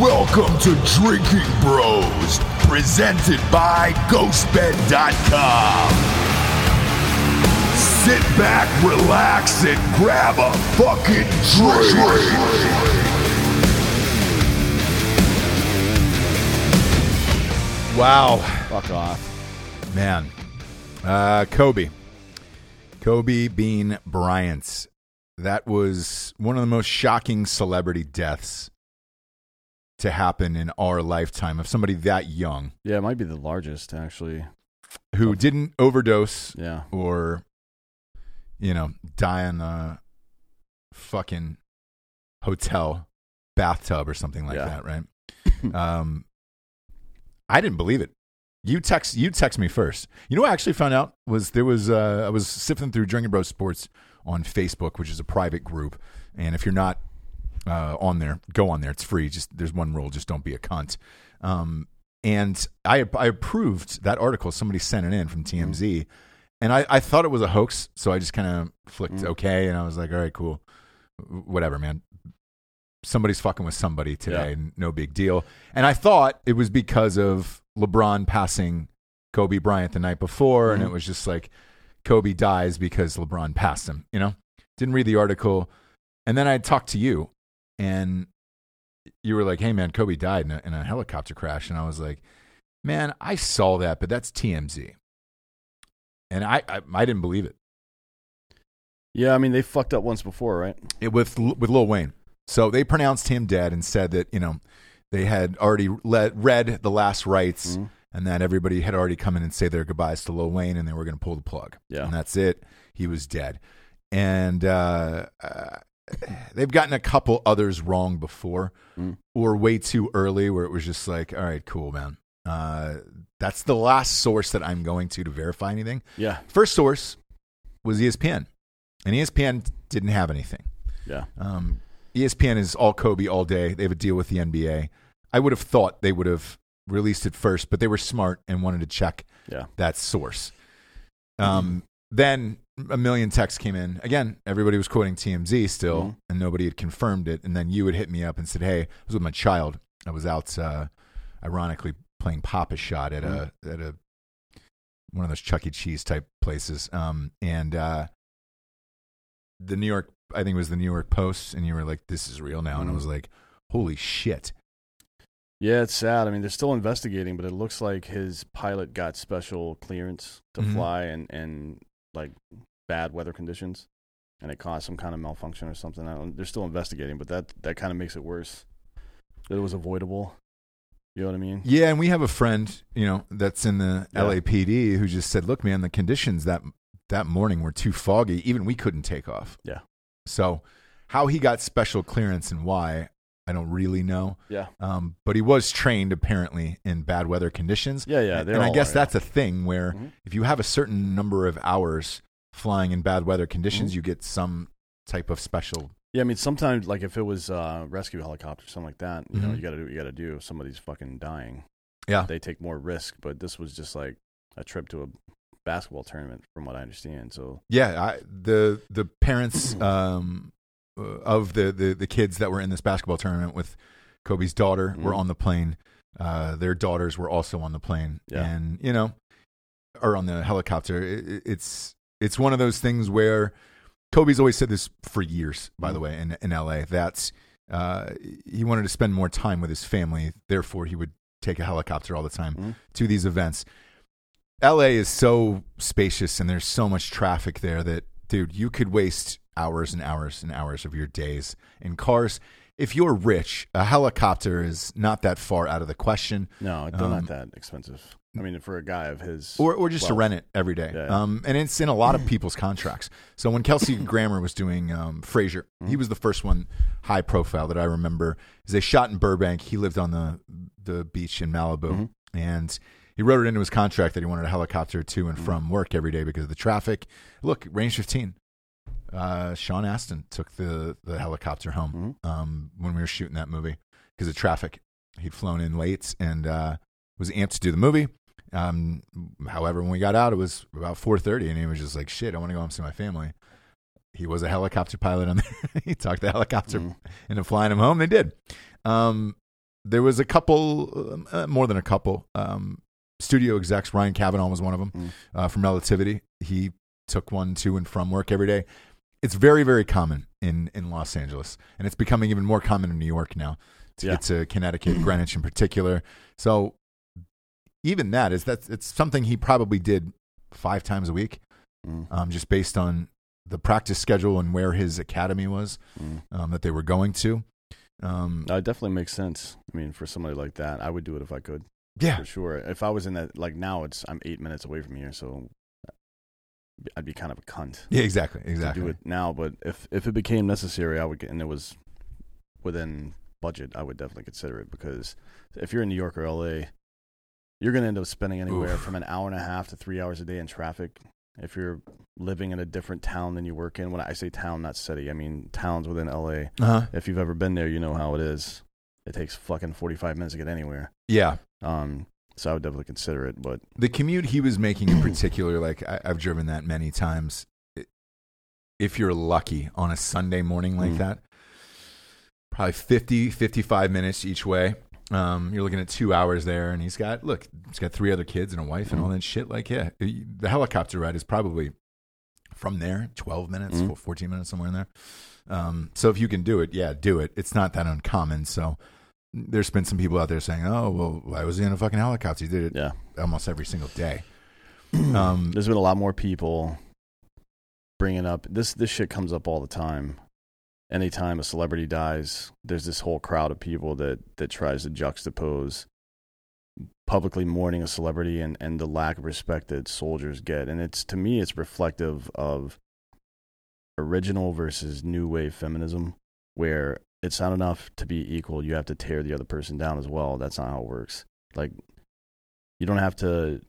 Welcome to Drinking Bros, presented by GhostBed.com. Sit back, relax, and grab a fucking drink. Wow, Fuck off. man. Uh, Kobe. Kobe Bean Bryant. That was one of the most shocking celebrity deaths to happen in our lifetime of somebody that young Yeah, it might be the largest actually. who didn't overdose Yeah. or, you know, die in a fucking hotel bathtub or something like Yeah. that, right? um, I didn't believe it. You text you text me first. You know what I actually found out was there was uh, I was sifting through Drinking Bros Sports on Facebook, which is a private group, and if you're not uh, on there, go on there. It's free. Just there's one rule: just don't be a cunt. Um, and I I approved that article. Somebody sent it in from TMZ, and I, I thought it was a hoax, so I just kind of flicked Mm. okay, and I was like, all right, cool, whatever, man. Somebody's fucking with somebody today, no big deal. And I thought it was because of LeBron passing Kobe Bryant the night before, and Mhm. it was just like Kobe dies because LeBron passed him. You know, didn't read the article, and then I talked to you, and you were like, "Hey, man, Kobe died in a, in a helicopter crash," and I was like, "Man, I saw that, but that's TMZ." And I, I, I didn't believe it. Yeah, I mean they fucked up once before, right? it with with Lil Wayne. So they pronounced him dead and said that you know they had already let, read the last rites Mhm. and that everybody had already come in and say their goodbyes to Lil Wayne and they were going to pull the plug. Yeah. and that's it. He was dead, and uh, uh, they've gotten a couple others wrong before Mm. or way too early, where it was just like, all right, cool, man. Uh, that's the last source that I'm going to to verify anything. Yeah. First source was ESPN, and ESPN didn't have anything. Yeah. Um, ESPN is all Kobe all day. They have a deal with the NBA. I would have thought they would have released it first, but they were smart and wanted to check Yeah. that source. Um, Then a million texts came in. Again, everybody was quoting TMZ still, Mhm. and nobody had confirmed it. And then you would hit me up and said, "Hey, I was with my child. I was out, uh, ironically, playing Pop-A-Shot at a at a one of those Chuck E. Cheese type places. Um, and uh, the New York, I think it was the New York Post, and you were like, "This is real now," and I Mhm. was like, "Holy shit!" Yeah, it's sad. I mean, they're still investigating, but it looks like his pilot got special clearance to Mhm. fly and in like bad weather conditions, and it caused some kind of malfunction or something. I don't, they're still investigating, but that that kind of makes it worse. That it was avoidable. You know what I mean? Yeah, and we have a friend, you know, that's in the Yeah. LAPD who just said, "Look, man, the conditions that that morning were too foggy. Even we couldn't take off." Yeah. So, how he got special clearance and why, I don't really know. Yeah. Um, but he was trained apparently in bad weather conditions. Yeah, yeah. and and I guess are, yeah. that's a thing where Mhm. if you have a certain number of hours flying in bad weather conditions, Mhm. you get some type of special. Yeah, I mean, sometimes like if it was uh, rescue helicopter, something like that, you know, Mhm. you got to do what you got to do. If somebody's fucking dying, Yeah. they take more risk. But this was just like a trip to a basketball tournament, from what I understand. So Yeah, I, the the parents um, uh, of the, the the kids that were in this basketball tournament with Kobe's daughter were Mhm. on the plane. Uh, their daughters were also on the plane, Yeah. and you know, or on the helicopter. It- it's it's one of those things where Kobe's always said this for years. By the Mhm. way, in in LA, that uh, he wanted to spend more time with his family. Therefore, he would take a helicopter all the time Mhm. to these events. LA is so spacious and there's so much traffic there that, dude, you could waste hours and hours and hours of your days in cars. If you're rich, a helicopter is not that far out of the question, no, they're Um, not that expensive. I mean, for a guy of his, or, or just to rent it every day. yeah. Um, and it's in a lot of people's contracts. So when Kelsey Grammer was doing um, Frasier, he Mhm. was the first one high profile that I remember. Is they shot in Burbank. He lived on the the beach in Malibu, Mhm. and he wrote it into his contract that he wanted a helicopter to and Mhm. from work every day because of the traffic. Look, range 15. Uh, Sean Astin took the the helicopter home Mhm. um, when we were shooting that movie because of traffic. He'd flown in late and uh, was amped to do the movie. Um, however, when we got out, it was about four thirty, and he was just like, "Shit, I want to go home and see my family." He was a helicopter pilot on there. he talked the helicopter Mhm. into flying him home. They did. Um, there was a couple, uh, more than a couple, um, studio execs. Ryan Kavanaugh was one of them Mm. uh, from Relativity. He took one to and from work every day. It's very, very common in, in Los Angeles, and it's becoming even more common in New York now to Yeah. get to Connecticut, Greenwich in particular. So even that is that's it's something he probably did five times a week, Mm, um, just based on the practice schedule and where his academy was mm. um, that they were going to. Um, it definitely makes sense. I mean, for somebody like that, I would do it if I could, yeah, for sure. If I was in that, like now, it's I'm eight minutes away from here, so I'd be kind of a cunt yeah, exactly, exactly. do it now. But if if it became necessary, I would, get, and it was within budget, I would definitely consider it because if you're in New York or LA, you're going to end up spending anywhere Oof. from an hour and a half to three hours a day in traffic. If you're living in a different town than you work in, when I say town, not city, I mean towns within LA. Uh-huh. If you've ever been there, you know how it is. It takes fucking 45 minutes to get anywhere. Yeah, Um, so I would definitely consider it. But the commute he was making in particular, like I, I've driven that many times. If you're lucky on a Sunday morning like Mm. that, probably 50, 55 minutes each way. Um, you're looking at two hours there, and he's got look, he's got three other kids and a wife and all Mm. that shit. Like, yeah, the helicopter ride is probably from there 12 minutes, Mm. 14 minutes, somewhere in there. Um, so if you can do it, yeah, do it. It's not that uncommon. So there's been some people out there saying, "Oh, well, why was he in a fucking helicopter? He did it yeah, almost every single day." Um, there's been a lot more people bringing up this. This shit comes up all the time. Anytime a celebrity dies, there's this whole crowd of people that that tries to juxtapose publicly mourning a celebrity and and the lack of respect that soldiers get. And it's to me, it's reflective of original versus new wave feminism, where it's not enough to be equal. You have to tear the other person down as well. That's not how it works. Like you don't have to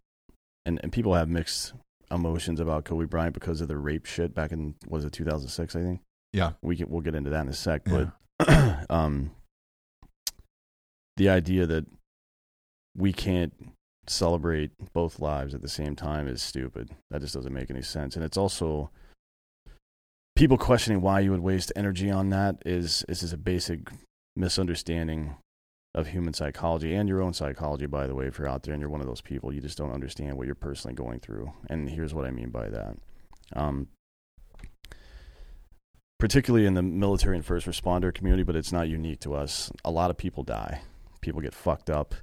and, and people have mixed emotions about Kobe Bryant because of the rape shit back in was it 2006 I think yeah, we can, we'll get into that in a sec Yeah. but um the idea that we can't celebrate both lives at the same time is stupid that just doesn't make any sense and it's also people questioning why you would waste energy on that is is just a basic misunderstanding of human psychology and your own psychology by the way if you're out there and you're one of those people. You just don't understand what you're personally going through. And here's what i mean by that. Um, particularly in the military and first responder community but it's not unique to us. A lot of people die. People get fucked up.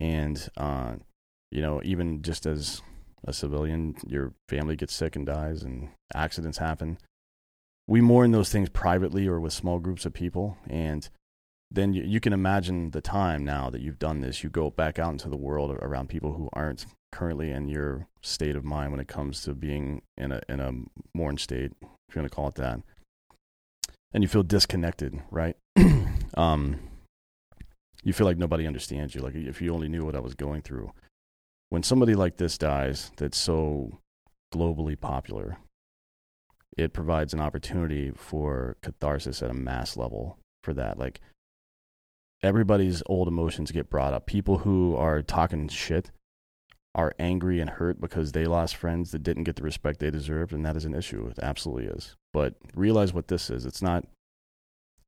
And uh, you know even just as a civilian your family gets sick and dies and accidents happen we mourn those things privately or with small groups of people. And then you, you can imagine the time now that you've done this. You go back out into the world around people who aren't currently in your state of mind when it comes to being in a in a mourn state if you want to call it that. And you feel disconnected right? Um you feel like nobody understands you like if you only knew what i was going through. When somebody like this dies that's so globally popular it provides an opportunity for catharsis at a mass level for that. Like everybody's old emotions get brought up. People who are talking shit are angry and hurt because they lost friends that didn't get the respect they deserved and that is an issue. It absolutely is. But realize what this is. It's not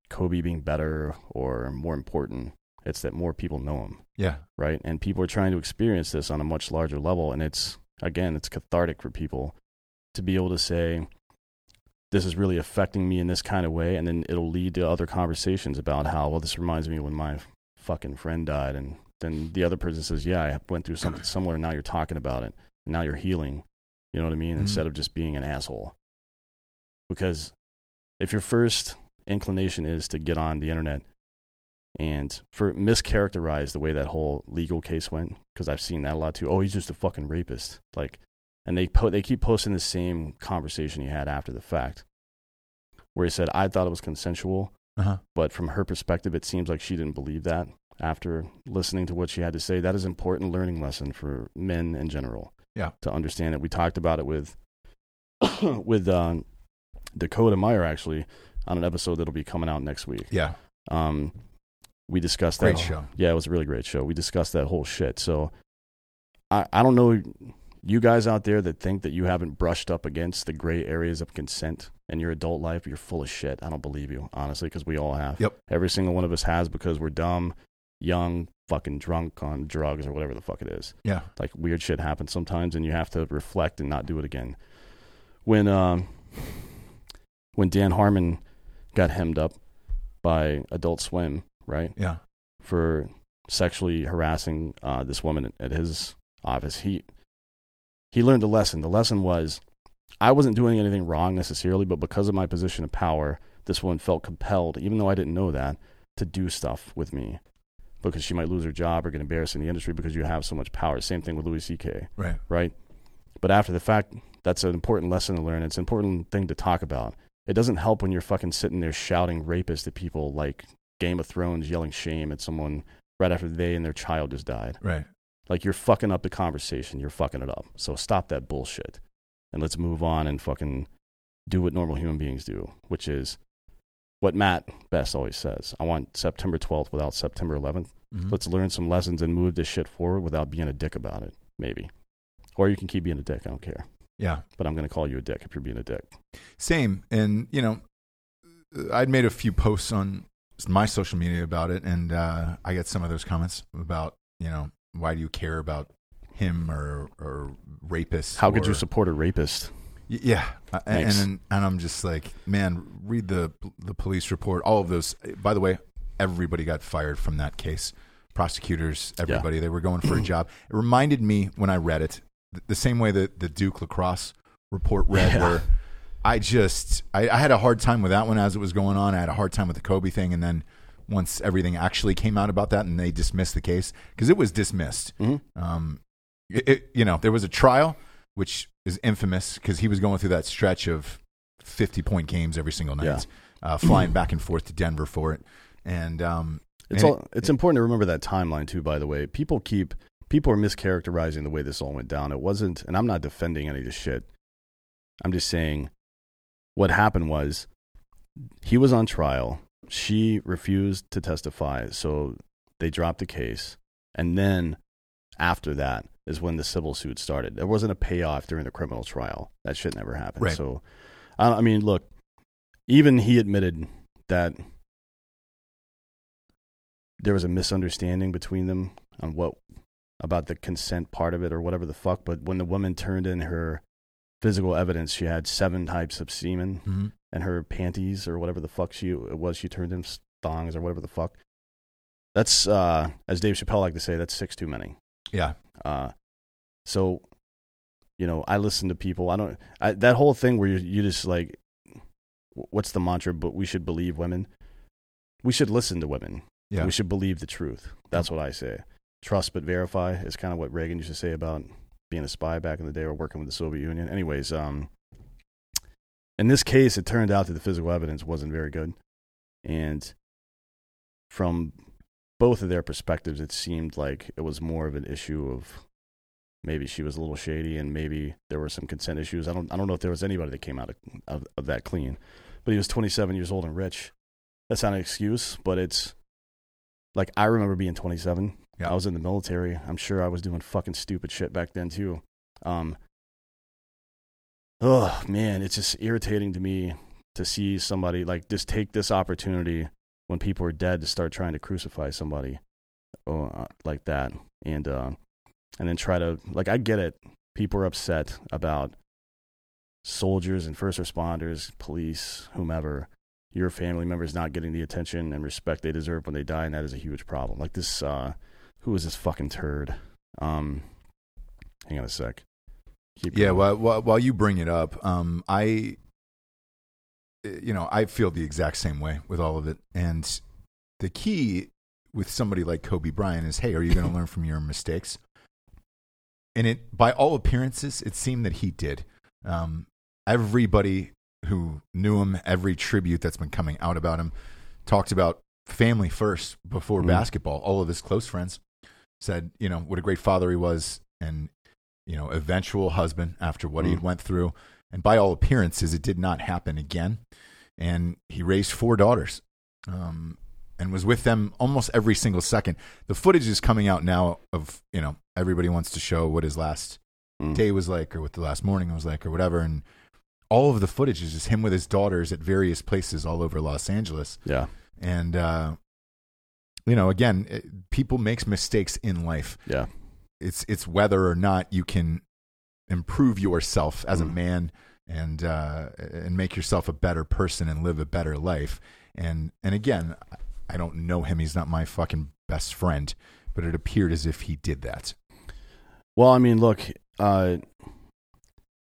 kobe being better or more important. It's that more people know him. Yeah, right? And people are trying to experience this on a much larger level. And it's, again, it's cathartic for people to be able to say, this is really affecting me in this kind of way. And then it'll lead to other conversations about how, well, this reminds me when my fucking friend died. And then the other person says, yeah, I went through something similar. And now you're talking about it. Now you're healing. You know what I mean? Mhm. Instead of just being an asshole. Because if your first inclination is to get on the internet and for mischaracterize the way that whole legal case went because I've seen that a lot too. Oh, he's just a fucking rapist. Like, and they po- they keep posting the same conversation he had after the fact, where he said, "I thought it was consensual, uh-huh. but from her perspective, it seems like she didn't believe that." After listening to what she had to say, that is an important learning lesson for men in general. Yeah. to understand it. We talked about it with with um, Dakota Meyer actually on an episode that'll be coming out next week. yeah. Um, we discussed Great that. show. Yeah, it was a really great show. We discussed that whole shit. So, I I don't know you guys out there that think that you haven't brushed up against the gray areas of consent in your adult life. You're full of shit. I don't believe you honestly because we all have. Yep. Every single one of us has because we're dumb. young, fucking drunk on drugs or whatever the fuck it is. Yeah. Like weird shit happens sometimes, and you have to reflect and not do it again. When um, when Dan Harmon got hemmed up by Adult Swim, right, Yeah. for sexually harassing uh, this woman at his office, he he learned a lesson. The lesson was I wasn't doing anything wrong necessarily, but because of my position of power, this woman felt compelled, even though I didn't know that, to do stuff with me because she might lose her job or get embarrassed in the industry because you have so much power. Same thing with Louis C.K Right. right? But after the fact, that's an important lesson to learn. It's an important thing to talk about. It doesn't help when you're fucking sitting there shouting rapist at people like Game of Thrones, yelling shame at someone right after they and their child just died. Right. Like you're fucking up the conversation. You're fucking it up. So stop that bullshit. And let's move on and fucking do what normal human beings do, which is what Matt Best always says. I want September 12th without September 11th. Mhm. Let's learn some lessons and move this shit forward without being a dick about it, maybe. Or you can keep being a dick. I don't care. Yeah. But I'm going to call you a dick if you're being a dick. Same. And, you know, I'd made a few posts on my social media about it, and uh, I get some of those comments about, you know, why do you care about him or, or rapists? How could you support a rapist? Yeah, Uh, and, and and I'm just like, man, read the the police report. All of those. By the way, everybody got fired from that case. Prosecutors, everybody, they were going for a job. It reminded me when I read it, th- the same way that the Duke lacrosse report read, Yeah. where I just I, I had a hard time with that one as it was going on. I had a hard time with the Kobe thing, and then once everything actually came out about that, and they dismissed the case because it was dismissed. Mhm. Um, it, it- you know, there was a trial, which is infamous because he was going through that stretch of 50 point games every single night, Yeah. uh, flying back and forth to Denver for it. And, um, It's and all, it's important to remember that timeline too. By the way, people keep people are mischaracterizing the way this all went down. It wasn't, and I'm not defending any of this shit. I'm just saying what happened was he was on trial. She refused to testify, so they dropped the case. And then after that is when the civil suit started. There wasn't a payoff during the criminal trial. That shit never happened. Right. So, I I mean, look, even he admitted that there was a misunderstanding between them on what about the consent part of it or whatever the fuck. But when the woman turned in her physical evidence, she had seven types of semen mhm. and her panties or whatever the fuck she it was she turned in thongs or whatever the fuck. That's uh, as Dave Chappelle like to say, that's six too many. yeah, Uh, so, you know, I listen to people. I don't I, that whole thing where you you just like, what's the mantra? But we should believe women. We should listen to women. yeah, We should believe the truth. That's what I say. Trust but verify is kind of what Reagan used to say about being a spy back in the day or working with the Soviet Union. Anyways, um, in this case, it turned out that the physical evidence wasn't very good, and from both of their perspectives, it seemed like it was more of an issue of maybe she was a little shady and maybe there were some consent issues. I don't I don't know if there was anybody that came out of, of, of that clean, but he was 27 years old and rich. That's not an excuse, but it's like I remember being 27. Yeah. I was in the military. I'm sure I was doing fucking stupid shit back then too. Um, oh man, it's just irritating to me to see somebody like just take this opportunity when people are dead to start trying to crucify somebody uh, like that, and uh, and then try to like I get it. People are upset about soldiers and first responders, police, whomever, your family members not getting the attention and respect they deserve when they die, and that is a huge problem. Like this, uh, who is this fucking turd? Um, hang on a sec. Keep yeah. While, while, while you bring it up, um, I, you know, I feel the exact same way with all of it. And the key with somebody like Kobe Bryant is, hey, are you going to learn from your mistakes? And it, by all appearances, it seemed that he did. Um, everybody who knew him, every tribute that's been coming out about him, talked about family first before Mhm. basketball. All of his close friends said, you know, what a great father he was, and you know, eventual husband after what he Mhm. went through. And by all appearances, it did not happen again. And he raised four daughters, um, and was with them almost every single second. The footage is coming out now of you know everybody wants to show what his last Mm. day was like, or what the last morning was like, or whatever. And all of the footage is just him with his daughters at various places all over Los Angeles Yeah. and uh, you know, again, it, people makes mistakes in life. Yeah. It's it's whether or not you can improve yourself as a Mm. man and uh, and make yourself a better person and live a better life. And and again, I don't know him. He's not my fucking best friend, but it appeared as if he did that. Well, I mean, look, uh,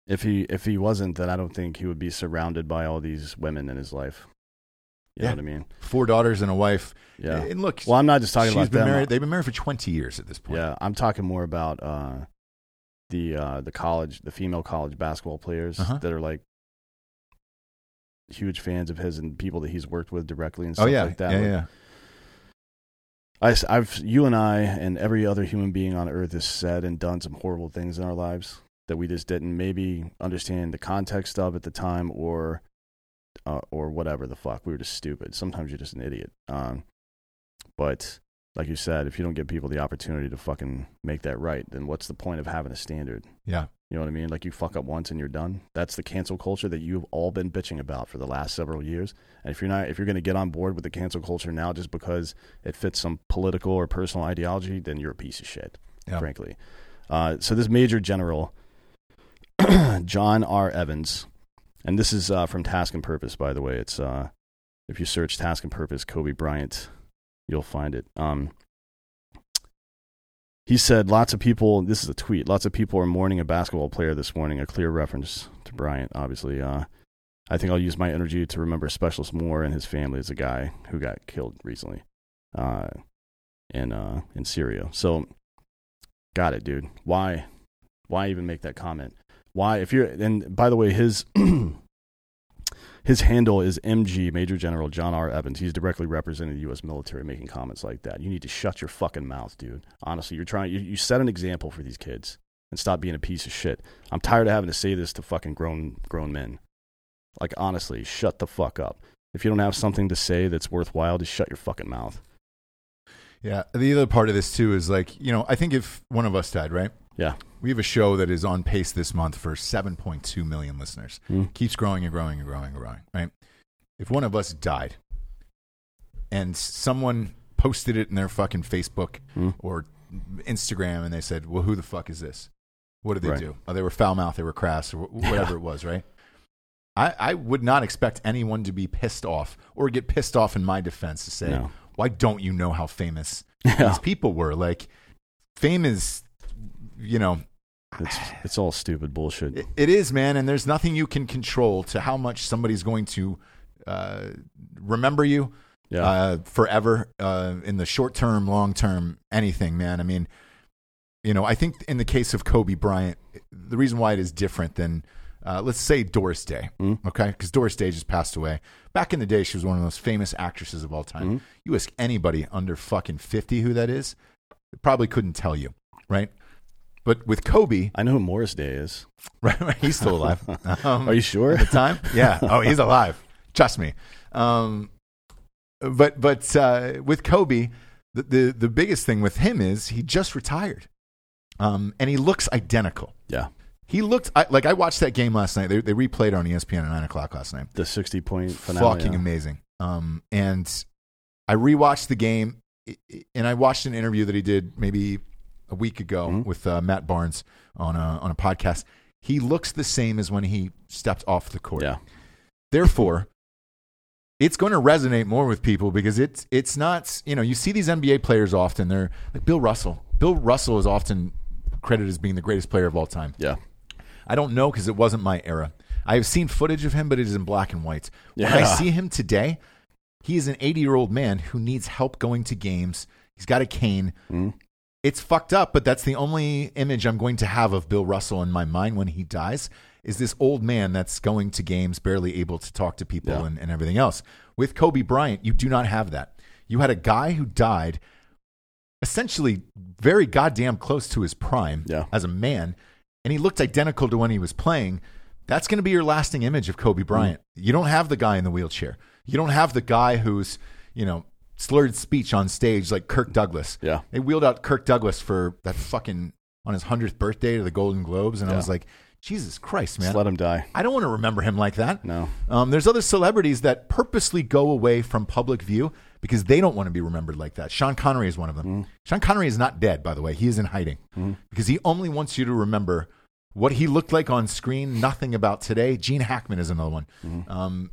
if he if he wasn't, then I don't think he would be surrounded by all these women in his life. You Yeah. know what I mean? Four daughters and a wife. Yeah. And look, Well, I'm not just talking she's about been them. married. They've been married for twenty years at this point. Yeah, I'm talking more about uh, the uh, the college, the female college basketball players Uh-huh. that are like huge fans of his and people that he's worked with directly and Oh stuff yeah. like that. yeah, Like, yeah. I, have you and I and every other human being on earth has said and done some horrible things in our lives that we just didn't maybe understand the context of at the time or uh, or whatever the fuck. We were just stupid. Sometimes you're just an idiot. Um, but like you said, if you don't give people the opportunity to fucking make that right, then what's the point of having a standard? Yeah. You know what I mean? Like you fuck up once and you're done. That's the cancel culture that you've all been bitching about for the last several years. And if you're not, if you're going to get on board with the cancel culture now just because it fits some political or personal ideology, then you're a piece of shit, Yeah. frankly. Uh, so this Major General John R. Evans, and this is uh, from Task and Purpose, by the way. It's uh, if you search Task and Purpose Kobe Bryant, you'll find it. Um, he said, lots of people, this is a tweet, lots of people are mourning a basketball player this morning, a clear reference to Bryant, obviously. Uh, I think I'll use my energy to remember Specialist Moore and his family as a guy who got killed recently uh, in, uh, in Syria. So, got it, dude. Why? Why even make that comment? Why, if you're, and by the way, his. His handle is MG, Major General John R. Evans. He's directly representing the U.S. military making comments like that. You need to shut your fucking mouth, dude. Honestly, you're trying, you, you set an example for these kids and stop being a piece of shit. I'm tired of having to say this to fucking grown, grown men. Like, honestly, shut the fuck up. If you don't have something to say that's worthwhile, just shut your fucking mouth. Yeah. The other part of this too is like, you know, I think if one of us died, right? Yeah. We have a show that is on pace this month for 7.2 million listeners. Mm. Keeps growing and growing and growing and growing, right? If one of us died and someone posted it in their fucking Facebook Mm. or Instagram and they said, well, who the fuck is this? What did they Right. do? Oh, they were foul mouthed, they were crass, or whatever it was, right? I, I would not expect anyone to be pissed off or get pissed off in my defense to say, No. why don't you know how famous these people were? Like, fame is, you know, It's, it's all stupid bullshit. it, it is, man, and there's nothing you can control to how much somebody's going to uh, remember you Yeah. uh, forever uh, in the short term, long term, anything, man. I mean, you know, I think in the case of Kobe Bryant, the reason why it is different than, uh, let's say, Doris Day, Mm. okay? Because Doris Day just passed away. Back in the day, she was one of the most famous actresses of all time. Mhm. You ask anybody under fucking 50 who that is, probably couldn't tell you, right? But with Kobe, I know who Morris Day is. right, right he's still alive. Um, Are you sure? at the time. Yeah. Oh, he's alive. Trust me. Um, but but uh, with Kobe, the, the the biggest thing with him is he just retired, um, and he looks identical. Yeah. He looked I, like I watched that game last night. They they replayed it on ESPN at nine o'clock last night. The 60 point finale. Fucking yeah. amazing. Um, and I rewatched the game, and I watched an interview that he did maybe a week ago Mhm. with uh, Matt Barnes on a on a podcast. He looks the same as when he stepped off the court. Yeah. Therefore, it's going to resonate more with people because it's it's not you know you see these NBA players often they're like Bill Russell. Bill Russell is often credited as being the greatest player of all time. Yeah. I don't know because it wasn't my era. I have seen footage of him, but it is in black and white. When I see him today, he is an 80 year old man who needs help going to games. He's got a cane. Mm. It's fucked up, but that's the only image I'm going to have of Bill Russell in my mind when he dies. Is this old man that's going to games, barely able to talk to people Yeah. and, and everything else? With Kobe Bryant, you do not have that. You had a guy who died essentially very goddamn close to his prime Yeah. as a man, and he looked identical to when he was playing. That's going to be your lasting image of Kobe mm. Bryant. You don't have the guy in the wheelchair. You don't have the guy who's, you know, slurred speech on stage like Kirk Douglas. Yeah. They wheeled out Kirk Douglas for that fucking on his 100th birthday to the Golden Globes, and I was like, Jesus Christ, man. Just let him die. I don't want to remember him like that. No. Um, there's other celebrities that purposely go away from public view because they don't want to be remembered like that. Sean Connery is one of them. Mm-hmm. Sean Connery is not dead, by the way. He is in hiding because he only wants you to remember what he looked like on screen, nothing about today. Gene Hackman is another one. Mm-hmm. Um,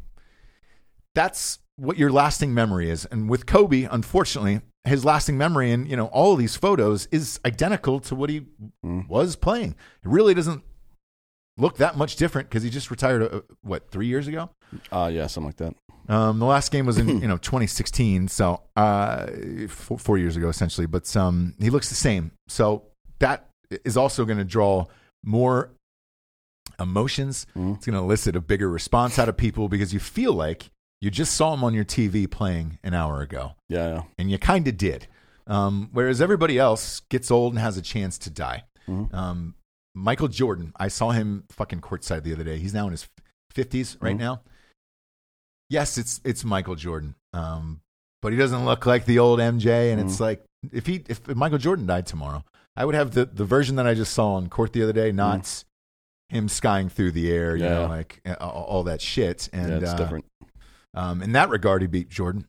that's what your lasting memory is. And with Kobe, unfortunately, his lasting memory and you know all of these photos is identical to what he Mm. was playing. It really doesn't look that much different because he just retired uh, what three years ago. Uh, yeah, something like that. Um, the last game was in you know 2016, so uh, four, four years ago essentially. But um, he looks the same, so that is also going to draw more emotions. Mhm. It's going to elicit a bigger response out of people because you feel like you just saw him on your TV playing an hour ago, Yeah, yeah. and you kind of did. Um, whereas everybody else gets old and has a chance to die. Mhm. Um, Michael Jordan, I saw him fucking courtside the other day. He's now in his fifties right Mhm. now. Yes, it's it's Michael Jordan, um, but he doesn't look like the old MJ. And Mm-hmm. it's like if he if Michael Jordan died tomorrow, I would have the the version that I just saw on court the other day, not him skying through the air, you Mm-hmm. Yeah. know, like uh, all, all that shit. And yeah, it's uh, different. Um, in that regard, he beat Jordan.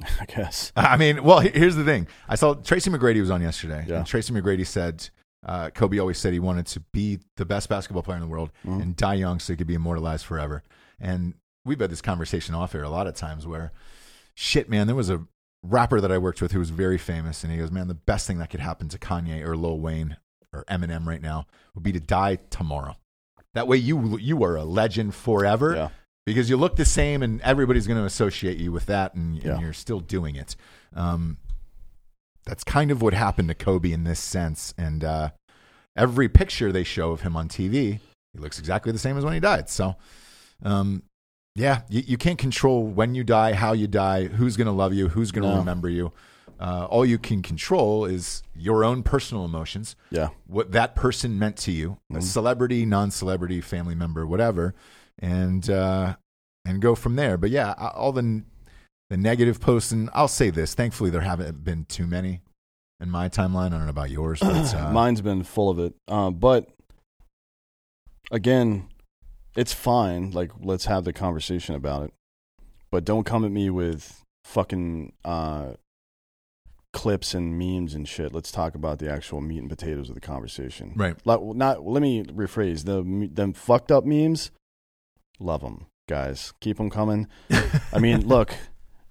I guess. I mean, well, here's the thing. I saw Tracy McGrady was on yesterday. Yeah. And Tracy McGrady said uh, Kobe always said he wanted to be the best basketball player in the world Mhm. and die young so he could be immortalized forever. And we've had this conversation off air a lot of times where, shit, man, there was a rapper that I worked with who was very famous, and he goes, man, the best thing that could happen to Kanye or Lil Wayne or Eminem right now would be to die tomorrow. That way, you you are a legend forever Yeah. Because you look the same and everybody's going to associate you with that and, and Yeah. you're still doing it um, that's kind of what happened to kobe in this sense and uh, every picture they show of him on tv he looks exactly the same as when he died so um, yeah you, you can't control when you die how you die who's going to love you who's going to No. remember you uh, all you can control is your own personal emotions Yeah. what that person meant to you, a Mhm. celebrity, non-celebrity, family member, whatever, and uh, and go from there. But yeah, all the the negative posts, and I'll say this: thankfully, there haven't been too many in my timeline. I don't know about yours, but uh, Mine's been full of it. Uh, but again, it's fine. Like, let's have the conversation about it. But don't come at me with fucking uh, clips and memes and shit. Let's talk about the actual meat and potatoes of the conversation. right, Like, not. Let me rephrase the them fucked up memes. Love them, guys. Keep them coming. I mean, look,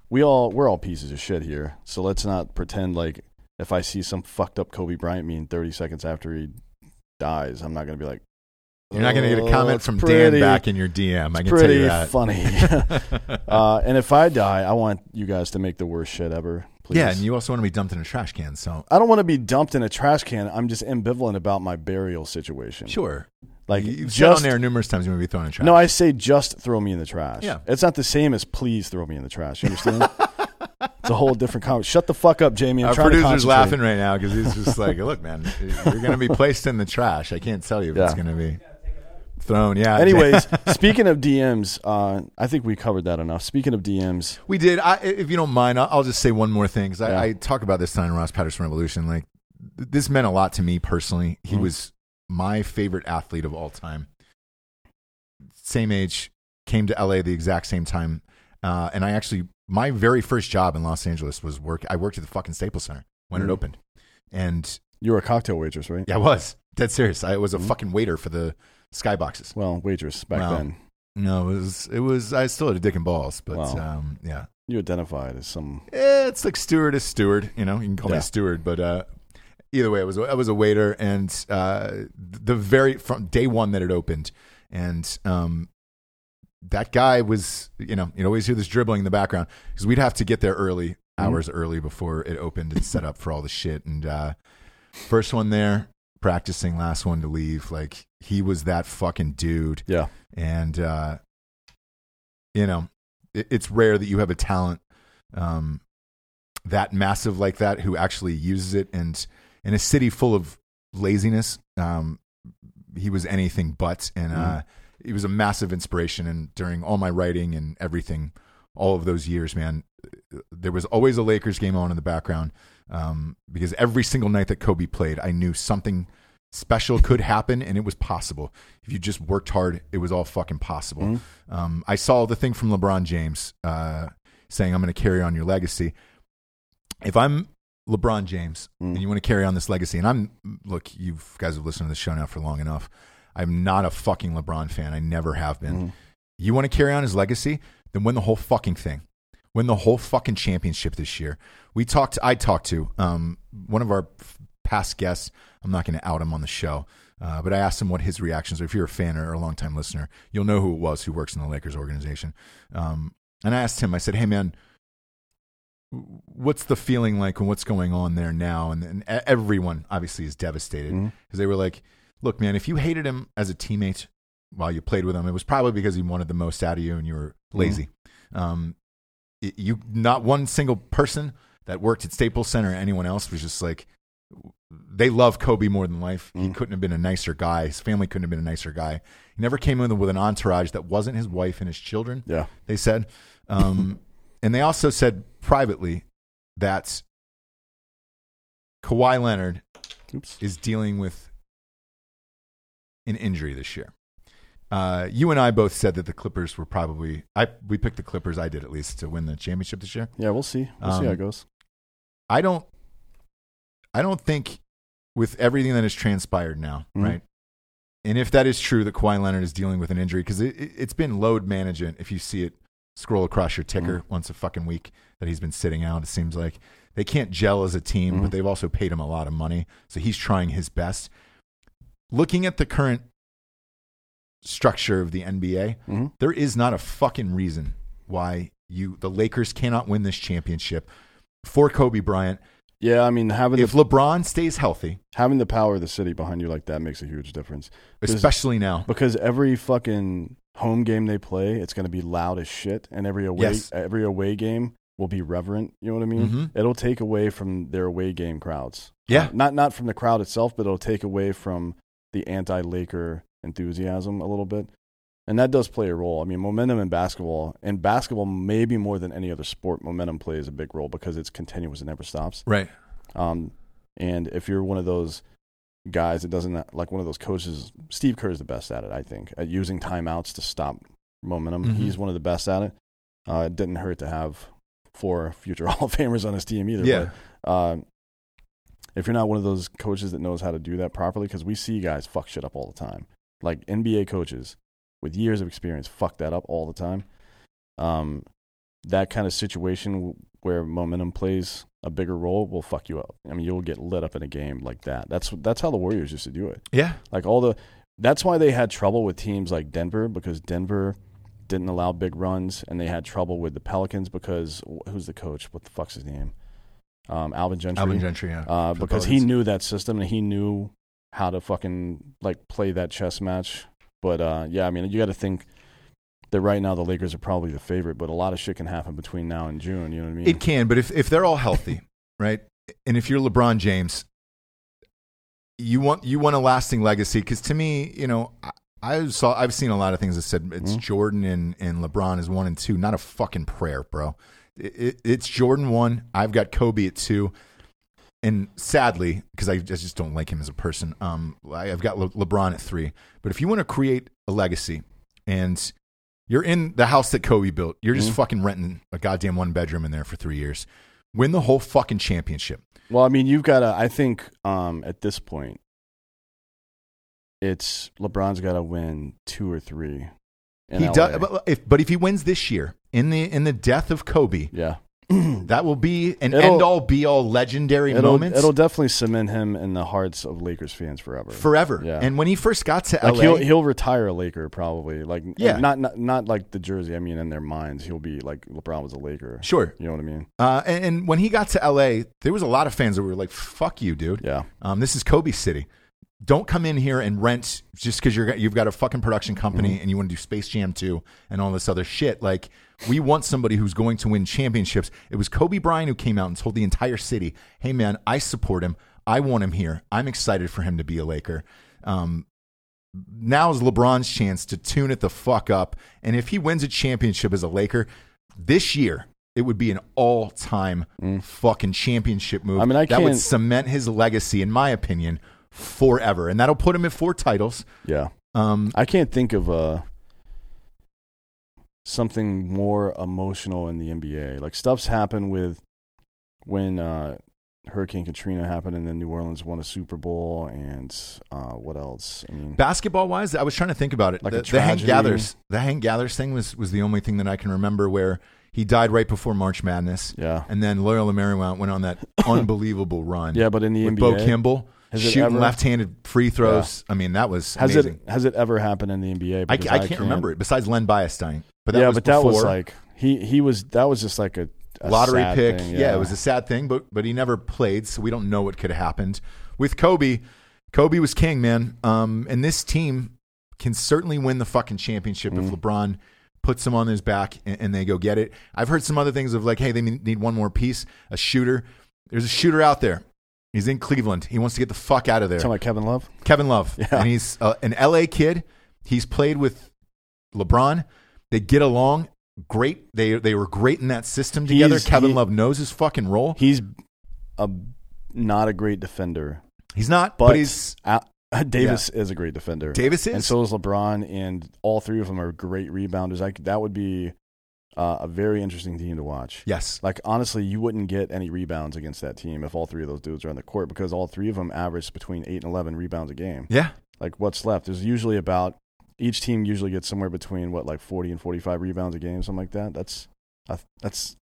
we all we're all pieces of shit here. So let's not pretend like if I see some fucked up Kobe Bryant meme 30 seconds after he dies, I'm not gonna be like, you're not going to get a "Oh, comment from pretty, Dan back in your DM. I can tell you that. funny. uh, and if I die, I want you guys to make the worst shit ever. Please. yeah, and you also want to be dumped in a trash can. So I don't want to be dumped in a trash can. I'm just ambivalent about my burial situation. sure, Like you, you've just said on there numerous times you want to be thrown in trash. No, I say just throw me in the trash. Yeah. It's not the same as please throw me in the trash. You understand? it's a whole different comment. Shut the fuck up, Jamie. I'm Our trying to producer's concentrate. laughing right now because he's just like, "Look, man, you're going to be placed in the trash. I can't tell you if it's going to be thrown." Yeah. Anyways, speaking of DMs, uh, I think we covered that enough. Speaking of DMs, We did. I, if you don't mind, I'll, just say one more thing because I, Yeah. I talk about this time in Ross Patterson Revolution. Like, this meant a lot to me personally. He Mhm. was my favorite athlete of all time. Same age, came to LA the exact same time, uh, and I actually my very first job in Los Angeles was work. I worked at the fucking Staples Center when it Mhm. opened, and you were a cocktail waitress, right? yeah, I was dead serious. I was a Mhm. fucking waiter for the skyboxes. Well, waitress back Wow. then. No, it was it was. I still had a dick and balls, but Wow. um, yeah. You identified as some. Eh, it's like steward is steward. You know, you can call me Yeah. a steward, but uh, either way, I was I was a waiter, and uh, the very from day one that it opened, and um, that guy was you know you'd always hear this dribbling in the background because we'd have to get there early, hours early before it opened and set up for all the shit. And uh, first one there, practicing, last one to leave. Like he was that fucking dude Yeah. and uh, you know it, it's rare that you have a talent um, that massive like that who actually uses it and in a city full of laziness um, he was anything but and uh, he was a massive inspiration and during all my writing and everything all of those years man there was always a lakers game on in the background um, because every single night that kobe played i knew something special could happen and it was possible if you just worked hard it was all fucking possible Mhm. um, i saw the thing from lebron james uh, saying, I'm going to carry on your legacy. If I'm LeBron James Mm. and you want to carry on this legacy, and I'm, look, you guys have listened to the show now for long enough. I'm not a fucking LeBron fan. I never have been. Mhm. You want to carry on his legacy? Then win the whole fucking thing. Win the whole fucking championship this year. We talked. I talked to um, one of our past guests. I'm not going to out him on the show, uh, but I asked him what his reactions. are. If you're a fan or a longtime listener, you'll know who it was who works in the Lakers organization. Um, and I asked him. I said, "Hey, man." What's the feeling like and what's going on there now? And, and everyone obviously is devastated because Mhm. they were like, "Look, man, if you hated him as a teammate while you played with him, it was probably because he wanted the most out of you and you were lazy. Um, it- you not one single person that worked at Staples Center or anyone else was just like they love Kobe more than life. He Mm. couldn't have been a nicer guy. His family couldn't have been a nicer guy. He never came in with an entourage that wasn't his wife and his children. Yeah. They said, um, and they also said privately that Kawhi Leonard Oops. is dealing with an injury this year. Uh, you and I both said that the Clippers were probably I we picked the Clippers. I did at least to win the championship this year. Yeah, we'll see. We'll see Um, how it goes. I don't I don't think with everything that has transpired now, Mhm. right? And if that is true that Kawhi Leonard is dealing with an injury, because it, it, it's been load management. If you see it scroll across your ticker once a fucking week that he's been sitting out, it seems like they can't gel as a team, but Mhm. they've also paid him a lot of money, so he's trying his best. Looking at the current structure of the NBA, Mhm. there is not a fucking reason why you the Lakers cannot win this championship for Kobe Bryant. Yeah, I mean having If the LeBron stays healthy, having the power of the city behind you like that makes a huge difference. Especially now, Because every fucking home game they play, it's going to be loud as shit, and every away Yes. every away game will be reverent. You know what I mean? Mhm. It'll take away from their away game crowds. Yeah. Uh, not not from the crowd itself, but it'll take away from the anti-Laker enthusiasm a little bit. And that does play a role. I mean, momentum in basketball, and basketball maybe more than any other sport, momentum plays a big role because it's continuous and never stops. right? Um, and if you're one of those guys that doesn't like one of those coaches, Steve Kerr is the best at it, I think, at using timeouts to stop momentum. Mhm. He's one of the best at it. Uh, it didn't hurt to have four future Hall of Famers on his team either. Yeah. But, uh, if you're not one of those coaches that knows how to do that properly, because we see guys fuck shit up all the time, like NBA coaches with years of experience fuck that up all the time. Um, that kind of situation where momentum plays a bigger role will fuck you up. I mean, you'll get lit up in a game like that. That's that's how the Warriors used to do it. Yeah, Like all the that's why they had trouble with teams like Denver because Denver didn't allow big runs, and they had trouble with the Pelicans because who's the coach? What the fuck's his name? Um, Alvin Gentry. Alvin Gentry. Yeah, Uh, because he knew that system and he knew how to fucking like play that chess match. But uh, yeah, I mean, you got to think that right now the Lakers are probably the favorite, but a lot of shit can happen between now and June. You know what I mean? It can, but if if they're all healthy, right, and if you're LeBron James, you want you want a lasting legacy. Because to me, you know, I, I saw I've seen a lot of things that said it's Mhm. Jordan and and LeBron is one and two. Not a fucking prayer, bro. It, it, it's Jordan one. I've got Kobe at two. And sadly, because I just just don't like him as a person, um, I- I've got Le- LeBron at three. But if you want to create a legacy, and you're in the house that Kobe built, you're just Mhm. fucking renting a goddamn one bedroom in there for three years. Win the whole fucking championship. well, I mean, you've got to. I think um, at this point, it's LeBron's got to win two or three. he LA. does, but if but if he wins this year in the in the death of Kobe, Yeah. that will be an It'll- end all be all legendary It'll, moment it'll definitely cement him in the hearts of Lakers fans forever. forever. Yeah. And when he first got to like LA, he'll he'll retire a Laker probably. Like Yeah. not, not not like the jersey. I mean, in their minds, he'll be like LeBron was a Laker. sure. You know what I mean? Uh, and, and when he got to LA, there was a lot of fans that were like, "Fuck you, dude." Yeah. Um, this is Kobe City. Don't come in here and rent just because you're you've got a fucking production company Mm-hmm. and you want to do Space Jam 2 and all this other shit. Like we want somebody who's going to win championships. It was Kobe Bryant who came out and told the entire city, "Hey man, I support him. I want him here. I'm excited for him to be a Laker." Um, is LeBron's chance to tune it the fuck up. And if he wins a championship as a Laker this year, it would be an all-time fucking championship move. Mm. I mean, I that would cement his legacy, in my opinion, forever, and that'll put him at four titles. Yeah. Um, I can't think of a something more emotional in the NBA. Like stuff's happened with when uh, Hurricane Katrina happened, and then New Orleans won a Super Bowl, and uh, what else? I mean, Basketball wise, I was trying to think about it. Like the, the Hank. Gathers, the Hank Gathers thing was was the only thing that I can remember where he died right before March Madness, yeah, and then Loyola Marymount went on that unbelievable run. yeah. But in the with NBA, Bo Kimble Has shooting left-handed free throws. I mean, that was has amazing. it has it ever happened in the NBA? I, Because I can't remember it. Besides Len Bias but that yeah, was but that was like he he was that was just like a, a lottery pick. thing, yeah. it was a sad thing, but but he never played, so we don't know what could have happened with Kobe. Kobe was king, man. Um, and this team can certainly win the fucking championship Mm-hmm. if LeBron puts them on his back and, and they go get it. I've heard some other things of like, hey, they need one more piece, a shooter. There's a shooter out there. He's in Cleveland. He wants to get the fuck out of there. talking about Kevin Love. Kevin Love, Yeah. and he's uh, an LA kid. He's played with LeBron. They get along great. They they were great in that system together. He's- Kevin he- Love knows his fucking role. He's a not a great defender, He's not, but, but, he's uh, Davis is a great defender. Davis is. and so is LeBron, and all three of them are great rebounders. Like that would be uh, a very interesting team to watch. yes, Like honestly, you wouldn't get any rebounds against that team if all three of those dudes are on the court because all three of them average between eight and eleven rebounds a game. yeah, Like what's left? There's usually about each team usually gets somewhere between what like forty and forty five rebounds a game, something like that. That's uh, that's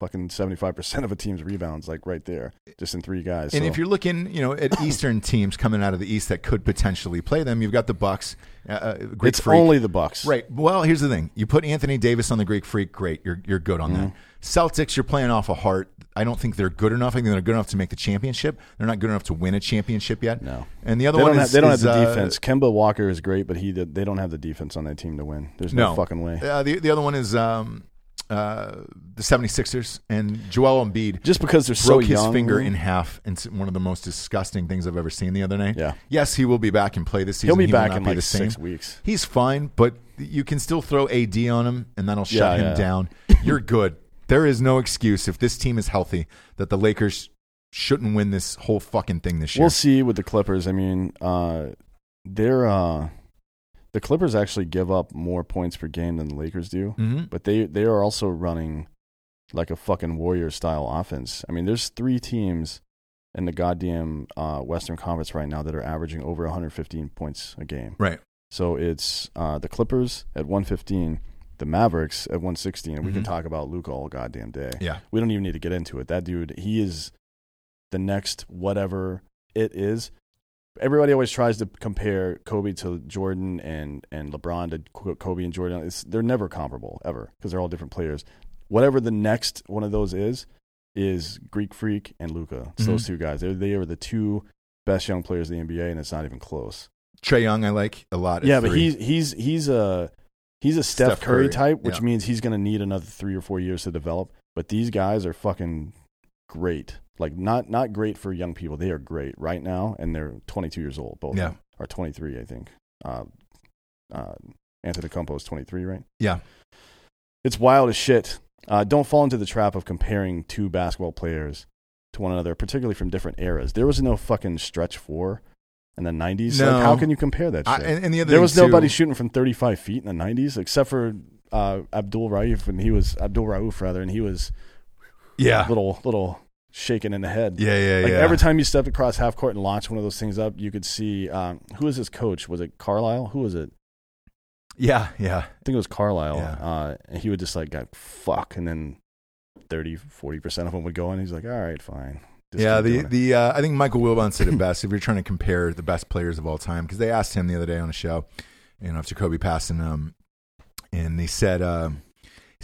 fucking seventy five percent of a team's rebounds, like right there, just in three guys. And So- if you're looking, you know, at Eastern teams coming out of the East that could potentially play them, you've got the Bucks, uh, uh, Greek it's Freak. only the Bucks, Right. Well, here's the thing: you put Anthony Davis on the Greek Freak, great. You're you're good on Mm-hmm. that. Celtics, you're playing off a heart. I don't think they're good enough. I think they're good enough to make the championship. They're not good enough to win a championship yet. No. And the other They one is have, they don't is, have the uh, defense. Kemba Walker is great, but he they don't have the defense on that team to win. There's no, No. fucking way. Uh, the the other one is um, uh, the 76ers and Joel Embiid. Just because they're so broke his finger in half and it's one of the most disgusting things I've ever seen the other night. Yeah. Yes, he will be back and play this season. He'll be He back in be like the same. six weeks. He's fine, but you can still throw AD on him and that'll shut Yeah, him yeah. down. You're good. There is no excuse if this team is healthy that the Lakers shouldn't win this whole fucking thing this year. We'll see with the Clippers. I mean, uh, they're uh, the Clippers actually give up more points per game than the Lakers do, hmm but they they are also running like a fucking warrior style offense. I mean, there's three teams in the goddamn uh, Western Conference right now that are averaging over 115 points a game. Right. So it's uh, the Clippers at 115, the Mavericks at 116, and we can Mhm. talk about Luka all goddamn day. Yeah. We don't even need to get into it. That dude, he is the next whatever it is. Everybody always tries to compare Kobe to Jordan and, and LeBron to Kobe and Jordan. It's, they're never comparable ever because they're all different players. Whatever the next one of those is, is Greek Freak and Luka. It's those mm-hmm. two guys. They're, they are the two best young players in the NBA, and it's not even close. Trae Young, I like a lot. Yeah, but three. he's he's he's a he's a Steph, Steph Curry, Curry, type, which yeah. means he's going to need another three or four years to develop. But these guys are fucking great. Like not not great for young people. They are great right now, and they're 22 years old. Both Yeah. are 23, I think. Uh, uh, Antetokounmpo is 23, right? Yeah. It's wild as shit. Uh, don't fall into the trap of comparing two basketball players to one another, particularly from different eras. There was no fucking stretch four in the 90s. No. Like, how can you compare that I, and, and the other there was nobody too- shooting from 35 feet in the 90s except for uh, Abdul Rauf, and he was Abdul Rauf rather, and he was yeah, little little shaken in the head. yeah, yeah, Like yeah. every time you stepped across half court and launched one of those things up, you could see um, who was his coach? Was it Carlisle? Who was it? yeah, yeah. I think it was Carlisle. Yeah. Uh, and he would just like go fuck, and then 30, 40 percent of them would go in. He's like, all right, fine. Just yeah, the the uh, I think Michael Wilbon said it best. if you're trying to compare the best players of all time, because they asked him the other day on a show, you know, after Kobe passed, and um, and he said, um,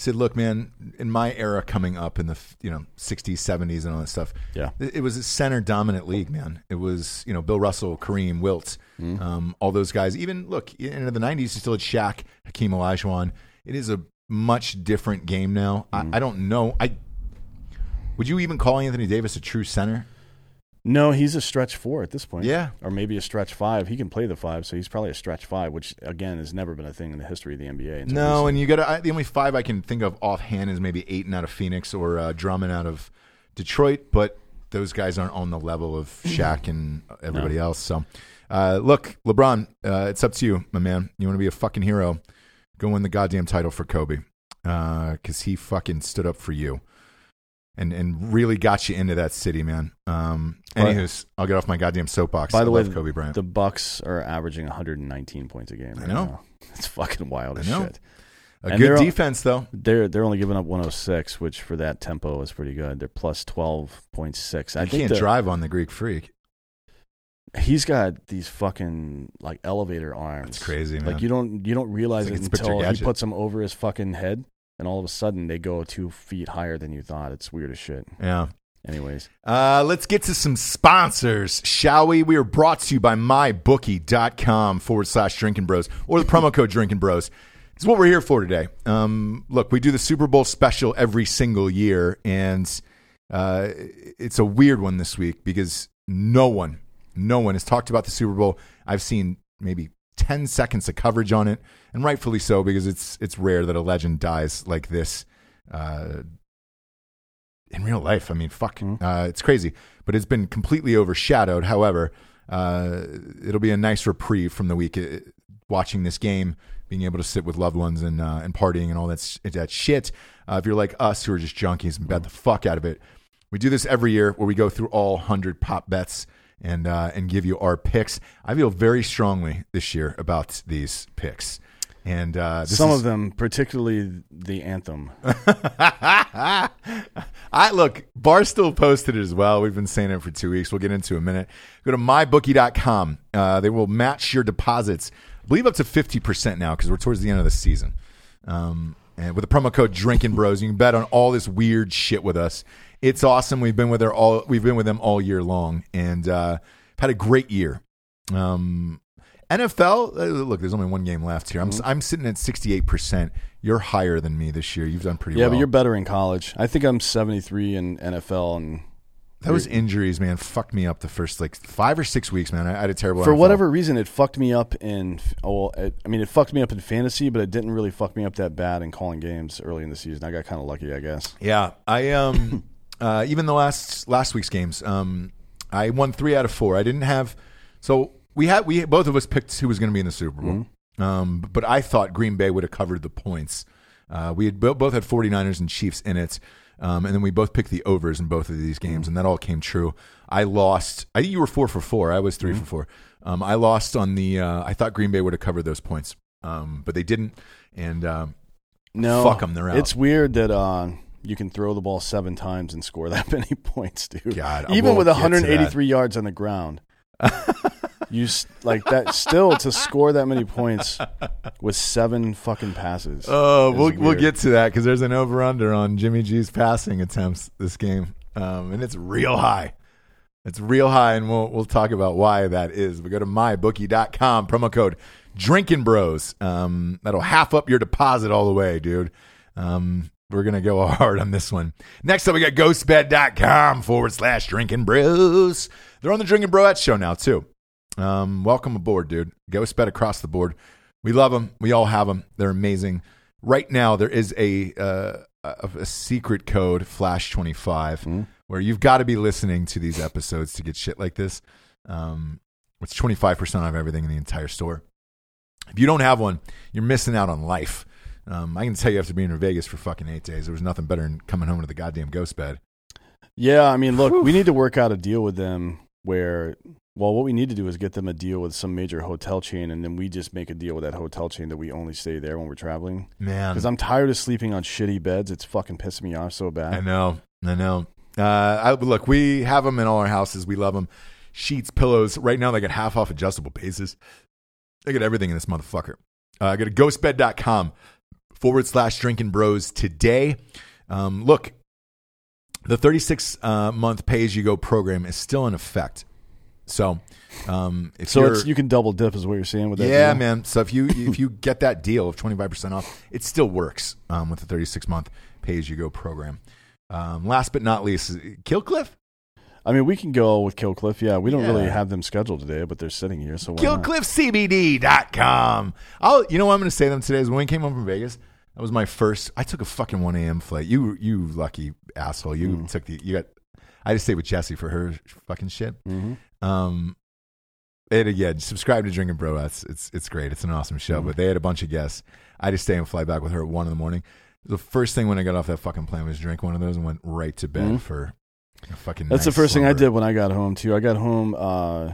he said, look, man, in my era coming up in the you know 60s, 70s, and all that stuff, Yeah. it, it was a center dominant league, man. It was you know Bill Russell, Kareem, Wilt, Mhm. um, all those guys. Even look into the 90s, you still had Shaq, Hakeem Olajuwon. It is a much different game now. Mm-hmm. I, I don't know. I would you even call Anthony Davis a true center? No, he's a stretch four at this point. Yeah. or maybe a stretch five. He can play the five, so he's probably a stretch five, which again has never been a thing in the history of the NBA. No, recently. and you got to the only five I can think of offhand is maybe Ayton out of Phoenix or uh, Drummond out of Detroit, but those guys aren't on the level of Shaq and everybody else. So, uh, look, LeBron, uh, it's up to you, my man. You want to be a fucking hero? Go win the goddamn title for Kobe. because he fucking stood up for you. And, and really got you into that city, man. Um, anywho's, I'll get off my goddamn soapbox. By the I way, love Kobe Bryant. the Bucks are averaging 119 points a game. I know. now. It's fucking wild I as know. shit. a and good defense, though. They're they're only giving up 106, which for that tempo is pretty good. They're plus 12.6. I can't the- drive on the Greek Freak. He's got these fucking like elevator arms. It's crazy, man. Like you don't you don't realize like it until he puts them over his fucking head, and all of a sudden they go two feet higher than you thought. It's weird as shit. yeah. Anyways, Uh, let's get to some sponsors, shall we? We are brought to you by mybookie.com forward slash drinking bros or the promo code drinking bros. Is what we're here for today. Um, look, we do the Super Bowl special every single year, and uh, it's a weird one this week because no one, no one has talked about the Super Bowl. I've seen maybe 10 seconds of coverage on it, and rightfully so because it's it's rare that a legend dies like this. Uh, in real life. I mean, fuck, Mhm. uh, it's crazy, but it's been completely overshadowed. However, uh, it'll be a nice reprieve from the week uh, watching this game, being able to sit with loved ones and uh, and partying and all that that shit. Uh, if you're like us who are just junkies and bet the fuck out of it, we do this every year where we go through all hundred prop bets and uh, and give you our picks. I feel very strongly this year about these picks. And uh, this some is- of them, particularly the anthem. I look, Barstool posted it as well. We've been saying it for two weeks. We'll get into it in a minute. Go to mybookie.com. Uh, they will match your deposits, I believe up to 50% now because we're towards the end of the season. Um, and with the promo code Drinking Bros, you can bet on all this weird shit with us. It's awesome. We've been with her all. We've been with them all year long, and uh, had a great year. Um, NFL, uh, look, there's only one game left here. I'm I'm sitting at 68. percent You're higher than me this year. You've done pretty Yeah, well. Yeah, but you're better in college. I think I'm 73 in NFL, and Those injuries, man, fucked me up the first like five or six weeks, man. I, I had a terrible for NFL. whatever reason, it fucked me up in. Oh, well, it, I mean, it fucked me up in fantasy, but it didn't really fuck me up that bad in calling games early in the season. I got kind of lucky, I guess. Yeah, I um, uh, even the last last week's games, um, I won three out of four. I didn't have, so we had we both of us picked who was going to be in the Super Bowl. Um, but I thought Green Bay would have covered the points. Uh, we had both had 49ers and Chiefs in it. Um, and then we both picked the overs in both of these games, and that all came true. I lost. I think you were four for four. I was 3 for four. Um, I lost on the. Uh, I thought Green Bay would have covered those points, um, but they didn't. And um, No, Fuck 'em, they're out. It's weird that uh, you can throw the ball seven times and score that many points, dude. God, even we'll with get to that. 183 yards on the ground, you like that. Still to score that many points with seven fucking passes. Oh, we'll we'll get to that because there's an over under on Jimmy G's passing attempts this game, um, and it's real high. It's real high, and we'll we'll talk about why that is. We go to mybookie.com promo code Drinking Bros. Um, that'll half up your deposit all the way, dude. Um, we're gonna go hard on this one. Next up, we got ghostbed.com forward slash Drinking Bros. They're on the Drinking Broettes show now too. Um, welcome aboard, dude. Ghostbed across the board. We love them. We all have them. They're amazing. Right now, there is a uh, a, a secret code Flash twenty five where you've got to be listening to these episodes to get shit like this. Um, it's twenty five percent off everything in the entire store. If you don't have one, you're missing out on life. Um, I can tell you after being in Vegas for fucking eight days, there was nothing better than coming home to the goddamn ghost bed. Yeah, I mean, look, we need to work out a deal with them where, well, what we need to do is get them a deal with some major hotel chain, and then we just make a deal with that hotel chain that we only stay there when we're traveling. Man, Because I'm tired of sleeping on shitty beds. It's fucking pissing me off so bad. I know. I know. Uh, I, look, we have them in all our houses. We love them. Sheets, pillows. Right now, they get half off adjustable bases. They get everything in this motherfucker. Uh, go to ghostbed.com forward slash drinking bros today. Um, look, the 36 uh, month pay as you go program is still in effect. So, um, if So you can double dip, is what you're saying with that. yeah, deal? man. So if you if you get that deal of twenty five percent off, it still works um, with the thirty six month pay as you go program. Um, last but not least, Killcliff. I mean, we can go with Killcliff. Yeah, we don't really have them scheduled today, but they're sitting here, so why? KillcliffCBD.com. I'll, you know what I'm going to say them today is when we came home from Vegas, that was my first. I took a fucking 1 a.m. flight. You, you lucky asshole. You Mm. took the, you got, I just stayed with Jesse for her fucking shit. Mhm. Um, and again, subscribe to Drinking Bro. It's, it's, it's great. It's an awesome show. Mhm. But they had a bunch of guests. I just stay and fly back with her at one in the morning. The first thing when I got off that fucking plane was drink one of those and went right to bed Mhm. for a fucking. That's the nice first thing I did when I got home too. I got home uh,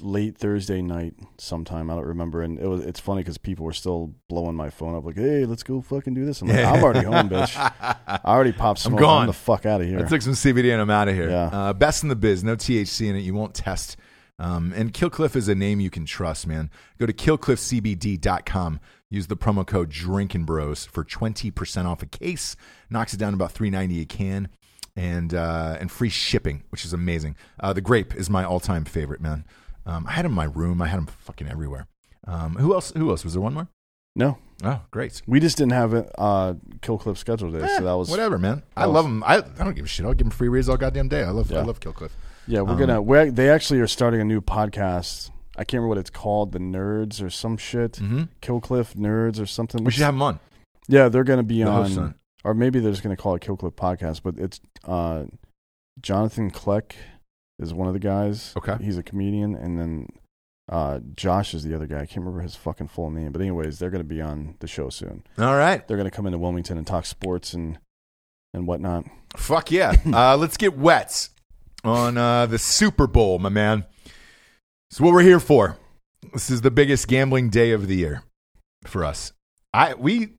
late Thursday night sometime. I don't remember, and it was. It's funny because people were still blowing my phone up, like, "Hey, let's go fucking do this." I'm like, "I'm already home, bitch. I already popped I'm smoke. gone. the fuck out of here." I took some CBD and I'm out of here. Yeah. Uh, best in the biz, no THC in it. You won't test. Um, and Killcliff is a name you can trust, man. Go to killcliffcbd.com. Use the promo code Drinking Bros for 20% off a case. Knocks it down to about 390 a can. And, uh, and free shipping, which is amazing. Uh, the grape is my all time favorite, man. Um, I had them in my room. I had them fucking everywhere. Um, who else? Who else? Was there one more? no, Oh, great. we just didn't have it. Uh, Kill Cliff scheduled today, Eh, so that was whatever, man. I was- love them. I, I don't give a shit. I'll give them free reads all goddamn day. I love I Yeah. love Killcliff. Yeah, we're Um, gonna. We're, they actually are starting a new podcast. I can't remember what it's called, the Nerds or some shit. Mm-hmm. Killcliff Nerds or something. We should have him on. Yeah, they're gonna be The on, or maybe they're just gonna call it Killcliff Podcast. But it's uh, Jonathan Kleck is one of the guys. Okay. he's a comedian, and then uh, Josh is the other guy. I can't remember his fucking full name. But anyways, they're gonna be on the show soon. All right. They're gonna come into Wilmington and talk sports and and whatnot. Fuck yeah. uh, let's get wet on uh, the Super Bowl, my man. It's what we're here for. This is the biggest gambling day of the year for us. I we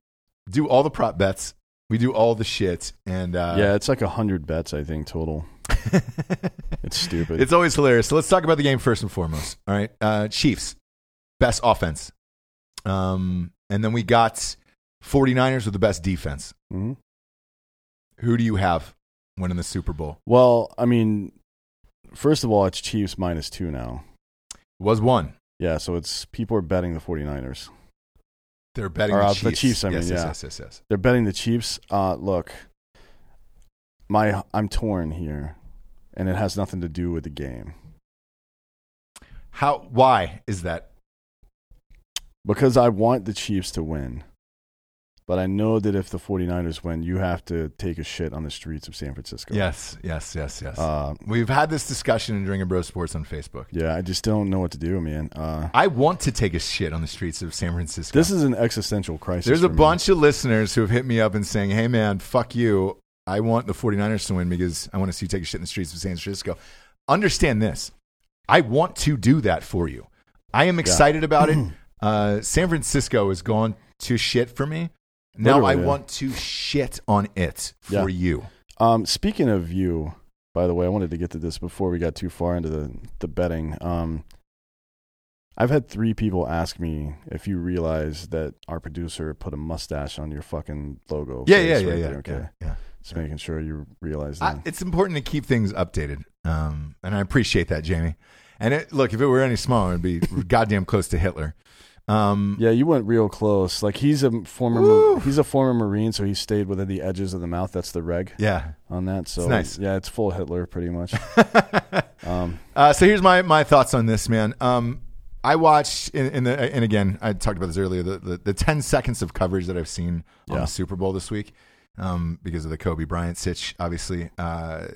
do all the prop bets. We do all the shit, and uh, yeah, it's like a hundred bets I think total. It's stupid. it's always hilarious. So let's talk about the game first and foremost. All right, uh, Chiefs, best offense, um, and then we got 49ers with the best defense. hmm Who do you have winning the Super Bowl? Well, I mean, first of all, it's Chiefs minus two now. Was one. Yeah, so it's people are betting the 49ers. They're betting Or, the uh, Chiefs. the Chiefs, I mean, yes, yeah. yes, yes, yes, yes. They're betting the Chiefs. Uh, look, my I'm torn here, and it has nothing to do with the game How? Why is that? because I want the Chiefs to win. But I know that if the 49ers win, you have to take a shit on the streets of San Francisco. Yes, yes, yes, yes. Uh, We've had this discussion in Drinking Bro Sports on Facebook. yeah, I just don't know what to do, man. Uh, I want to take a shit on the streets of San Francisco. this is an existential crisis. There's a me. bunch of listeners who have hit me up and saying, "Hey, man, fuck you. I want the 49ers to win because I want to see you take a shit in the streets of San Francisco." Understand this. I want to do that for you. I am excited about it. Uh, San Francisco has gone to shit for me. Now Literally, I yeah. want to shit on it for Yeah. you. Um, speaking of you, by the way, I wanted to get to this before we got too far into the the betting. Um, I've had three people ask me if you realize that our producer put a mustache on your fucking logo. Yeah, face yeah, right yeah, yeah, there, Okay, yeah, yeah. Just making sure you realize I, that. it's important to keep things updated, um, and I appreciate that, Jamie. And it, look, if it were any smaller, it'd be goddamn close to Hitler. Um, yeah, you went real close. Like he's a former he's a former Marine, so he stayed within the edges of the mouth. That's the reg yeah. on that. So nice. Yeah, it's full Hitler pretty much. um, Uh, so here's my my thoughts on this, man. Um, I watched in, in the and again I talked about this earlier the, the the ten seconds of coverage that I've seen on Yeah. the Super Bowl this week um, because of the Kobe Bryant sitch. Obviously, uh,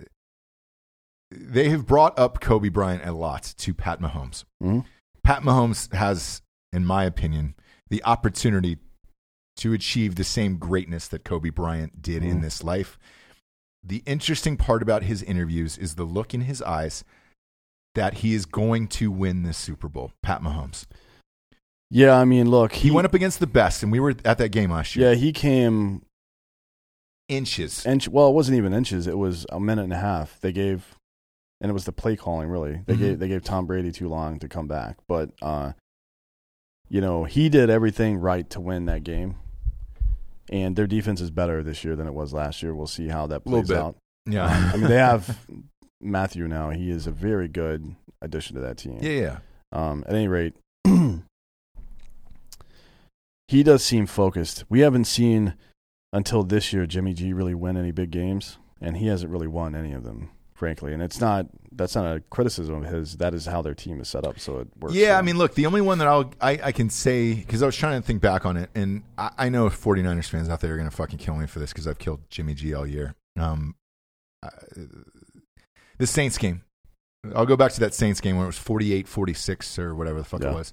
they have brought up Kobe Bryant a lot to Pat Mahomes. mhm. Pat Mahomes has, in my opinion, the opportunity to achieve the same greatness that Kobe Bryant did in Mhm. this life. The interesting part about his interviews is the look in his eyes that he is going to win this Super Bowl. Pat Mahomes. Yeah, I mean, look, He, went up against the best, and we were at that game last year. Yeah, he came Inches. inch. Well, it wasn't even inches. It was a minute and a half. They gave, and it was the play calling. Really, they Mhm. gave they gave Tom Brady too long to come back. But uh, you know, he did everything right to win that game. And their defense is better this year than it was last year. We'll see how that plays out. yeah. I mean, they have Mathieu now. He is a very good addition to that team. yeah, yeah. Um, at any rate, he does seem focused. We haven't seen until this year Jimmy G really win any big games, and he hasn't really won any of them, frankly. And it's not that's not a criticism of his. That is how their team is set up, so it works. Yeah, I mean, look, the only one that I'll, I, I can say, because I was trying to think back on it, and I, I know 49ers fans out there are going to fucking kill me for this because I've killed Jimmy G all year. Um, uh, the Saints game. I'll go back to that Saints game where it was 48 46 or whatever the fuck Yeah. it was.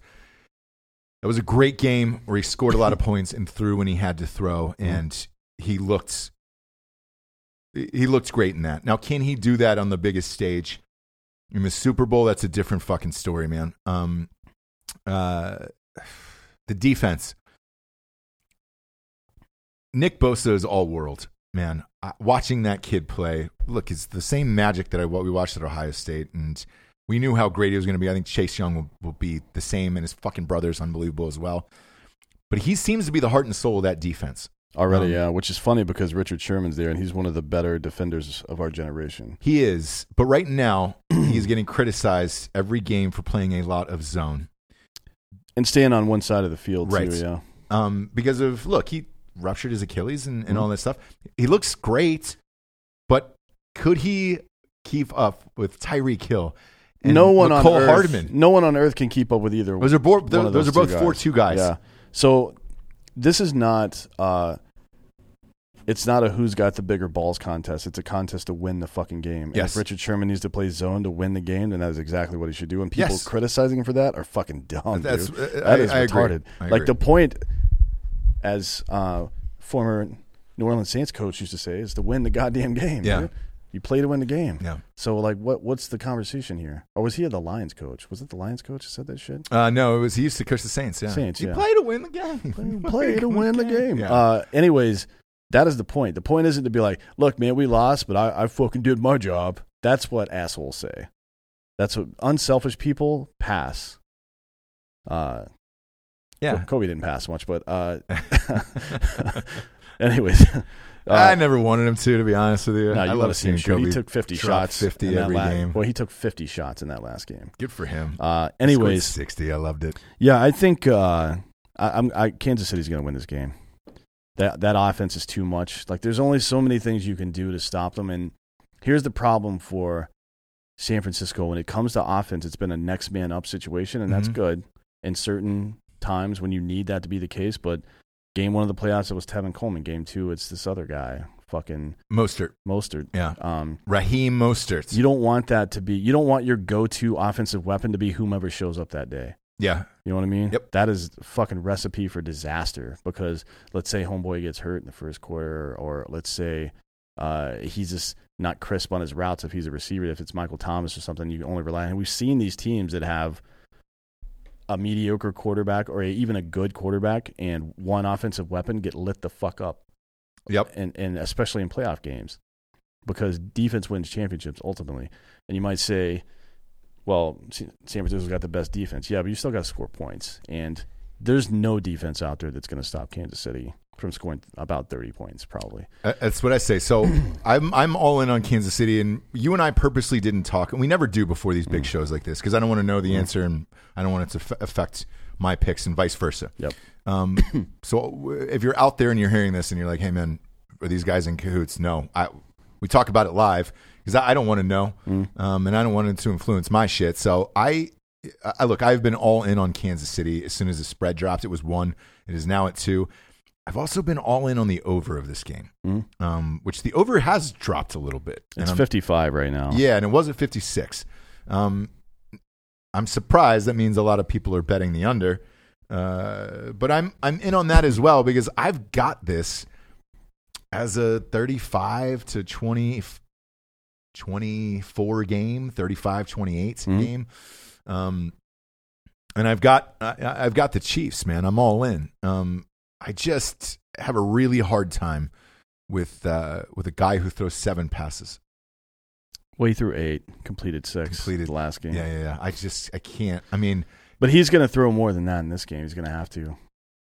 That was a great game where he scored a lot of points and threw when he had to throw, and he looked he looked great in that. Now, can he do that on the biggest stage in the Super Bowl? That's a different fucking story, man. Um, uh, the defense. Nick Bosa is all world, man. Watching that kid play, look, it's the same magic that I what we watched at Ohio State, and we knew how great he was going to be. I think Chase Young will, will be the same, and his fucking brother is unbelievable as well. But he seems to be the heart and soul of that defense. Already, Um, yeah, which is funny because Richard Sherman's there, and he's one of the better defenders of our generation. He is, but right now he's getting criticized every game for playing a lot of zone. And staying on one side of the field, Right. too, yeah. um, because of look, he ruptured his Achilles and, and Mhm. all that stuff. He looks great, but could he keep up with Tyreek Hill? And no one Mecole on earth, Hardman. no one on earth can keep up with either. Those are, bo- one of those, are both four two guys. Yeah. So this is not. Uh, it's not a who's got the bigger balls contest. It's a contest to win the fucking game. And Yes. if Richard Sherman needs to play zone to win the game, then that is exactly what he should do. And people Yes. criticizing him for that are fucking dumb. That's- dude. uh, That I- is I retarded. Like the point, as uh, former New Orleans Saints coach used to say, is to win the goddamn game. Yeah. You play to win the game. Yeah. So like, what what's the conversation here? Or was he the Lions coach? Was it the Lions coach who said that shit? Uh, no, it was he used to coach the Saints. Yeah, Saints, He yeah. play to win the game. play to win the game. Yeah. Uh, anyways, that is the point. The point isn't to be like, look, man, we lost, but I, I fucking did my job. That's what assholes say. That's what unselfish people pass. Uh, yeah. Kobe didn't pass much, but uh, anyways, uh, I never wanted him to, to be honest with you. no, I love want to see him seeing shoot. He Kobe took 50 shots 50 in that every la- game. Well, he took 50 shots in that last game. Good for him. Uh, anyways, sixty. I loved it. Yeah, I think uh, I, I'm I, Kansas City's going to win this game. That that offense is too much. Like, there's only so many things you can do to stop them. And here's the problem for San Francisco when it comes to offense. It's been a next man up situation, and that's Mhm. good in certain times when you need that to be the case. But game one of the playoffs, it was Tevin Coleman. Game two, it's this other guy, fucking Mostert. Mostert. Yeah. Um, Raheem Mostert. you don't want that to be. You don't want your go-to offensive weapon to be whomever shows up that day. yeah. You know what I mean? Yep. That is fucking recipe for disaster because let's say homeboy gets hurt in the first quarter, or let's say uh, he's just not crisp on his routes if he's a receiver. If it's Michael Thomas or something, you can only rely on. We've seen these teams that have a mediocre quarterback or a, even a good quarterback and one offensive weapon get lit the fuck up, Yep. and and especially in playoff games because defense wins championships ultimately. And you might say, well, San San Francisco's got the best defense. Yeah, but you still got to score points. And there's no defense out there that's going to stop Kansas City from scoring about 30 points, probably. Uh, That's what I say. So I'm I'm all in on Kansas City, and you and I purposely didn't talk, and we never do before these Mm. big shows like this because I don't want to know the answer, and I don't want it to f- affect my picks, and vice versa. Yep. Um, so if you're out there and you're hearing this, and you're like, "Hey, man, are these guys in cahoots?" No, I we talk about it live because I, I don't want to know, Mm. um, and I don't want it to influence my shit. So I. I look. I've been all in on Kansas City as soon as the spread dropped. It was one. It is now at two. I've also been all in on the over of this game, Mm. um, which the over has dropped a little bit. It's I'm- 55 right now. Yeah, and it was at 56. Um, I'm surprised. That means a lot of people are betting the under. Uh, but I'm I'm in on that as well because I've got this as a 35 to 20 24 game, 35 28 Mhm. game. Um and I've got I, I've got the Chiefs, man. I'm all in. Um I just have a really hard time with uh with a guy who throws seven passes. Way through eight, completed six. Completed. the last game. Yeah, yeah, yeah. I just I can't. I mean, But he's going to throw more than that in this game. He's going to have to,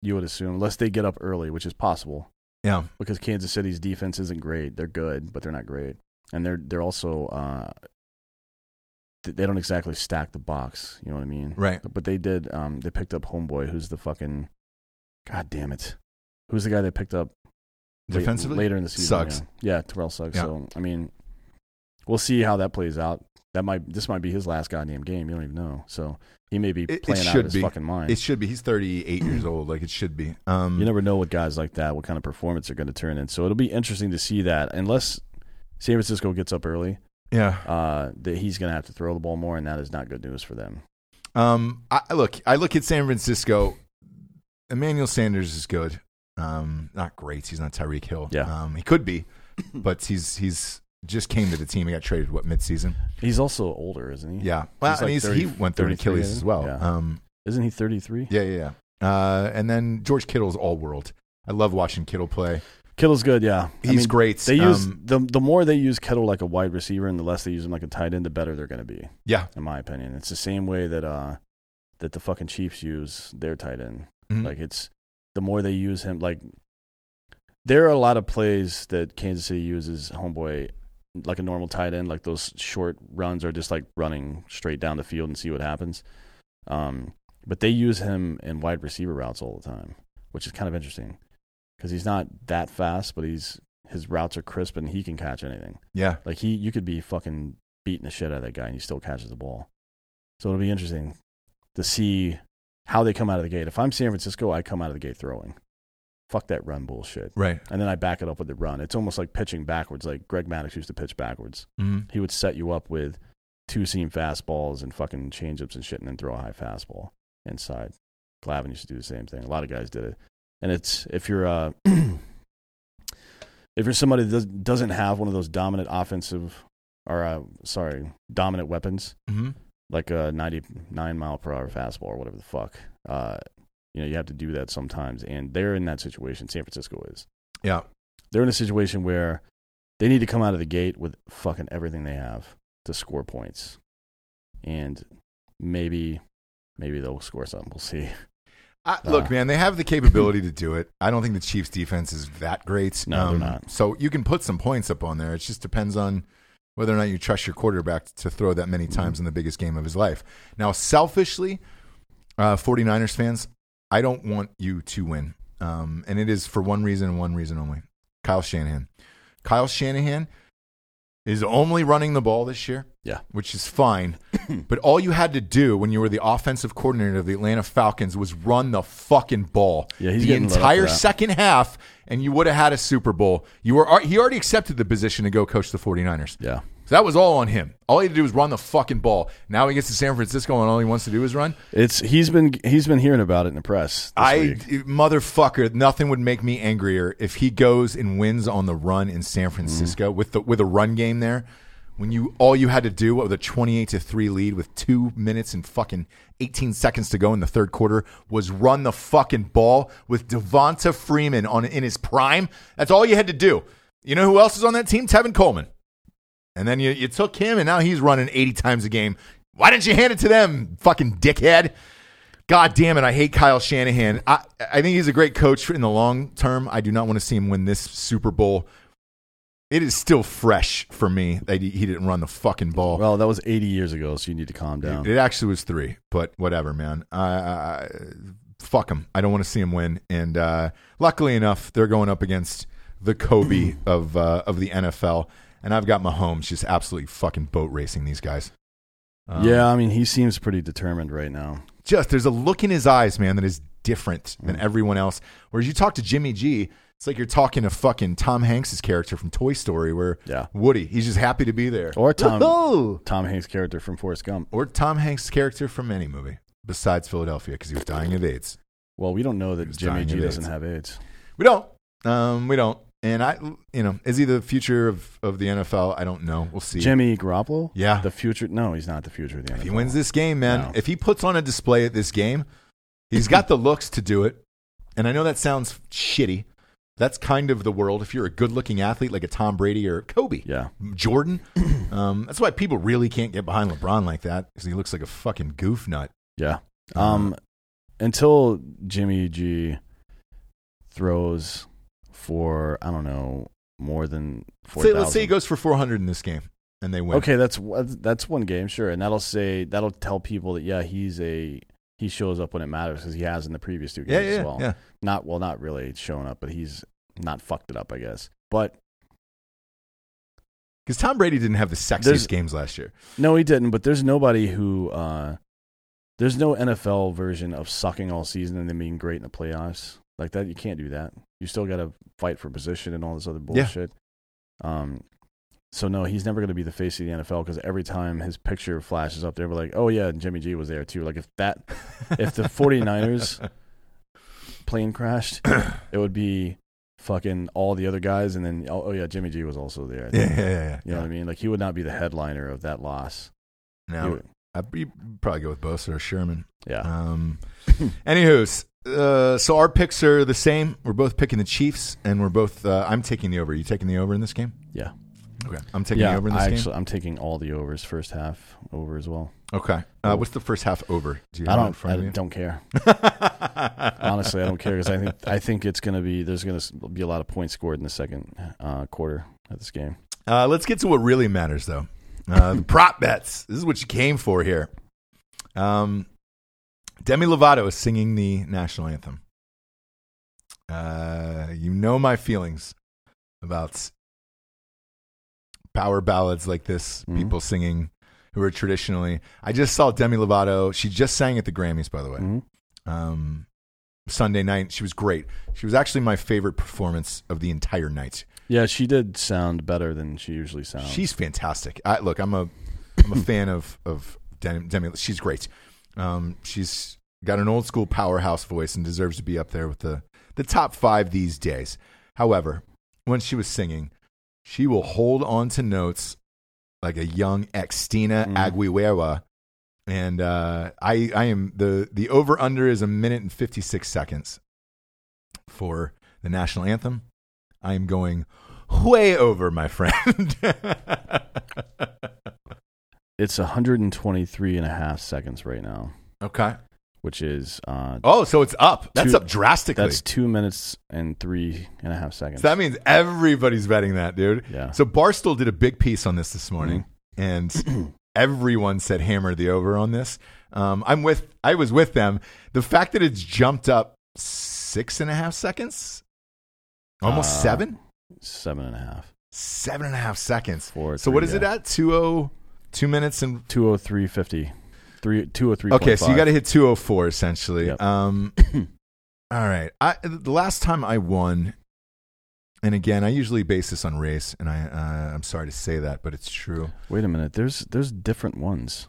you would assume, unless they get up early, which is possible. yeah, because Kansas City's defense isn't great. They're good, but they're not great, and they're they're also uh, they don't exactly stack the box. You know what I mean? right. But they did. Um, they picked up homeboy, who's the fucking, god damn it, who's the guy they picked up Defensively, later in the season? Suggs. Yeah, yeah Terrell Suggs. Yeah. So I mean, we'll see how that plays out. That might this might be his last goddamn game. You don't even know. So he may be It- it playing out should of his be. fucking mind. It should be. He's 38 years old. Like it should be. Um, You never know what guys like that, what kind of performance they're going to turn in. So it'll be interesting to see that. Unless San Francisco gets up early, yeah. uh, that he's going to have to throw the ball more, and that is not good news for them. Um, I, look, I look at San Francisco. Emmanuel Sanders is good. Um, not great. He's not Tyreek Hill. Yeah. Um, he could be, but he's he's just came to the team. He got traded what midseason. He's also older, isn't he? Yeah. Well, He's and like he's, 30 he went through an Achilles as well. Yeah. Um, Isn't he 33? yeah, yeah, yeah. Uh, and then George Kittle's all world. I love watching Kittle play. Kittle's good, yeah. I He's mean, great. They use Um, the the more they use Kittle like a wide receiver, and the less they use him like a tight end, the better they're going to be, yeah. in my opinion. It's the same way that uh that the fucking Chiefs use their tight end. Mhm. Like it's the more they use him, like there are a lot of plays that Kansas City uses homeboy like a normal tight end, like those short runs are just like running straight down the field and see what happens. Um, but they use him in wide receiver routes all the time, which is kind of interesting because he's not that fast, but he's his routes are crisp and he can catch anything. yeah. Like he, you could be fucking beating the shit out of that guy and he still catches the ball. So it'll be interesting to see how they come out of the gate. If I'm San Francisco, I come out of the gate throwing. Fuck that run bullshit. Right. And then I back it up with the run. It's almost like pitching backwards, like Greg Maddux used to pitch backwards. Mhm. He would set you up with two seam fastballs and fucking changeups and shit, and then throw a high fastball inside. Glavine used to do the same thing. A lot of guys did it. And it's if you're uh if you're somebody that does- doesn't have one of those dominant offensive or uh, sorry dominant weapons Mhm. Like a 99 mile per hour fastball or whatever the fuck, uh, you know you have to do that sometimes. And they're in that situation. San Francisco is Yeah. they're in a situation where they need to come out of the gate with fucking everything they have to score points. And maybe maybe they'll score something. We'll see. I, look, Uh, man, they have the capability to do it. I don't think the Chiefs' defense is that great. Um, No, they're not. So you can put some points up on there. It just depends on whether or not you trust your quarterback to throw that many times in the biggest game of his life. Now, selfishly, uh, 49ers fans, I don't want you to win. Um, and it is for one reason and one reason only Kyle Shanahan. Kyle Shanahan is only running the ball this year Yeah. which is fine. but all you had to do when you were the offensive coordinator of the Atlanta Falcons was run the fucking ball. Yeah, he's the getting lit up entire that. second half, and you would have had a Super Bowl. You were he already accepted the position to go coach the 49ers. Yeah. So that was all on him. All he had to do was run the fucking ball. Now he gets to San Francisco and all he wants to do is run. It's he's been he's been hearing about it in the press. This I week. motherfucker, nothing would make me angrier if he goes and wins on the run in San Mm-hmm. Francisco with the with a run game there. When you all you had to do with a twenty eight to three lead with two minutes and fucking eighteen seconds to go in the third quarter was run the fucking ball with Devonta Freeman on in his prime. That's all you had to do. You know who else is on that team? Tevin Coleman. And then you, you took him, and now he's running 80 times a game. Why didn't you hand it to them, fucking dickhead? God damn it, I hate Kyle Shanahan. I, I think he's a great coach in the long term. I do not want to see him win this Super Bowl. It is still fresh for me that he, he didn't run the fucking ball. well, that was 80 years ago, so you need to calm down. It actually was three, but whatever, man. I, I, fuck him. I don't want to see him win. And uh, luckily enough, they're going up against the Kobe of uh, of the NFL, and I've got Mahomes just absolutely fucking boat racing these guys. Um, yeah, I mean, he seems pretty determined right now. just there's a look in his eyes, man, that is different than Mm. everyone else. Whereas you talk to Jimmy G, it's like you're talking to fucking Tom Hanks's character from Toy Story, where Yeah. Woody, he's just happy to be there. Or Tom Woohoo! Tom Hanks' character from Forrest Gump. or Tom Hanks' character from any movie besides Philadelphia because he was dying of AIDS. Well, we don't know that Jimmy G doesn't AIDS. have AIDS. We don't. Um, we don't. And I, you know, is he the future of, of the NFL? I don't know. We'll see. Jimmy Garoppolo? Yeah. The future? No, he's not the future of the NFL. if he wins this game, man, No. if he puts on a display at this game, he's got the looks to do it. And I know that sounds shitty. That's kind of the world. If you're a good looking athlete like a Tom Brady or Kobe, Yeah. Jordan, um, that's why people really can't get behind LeBron like that because he looks like a fucking goof nut. Yeah. Um, until Jimmy G throws for I don't know more than four. Say, let's say he goes for 400 in this game and they win. Okay, that's that's one game, sure, and that'll say that'll tell people that yeah, he's a he shows up when it matters because he has in the previous two games Yeah, yeah, as well. yeah. Not well, not really showing up, but he's not fucked it up, I guess. But Because Tom Brady didn't have the sexiest games last year. no, he didn't. But there's nobody who uh, there's no NFL version of sucking all season and then being great in the playoffs like that. You can't do that. You still got to fight for position and all this other Yeah. bullshit. Um, so no, he's never going to be the face of the NFL because every time his picture flashes up there, we're like, oh yeah, and Jimmy G was there too. Like if that, if the 49ers plane crashed, it would be fucking all the other guys, and then oh, oh yeah, Jimmy G was also there. Yeah, yeah, yeah. yeah. You know what I mean? Like he would not be the headliner of that loss. No, would- I'd be- probably go with Bosa or Sherman. yeah. Um, anywho's, uh, so our picks are the same. We're both picking the Chiefs, and we're both. Uh, I'm taking the over. you taking the over in this game? yeah. Okay, I'm taking yeah. the over in this I game. actually, I'm taking all the overs first half over as well. Okay, uh, what's the first half over? Do you I don't. I don't care. Honestly, I don't care because I think I think it's gonna be there's gonna be a lot of points scored in the second uh, quarter of this game. Uh, let's get to what really matters, though. Uh, the prop bets. This is what you came for here. Um, Demi Lovato is singing the national anthem. Uh, you know my feelings about power ballads like this. Mhm. People singing who are traditionally. I just saw Demi Lovato. She just sang at the Grammys, by the way. Mhm. Um, Sunday night. She was great. She was actually my favorite performance of the entire night. Yeah, she did sound better than she usually sounds. She's fantastic. I, look, I'm a I'm a fan of of Demi. Demi. She's great. Um, she's got an old school powerhouse voice and deserves to be up there with the the top five these days. However, when she was singing, she will hold on to notes like a young Xtina Mhm. Aguilera. And uh, I I am the the over under is a minute and fifty six seconds for the national anthem. I am going way over, my friend. it's 123 and a half seconds right now, okay. Which is uh, Oh, so it's up. That's Two- up drastically. that's two minutes and three and a half seconds. so that means everybody's betting that, dude. yeah. So Barstool did a big piece on this this morning, Mm-hmm. and everyone said hammer the over on this. Um, I'm with. I was with them. The fact that it's jumped up six and a half seconds, almost Uh, seven, Seven and a half. seven and a half seconds. Four. So what three, is it at? Two oh two minutes and 203.50. Three, 203. Okay, so you got to hit 204 essentially. Yep. Um, all right. I, the last time I won, and again, I usually base this on race, and I uh, I'm sorry to say that, but it's true. Wait a minute. There's there's different ones.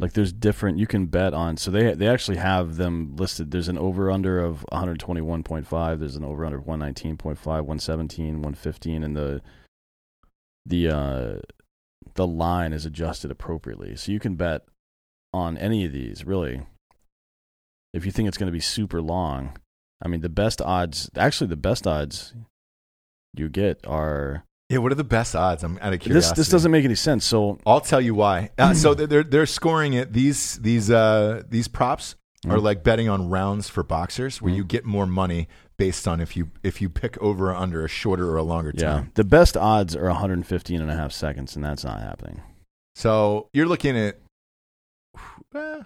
Like there's different you can bet on. So they they actually have them listed. There's an over under of 121.5. There's an over under of 119.5, 117, 115 and the the uh the line is adjusted appropriately. So you can bet on any of these, really. If you think it's going to be super long. I mean, the best odds, actually the best odds you get are Yeah. What are the best odds? I'm out of this curiosity. this doesn't make any sense. So I'll tell you why. Uh, so they're- they're scoring it. These these uh these props are Mhm. like betting on rounds for boxers, where Mhm. you get more money based on if you if you pick over or under a shorter or a longer time. Yeah. The best odds are 115 and a half seconds, and that's not happening. So you're looking at. eh.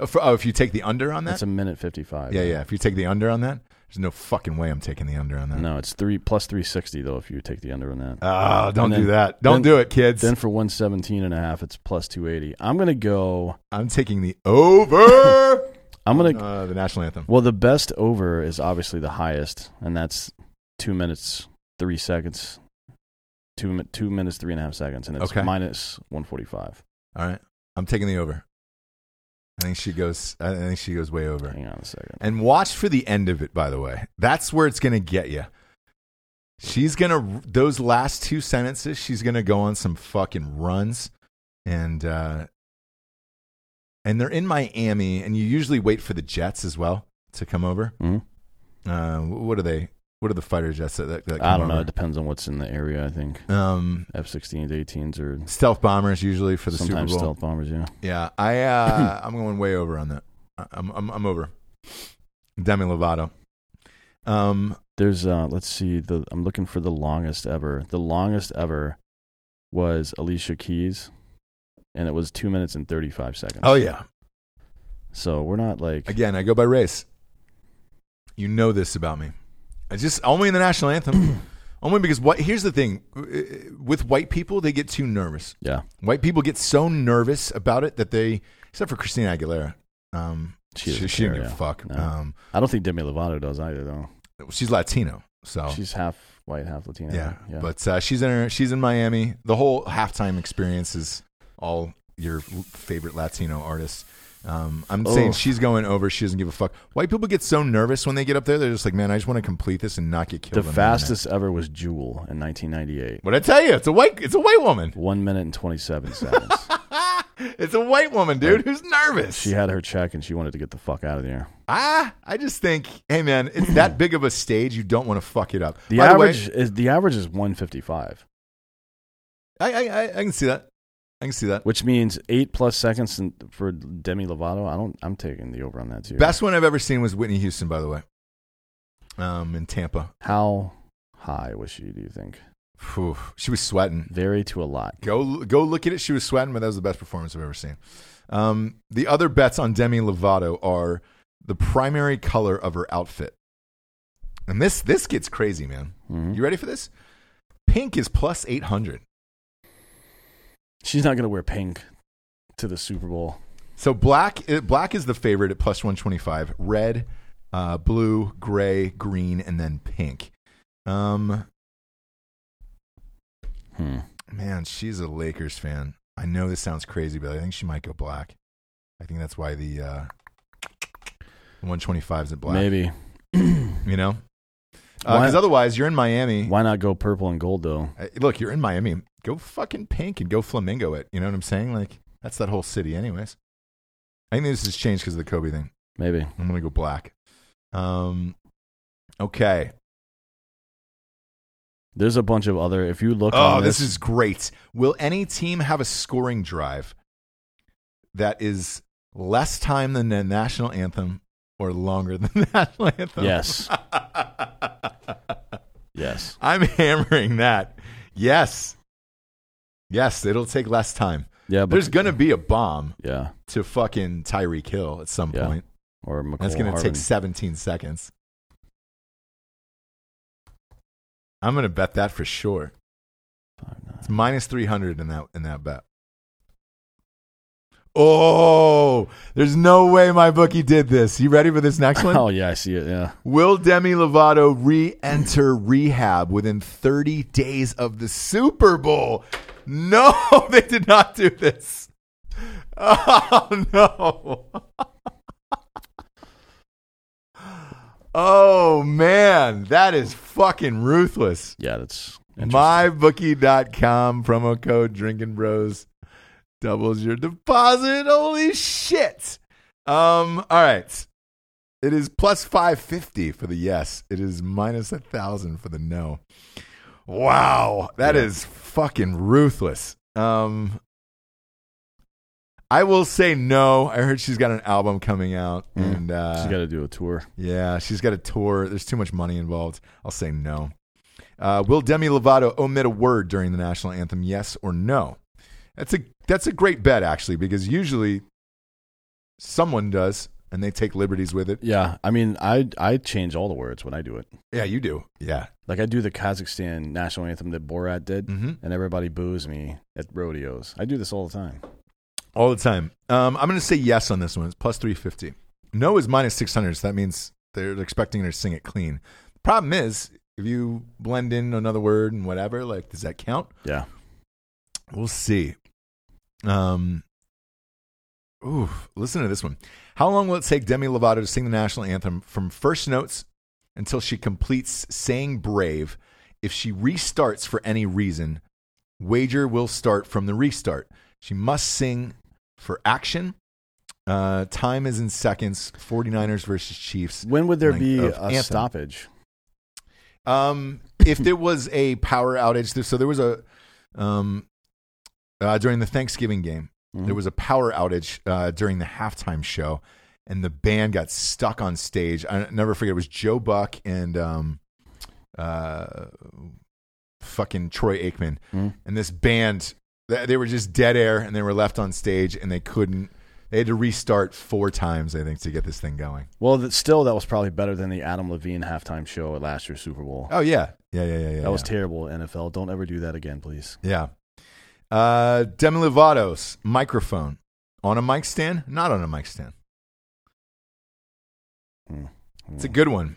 Oh, if you take the under on that, That's a minute 55. yeah, yeah. If you take the under on that, there's no fucking way I'm taking the under on that. No, it's three plus 360, though, if you take the under on that. Oh, don't then- do that. Don't then- do it, kids. then for 117 and a half, it's plus 280. I'm going to go. I'm taking the over. I'm going to. uh, the national anthem. Well, the best over is obviously the highest, and that's two minutes, three seconds. Two, two minutes, three and a half seconds, and it's Okay. minus 145. All right, I'm taking the over. I think she goes. I think she goes way over. Hang on a second. And watch for the end of it. By the way, that's where it's going to get you. She's gonna those last two sentences. She's gonna go on some fucking runs, and uh, and they're in Miami, and you usually wait for the Jets as well to come over. Mhm. Uh, what are they? What are the fighter jets that, that, I don't know. It depends on what's in the area, I think. Um, F-16s, 18s, or stealth bombers usually for the sometimes Super Bowl. stealth bombers, yeah. Yeah, I uh, I'm going way over on that. I'm I'm, I'm over. Demi Lovato. Um, There's uh let's see the I'm looking for the longest ever. The longest ever was Alicia Keys and it was 2 minutes and 35 seconds. oh yeah. So we're not like Again, I go by race. You know this about me. I just only in the national anthem. only because what? Here's the thing: with white people, they get too nervous. yeah. White people get so nervous about it that they, except for Christina Aguilera, um, She she, she didn't give a yeah. fuck. No. Um, I don't think Demi Lovato does either though. she's Latino, so She's half white, half Latina. yeah. Yeah. But uh, she's in her, she's in Miami. The whole halftime experience is all your favorite Latino artists. Um, I'm Oh. saying she's going over. She doesn't give a fuck. White people get so nervous when they get up there. They're just like, man, I just want to complete this and not get killed. The on internet." fastest ever was Jewel in 1998. What I tell you? It's a white. It's a white woman. One minute and 27 seconds. It's a white woman, dude, who's nervous. She had her check and she wanted to get the fuck out of there. ah, I just think, hey, man, it's that big of a stage. You don't want to fuck it up. The By way, average is the average is 155, I, I, I, I can see that. I can see that. which means eight plus seconds for Demi Lovato. I don't. I'm taking the over on that too. Best one I've ever seen was Whitney Houston, by the way, um, in Tampa. How high was she? Do you think? She was sweating. Very to a lot. Go go look at it. She was sweating, but that was the best performance I've ever seen. Um, the other bets on Demi Lovato are the primary color of her outfit, and this this gets crazy, man. Mhm. You ready for this? Pink is plus eight hundred. She's not gonna wear pink to the Super Bowl. So black black is the favorite at plus one twenty five. Red, uh, blue, gray, green, and then pink. Um, Hmm. Man, she's a Lakers fan. I know this sounds crazy, but I think she might go black. I think that's why the uh, 125 is at black. Maybe. You know? Why- Because otherwise, you're in Miami. Why not go purple and gold though? Uh, Look, you're in Miami. Go fucking pink and go flamingo it. You know what I'm saying? Like, that's that whole city, anyways. I think this has changed because of the Kobe thing. Maybe. I'm going to go black. Um, okay. There's a bunch of other. If you look, Oh, on this is great. Will any team have a scoring drive that is less time than the national anthem or longer than that yes, yes. I'm hammering that. Yes. Yes, it'll take less time. Yeah, but There's going to be a bomb yeah, to fucking Tyreek Hill at some Yeah. point. or Mecole That's going to Hardman. take 17 seconds. I'm going to bet that for sure. It's minus 300 in that in that bet. Oh, there's no way my bookie did this. You ready for this next one? Oh yeah, I see it. Yeah, Will Demi Lovato re-enter rehab within 30 days of the Super Bowl? No, they did not do this. Oh no. Oh man, that is fucking ruthless. yeah. That's. MyBookie.com promo code Drinking Bros doubles your deposit. Holy shit! Um, all right. It is plus five fifty for the yes. It is minus a thousand for the no. Wow, that Yeah. is fucking ruthless. Um, I will say no. I heard she's got an album coming out, Mm. and uh, She's got to do a tour. yeah, she's got a tour. There's too much money involved. I'll say no. Uh, will Demi Lovato omit a word during the national anthem? Yes or no? That's a that's a great bet actually because usually someone does and they take liberties with it. Yeah, I mean, I I change all the words when I do it. Yeah, you do. Yeah. Like I do the Kazakhstan national anthem that Borat did, hmm and everybody boos me at rodeos. I do this all the time. All the time. Um, I'm going to say yes on this one. It's plus 350. No is minus 600. So that means they're expecting her to sing it clean. The problem is if you blend in another word and whatever, like does that count? Yeah, We'll see. Um, ooh, listen to this one. How long will it take Demi Lovato to sing the national anthem from first notes until she completes saying brave? If she restarts for any reason, wager will start from the restart. She must sing for action. Uh, time is in seconds. 49ers versus Chiefs. when would there be a anthem. stoppage? Um, if there was a power outage, so there was a um, uh, during the Thanksgiving game, Mhm. there was a power outage uh, during the halftime show, and the band got stuck on stage. I never forget. It was Joe Buck and um, uh, fucking Troy Aikman, Mhm. and this band. They they were just dead air, and they were left on stage, and they couldn't. They had to restart four times, I think, to get this thing going. Well, still, that was probably better than the Adam Levine halftime show at last year's Super Bowl. Oh yeah, yeah, yeah, yeah. yeah that was terrible. NFL, don't ever do that again, please. Yeah. Uh, Demi Lovato's microphone on a mic stand, not on a mic stand. Hmm. It's a good one.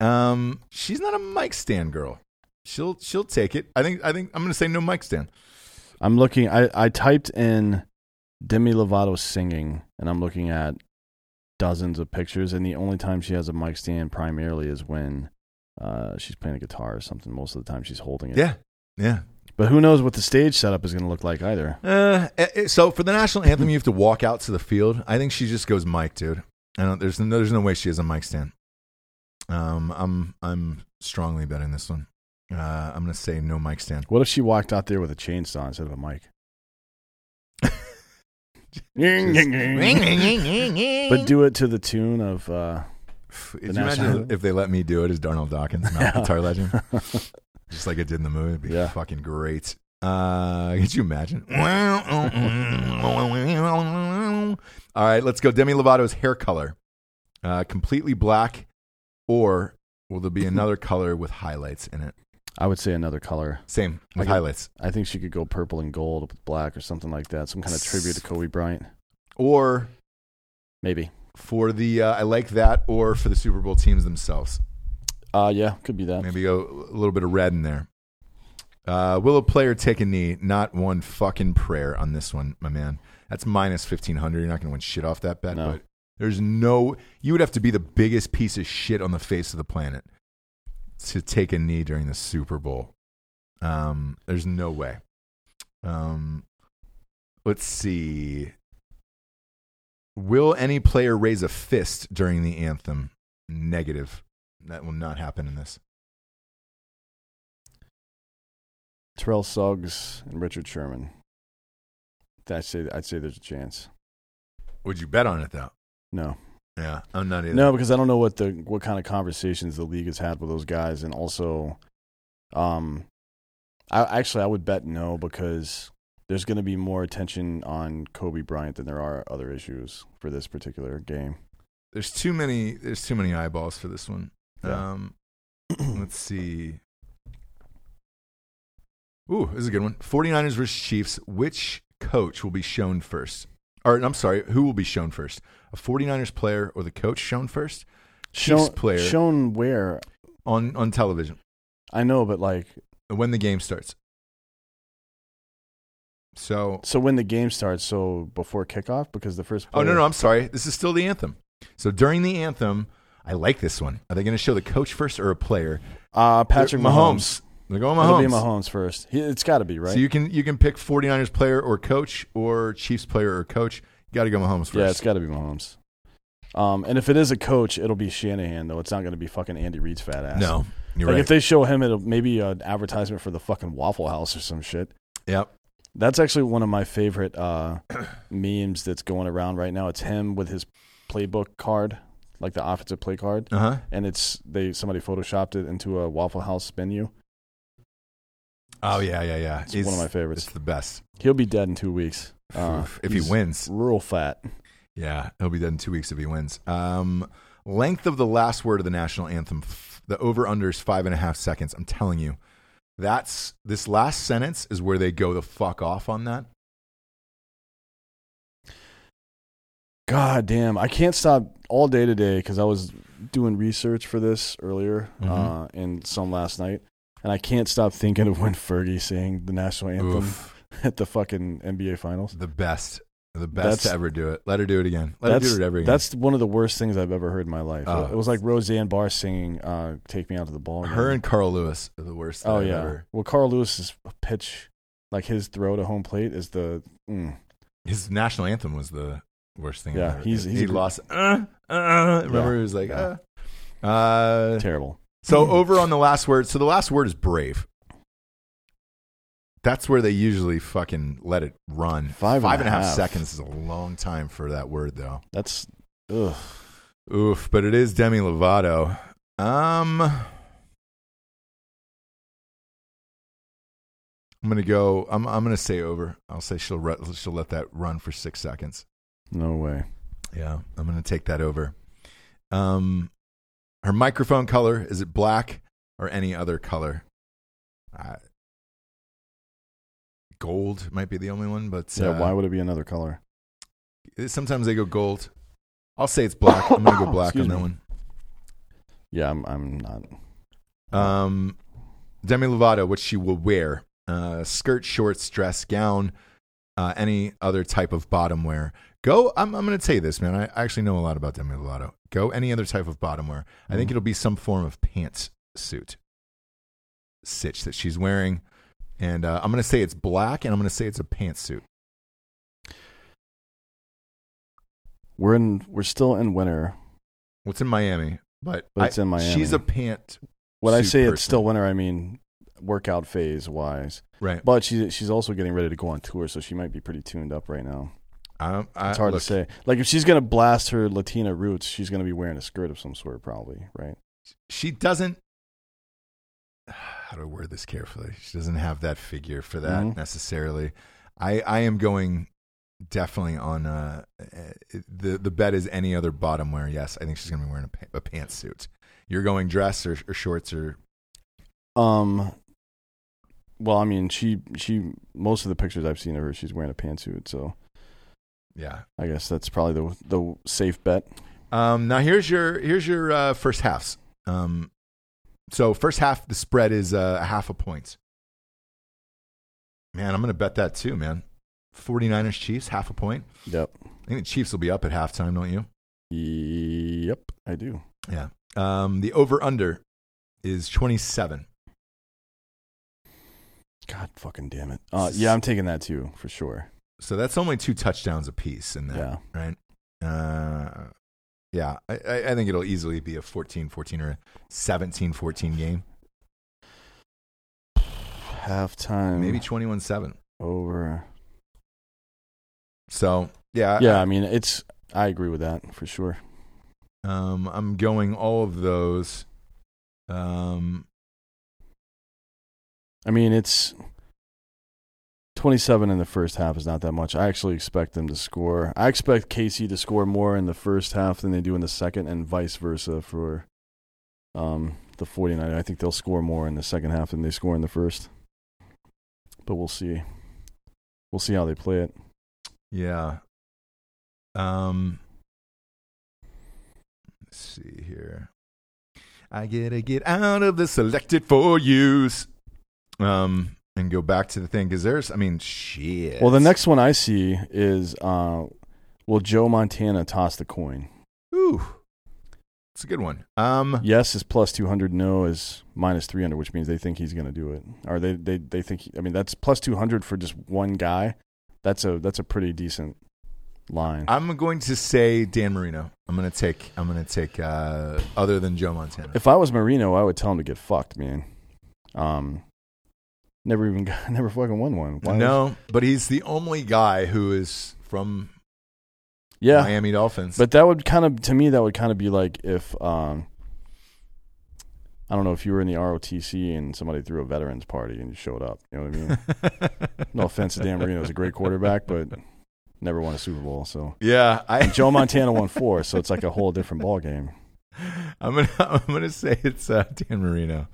Um, she's not a mic stand girl. She'll she'll take it. I think I think I'm going to say no mic stand. I'm looking. I I typed in Demi Lovato singing, and I'm looking at dozens of pictures, and the only time she has a mic stand primarily is when uh, she's playing a guitar or something. Most of the time, she's holding it. Yeah, yeah. But who knows what the stage setup is going to look like either. Uh, eh, eh, so for the national anthem, you have to walk out to the field. I think she just goes mic, dude. I don't. There's no, there's no way she has a mic stand. Um, I'm I'm strongly betting this one. Uh, I'm gonna say no mic stand. What if she walked out there with a chainsaw instead of a mic? but do it to the tune of. Uh, you imagine if they let me do it as Darnell Dawkins, mouth guitar legend, just like it did in the movie? It'd be Yeah. fucking great. Uh, could you imagine? All right, let's go. Demi Lovato's hair color, uh, completely black, or will there be another color with highlights in it? I would say another color. Same with could- highlights, I think she could go purple and gold with black or something like that. Some kind of tribute to Kobe Bryant. or Maybe. for the uh, I like that, or for the Super Bowl teams themselves. Uh, yeah, could be that. Maybe go a little bit of red in there. Uh, will a player take a knee? Not one fucking prayer on this one, my man. That's minus fifteen hundred. You're not going to win shit off that bet. No. But there's no. You would have to be the biggest piece of shit on the face of the planet to take a knee during the Super Bowl. Um, there's no way. Um, let's see. Will any player raise a fist during the anthem? Negative. That will not happen in this. Terrell Suggs and Richard Sherman. I'd say I'd say there's a chance. Would you bet on it though? No, Yeah, I'm not either. no, because I don't know what the what kind of conversations the league has had with those guys, and also, um, I actually I would bet no because there's going to be more attention on Kobe Bryant than there are other issues for this particular game. there's too many. There's too many eyeballs for this one. Yeah. Um, let's see. Ooh, this is a good one. 49ers versus Chiefs. Which coach will be shown first? Or I'm sorry, who will be shown first? A 49ers player or the coach shown first Chiefs Shown, player. shown where on on television I know, but like, when the game starts? So, so when the game starts, so before kickoff, because the first. oh no, no, I'm sorry. This is still the anthem. So during the anthem, I like this one. Are they going to show the coach first or a player? Uh, Patrick They're- Mahomes. They're going Mahomes. It'll Mahomes. be Mahomes first. He, it's got to be right. So you can you can pick 49ers player or coach or Chiefs player or coach. You got to go Mahomes first. yeah, it's got to be Mahomes. Um, and if it is a coach, it'll be Shanahan though. It's not going to be fucking Andy Reid's fat ass. no, you're like right. if they show him, it'll maybe an advertisement for the fucking Waffle House or some shit. yep. That's actually one of my favorite uh, memes that's going around right now. It's him with his playbook card, like the offensive play card, Uh huh. and it's they somebody photoshopped it into a Waffle House menu. Oh yeah, yeah, yeah. It's one of my favorites. It's the best. He'll be dead in two weeks. Uh, if he wins, real fat. yeah, he'll be dead in two weeks if he wins. Um, length of the last word of the national anthem. The over under is five and a half seconds. I'm telling you, that's this last sentence is where they go the fuck off on that. God damn, I can't stop all day today because I was doing research for this earlier Mhm. uh, and some last night, and I can't stop thinking of when Fergie sang the national anthem Oof, at the fucking NBA Finals. the best, the best That's- to ever do it. Let her do it again. Let her do it every again. that's one of the worst things I've ever heard in my life. Oh. it was like Roseanne Barr singing uh, "Take Me Out to the Ball." Game. her and Carl Lewis are the worst. oh I've yeah, ever- well Carl Lewis's pitch, like his throw to home plate, is the mm, His national anthem was the worst thing. Yeah, ever. he's- he's he lost. Uh, uh, remember, Yeah, he was like, uh. Uh, terrible. so over on the last word. So the last word is brave. That's where they usually fucking let it run. Five and a and a half half. seconds is a long time for that word, though. That's ugh. Oof, but it is Demi Lovato. Um, I'm gonna go. I'm I'm gonna say over. I'll say she'll re- she'll let that run for six seconds. No way. Yeah, I'm gonna take that over. Um, her microphone color is it black or any other color? Uh, gold might be the only one, but Yeah, uh, why would it be another color? sometimes they go gold. I'll say it's black. I'm gonna go black on that me. one. Yeah, I'm. I'm not. Um, Demi Lovato, what she will wear: uh, skirt, shorts, dress, gown, uh, any other type of bottom wear. Go. I'm, I'm going to tell you this, man. I actually know a lot about Demi Lovato. Go any other type of bottom wear. I think Mhm. it'll be some form of pants suit, sitch that she's wearing, and uh, I'm going to say it's black, and I'm going to say it's a pantsuit. We're in. We're still in winter. What's in Miami? But, But it's I- in Miami. She's a pant. When I suit say it's still winter, I mean workout phase wise. right. But she's she's also getting ready to go on tour, so she might be pretty tuned up right now. I, I, It's hard look, to say. Like if she's gonna blast her Latina roots, she's gonna be wearing a skirt of some sort, probably, right? She doesn't. How do I word this carefully? She doesn't have that figure for that Mhm. necessarily. I I am going definitely on uh the the bet is any other bottom wear. Yes, I think she's going to be wearing a, a pantsuit. You're going dress or, or shorts or Um. Well, I mean, she she most of the pictures I've seen of her, she's wearing a pantsuit, so yeah. I guess that's probably the the safe bet. Um, now here's your here's your uh, first halves. Um, so first half the spread is uh, a half a point. Man, I'm going to bet that too, man. 49ers Chiefs half a point. Yep. I think the Chiefs will be up at halftime, don't you? Yep, I do. Yeah. Um, the over under is 27. God fucking damn it. Uh, yeah, I'm taking that too for sure. So that's only two touchdowns apiece in that, Yeah. right? Uh, yeah, I, I I think it'll easily be a 14 14 or a 17 14 game. Halftime. Maybe 21 7. over. So, yeah. Yeah, I mean, it's. I agree with that for sure. Um, I'm going all of those. Um, I mean, it's 27 in the first half is not that much. I actually expect them to score. I expect KC to score more in the first half than they do in the second, and vice versa for um, the 49. I think they'll score more in the second half than they score in the first. But we'll see. We'll see how they play it. yeah. Um, let's see here. I gotta get out of the selected for use. Um, and go back to the thing because there's, I mean, shit. Well, the next one I see is uh, will Joe Montana toss the coin? Ooh, it's a good one. Um, Yes is plus 200. No is minus 300, which means they think he's going to do it. Or they, they, they think, he- I mean, that's plus 200 for just one guy. That's a, that's a pretty decent line. I'm going to say Dan Marino. I'm gonna take. I'm gonna take. Uh, other than Joe Montana. if I was Marino, I would tell him to get fucked, man. Um, never even, got, never fucking won one. Why no, but he's the only guy who is from yeah. Miami Dolphins. But that would kind of, to me, that would kind of be like if, um, I don't know, if you were in the ROTC and somebody threw a veterans party and you showed up. You know what I mean? No offense to Dan Marino, he's a great quarterback, but never won a Super Bowl. So yeah, I, Joe Montana won four, so it's like a whole different ball game. I'm gonna. I'm gonna say it's uh, Dan Marino.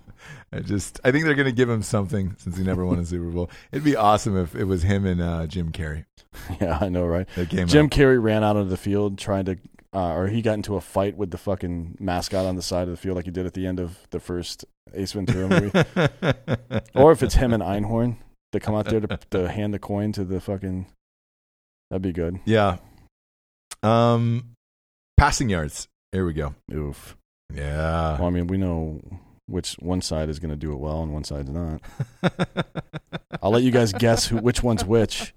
I just. I think they're gonna give him something since he never won a Super Bowl. It'd be awesome if it was him and uh, Jim Carrey Yeah, I know, right? that came Jim out. Carrey ran out of the field trying to, uh, or he got into a fight with the fucking mascot on the side of the field, like he did at the end of the first Ace Ventura movie. or if it's him and Einhorn that come out there to, to hand the coin to the fucking, that'd be good. yeah. Um, passing yards. Here we go. Oof. Yeah. Well, I mean, we know which one side is going to do it well and one side's not. I'll let you guys guess who which one's which.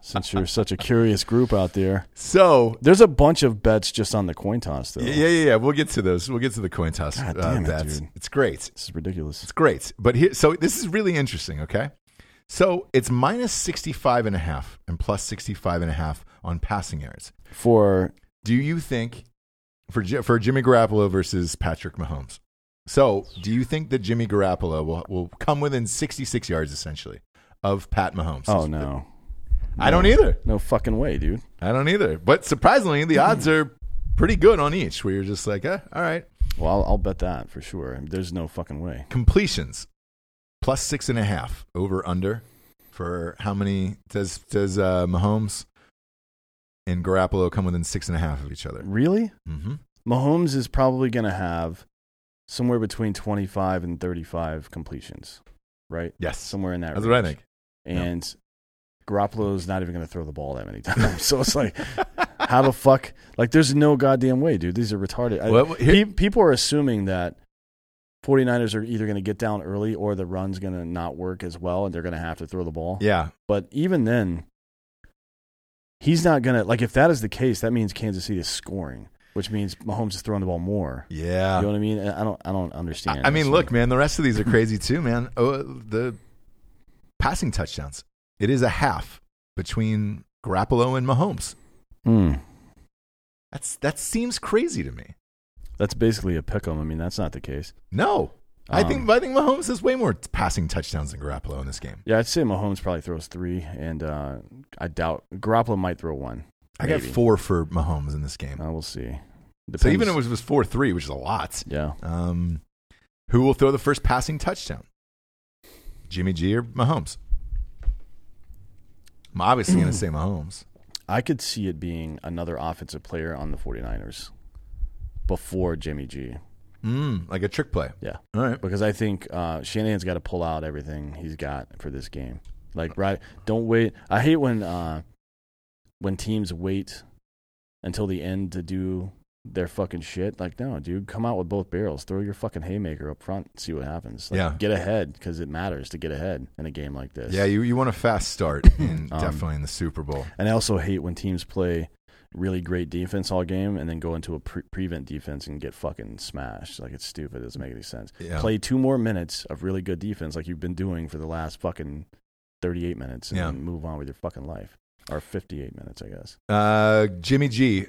Since you're such a curious group out there, so there's a bunch of bets just on the coin toss, though. yeah, yeah, yeah. We'll get to those. We'll get to the coin toss God uh, damn it, bets. dude. It's great. This is ridiculous. It's great. But here, so this is really interesting, okay? So it's minus 65 and a half and plus 65 and a half on passing yards. For Do you think for for Jimmy Garoppolo versus Patrick Mahomes? So, do you think that Jimmy Garoppolo will, will come within 66 yards essentially of Pat Mahomes? oh no, I don't either. no fucking way, dude. I don't either. But surprisingly, the odds are pretty good on each where you're just like, eh, all right. Well, I'll, I'll bet that for sure. There's no fucking way. completions plus six and a half over under for how many does does uh, Mahomes and Garoppolo come within six and a half of each other? Really, Mm-hmm. Mahomes is probably going to have somewhere between 25 and 35 completions, right? Yes, Somewhere in that. that's what I range. think. Yeah. And Garoppolo's not even going to throw the ball that many times. so it's like, how the fuck? Like, there's no goddamn way, dude. These are retarded. I- Well, here- people are assuming that 49ers are either going to get down early or the run's going to not work as well and they're going to have to throw the ball. Yeah. But even then, he's not going to, like, if that is the case, that means Kansas City is scoring, which means Mahomes is throwing the ball more. Yeah. You know what I mean? I don't, I don't understand. I mean, look, man, the rest of these are crazy too, man. Oh, the passing touchdowns. It is a half between Garoppolo and Mahomes. Hmm. That's that seems crazy to me. That's basically a pick 'em. I mean, that's not the case. No. I Um, think I think Mahomes has way more passing touchdowns than Garoppolo in this game. Yeah, I'd say Mahomes probably throws three, and uh, I doubt Garoppolo might throw one. I got Maybe. four for Mahomes in this game. Uh, we'll see. so even if it was, was four three, which is a lot. yeah, Um, who will throw the first passing touchdown? Jimmy G or Mahomes? I'm obviously going to say Mahomes. I could see it being another offensive player on the 49ers before Jimmy G. Mm, like a trick play. Yeah, All right. because I think uh, Shanahan's got to pull out everything he's got for this game. Like, right? Don't wait. I hate when uh, when teams wait until the end to do their fucking shit. Like, no, dude, come out with both barrels. Throw your fucking haymaker up front. See what happens. Like, Yeah. get ahead because it matters to get ahead in a game like this. Yeah, you, you want a fast start, in, Um, definitely in the Super Bowl. And I also hate when teams play really great defense all game and then go into a pre- prevent defense and get fucking smashed. Like it's stupid. It doesn't make any sense. Yeah. Play two more minutes of really good defense like you've been doing for the last fucking 38 minutes and Yeah. move on with your fucking life. Or 58 minutes, I guess. Uh, Jimmy G,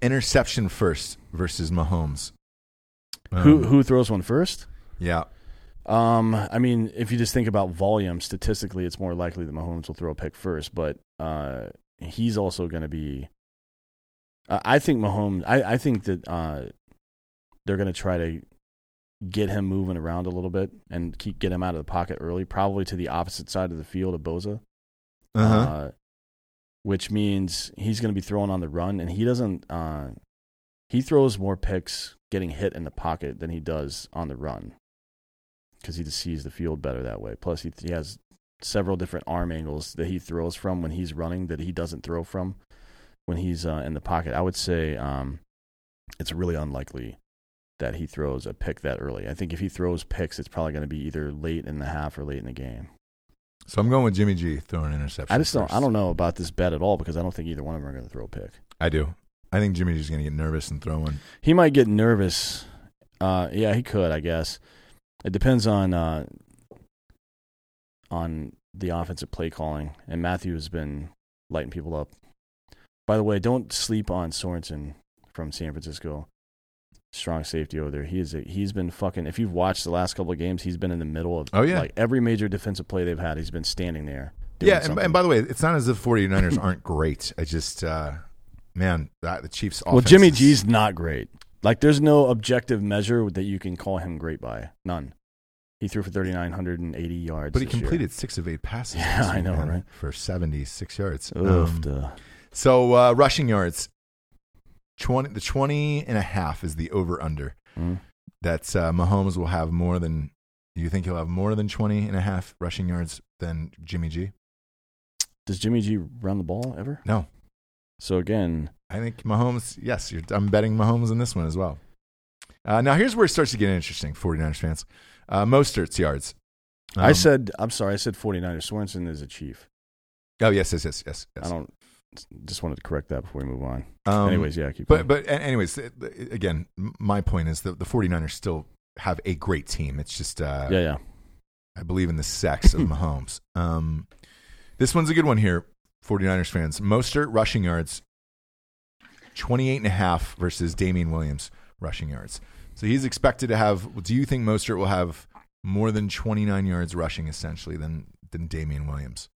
interception first versus Mahomes. who Um, who throws one first? Yeah. Um, I mean, if you just think about volume, statistically, it's more likely that Mahomes will throw a pick first, but uh, he's also going to be. Uh, I think Mahomes. I, I think that uh, they're going to try to get him moving around a little bit and keep get him out of the pocket early, probably to the opposite side of the field of Bosa, Uh-huh. Which means he's going to be throwing on the run, and he doesn't. Uh, he throws more picks getting hit in the pocket than he does on the run because he just sees the field better that way. Plus, he, he has several different arm angles that he throws from when he's running that he doesn't throw from when he's uh, in the pocket. I would say um, it's really unlikely that he throws a pick that early. I think if he throws picks, it's probably going to be either late in the half or late in the game. So I'm going with Jimmy G throwing an interception. I just don't. I don't know about this bet at all because I don't think either one of them are going to throw a pick. I do. I think Jimmy G's going to get nervous and throw one. He might get nervous. Uh, yeah, he could. I guess it depends on uh, on the offensive play calling. And Mathieu has been lighting people up. By the way, don't sleep on Sorensen from San Francisco. Strong safety over there. He is. A, he's been fucking. If you've watched the last couple of games, he's been in the middle of. Oh, yeah. like every major defensive play they've had, he's been standing there. doing Yeah, and, and by the way, it's not as if 49ers aren't great. I just, uh, man, that, the Chiefs' offense Well, Jimmy is- G's not great. Like, there's no objective measure that you can call him great by. None. He threw for 3,980 yards. But he this year. completed six of eight passes. Yeah, I know, man, right? For 76 yards. Oof, Um, so, uh, rushing yards. 20, the 20 and a half is the over under. Mm. That's uh, Mahomes will have more than, you think he'll have more than 20 and a half rushing yards than Jimmy G? Does Jimmy G run the ball ever? No. So again, I think Mahomes, yes, you're, I'm betting Mahomes in this one as well. Uh, now, here's where it starts to get interesting, 49ers fans. Uh, Mostert's yards. I Um, said I'm sorry. I said 49ers. Sorensen is a chief. Oh, yes, yes, yes, yes. yes. I don't. Just wanted to correct that before we move on. Um, anyways, yeah, keep But, going. but anyways, again, my point is that the 49ers still have a great team. It's just, uh, yeah, yeah. I believe in the sex of Mahomes. Um, this one's a good one here, 49ers fans. Mostert rushing yards, 28 and a half versus Damien Williams rushing yards. So he's expected to have, do you think Mostert will have more than 29 yards rushing essentially than, than Damien Williams?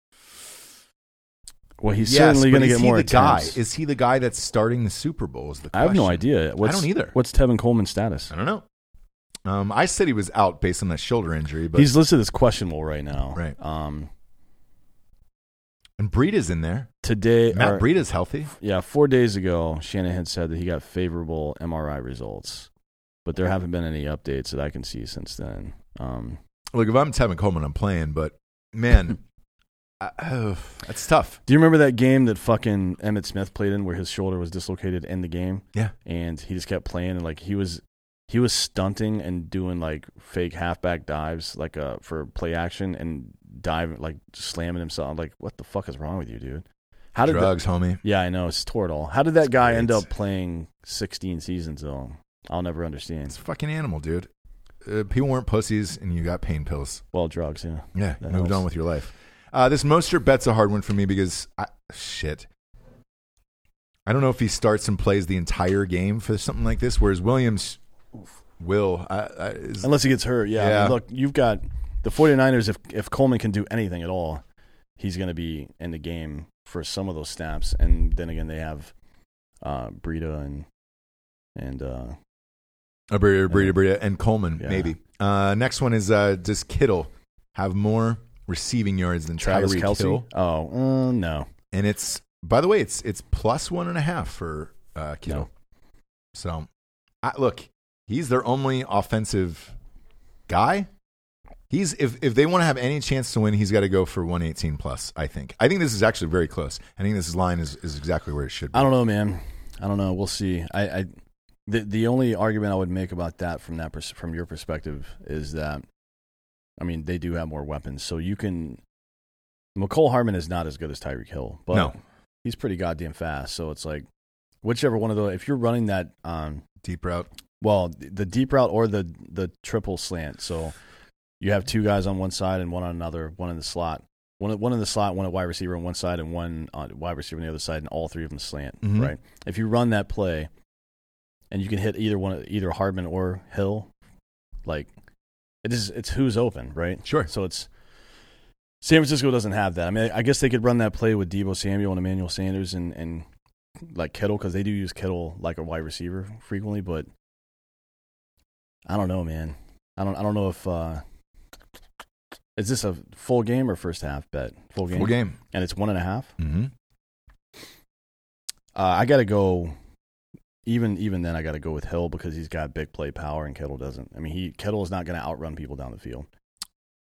Well, he's Yes, certainly going to get more the guy? Is he the guy that's starting the Super Bowl? Is the I have no idea. What's, don't either. What's Tevin Coleman's status? I don't know. Um, I said he was out based on that shoulder injury, but He's listed as questionable right now. Right. Um, and Breida's in there. today, Matt or- Breida's healthy. yeah, four days ago, Shanahan said that he got favorable MRI results, but there haven't been any updates that I can see since then. Um, Look, if I'm Tevin Coleman, I'm playing, but man, I, oh, that's tough. Do you remember that game that fucking Emmitt Smith played in where his shoulder was dislocated in the game? Yeah. And he just kept playing and like he was he was stunting and doing like fake halfback dives like uh for play action and diving like slamming himself. I'm like, what the fuck is wrong with you, dude? How did that- Drugs, homie. yeah, I know it's tore it all. How did that guy end up playing 16 seasons though? I'll never understand. It's a fucking animal, dude. Uh, people weren't pussies, and you got pain pills. Well, drugs, yeah. Yeah, That moved helps. on with your life. Uh, this Mostert bet's a hard one for me because I, shit. I don't know if he starts and plays the entire game for something like this, whereas Williams will. I, I, is, Unless he gets hurt, yeah. I mean, look, you've got the 49ers if if Coleman can do anything at all, he's going to be in the game for some of those snaps and then again they have uh Breida and and uh Uh, Breida, Breida, Breida, and Coleman, Yeah. maybe. Uh, next one is uh, Does Kittle have more receiving yards than Travis Tyreek Kelce. Hill? Oh, uh, no. And it's, by the way, it's it's plus one and a half for uh, Kittle. No. So, I, look, he's their only offensive guy. He's if if they want to have any chance to win, he's got to go for 118 plus. I think. I think this is actually very close. I think this line is, is exactly where it should be. I don't know, man. I don't know. We'll see. I, I the the only argument I would make about that from that pers- from your perspective is that I mean they do have more weapons, so you can. Mecole Hardman is not as good as Tyreek Hill, but No. he's pretty goddamn fast. So it's like whichever one of those. If you're running that, um, Deep route. well, the deep route or the the triple slant, so you have two guys on one side and one on another, one in the slot. One, one in the slot, one at wide receiver on one side, and one on wide receiver on the other side, and all three of them slant. Mhm. Right. If you run that play, and you can hit either one, either Hardman or Hill, like it is, it's who's open, right? Sure. So it's San Francisco doesn't have that. I mean, I guess they could run that play with Deebo Samuel and Emmanuel Sanders and and like Kittle because they do use Kittle like a wide receiver frequently, but I don't know, man. I don't. I don't know if uh, is this a full game or first half bet? Full game. Full game. and it's one and a half. Mm-hmm. Uh, I got to go. Even even then, I got to go with Hill because he's got big play power and Kittle doesn't. I mean, he Kittle is not going to outrun people down the field.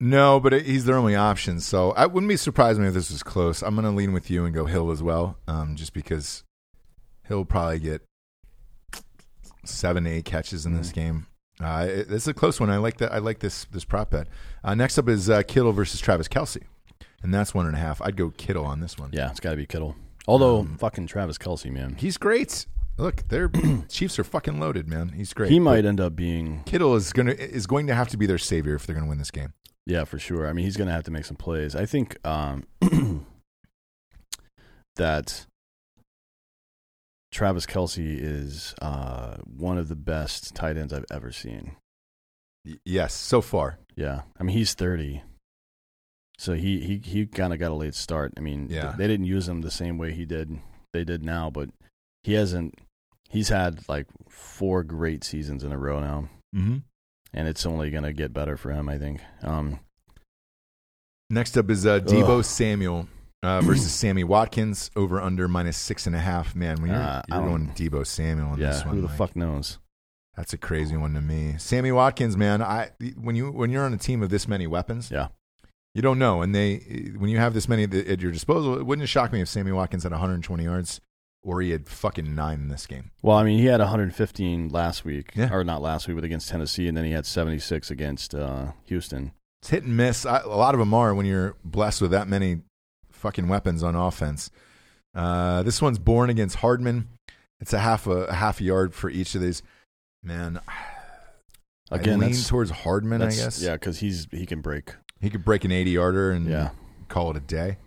No, but it, he's their only option. So I wouldn't be surprised me if this was close. I'm going to lean with you and go Hill as well, um, just because he'll probably get seven, eight catches in this Mhm. game. Uh, it, it's a close one. I like that. I like this this prop bet. Uh, next up is uh, Kittle versus Travis Kelce, and that's one and a half. I'd go Kittle on this one. Yeah, it's got to be Kittle. Although Um, fucking Travis Kelce, man, he's great. Look, their Chiefs are fucking loaded, man. He's great. he But might end up being Kittle is gonna is going to have to be their savior if they're going to win this game. yeah for sure. I mean, he's going to have to make some plays. I think um, that Travis Kelce is uh, one of the best tight ends I've ever seen. Yes, so far. Yeah, I mean he's thirty, so he he he kind of got a late start. I mean, Yeah. they didn't use him the same way he did they did now, but he hasn't. He's had like four great seasons in a row now, Mm-hmm. and it's only gonna get better for him. I think. Um, Next up is uh, Deebo Ugh. Samuel uh, versus Sammy Watkins over under minus six and a half. Man, when you're, Uh, you're going Deebo Samuel on yeah, this one, who the like, fuck knows? That's a crazy one to me. Sammy Watkins, man. I when you when you're on a team of this many weapons, Yeah, you don't know. And they when you have this many at at your disposal, it wouldn't shock me if Sammy Watkins had 120 yards or he had fucking nine in this game. well, I mean, he had 115 last week, Yeah. or not last week, but against Tennessee, and then he had 76 against uh, Houston. It's hit and miss. I, a lot of them are when you're blessed with that many fucking weapons on offense. Uh, this one's born against Hardman. It's a half a, a half yard for each of these. Man, Again, I lean towards Hardman. I guess. yeah, because he's he can break. he could break an 80 yarder and Yeah. call it a day.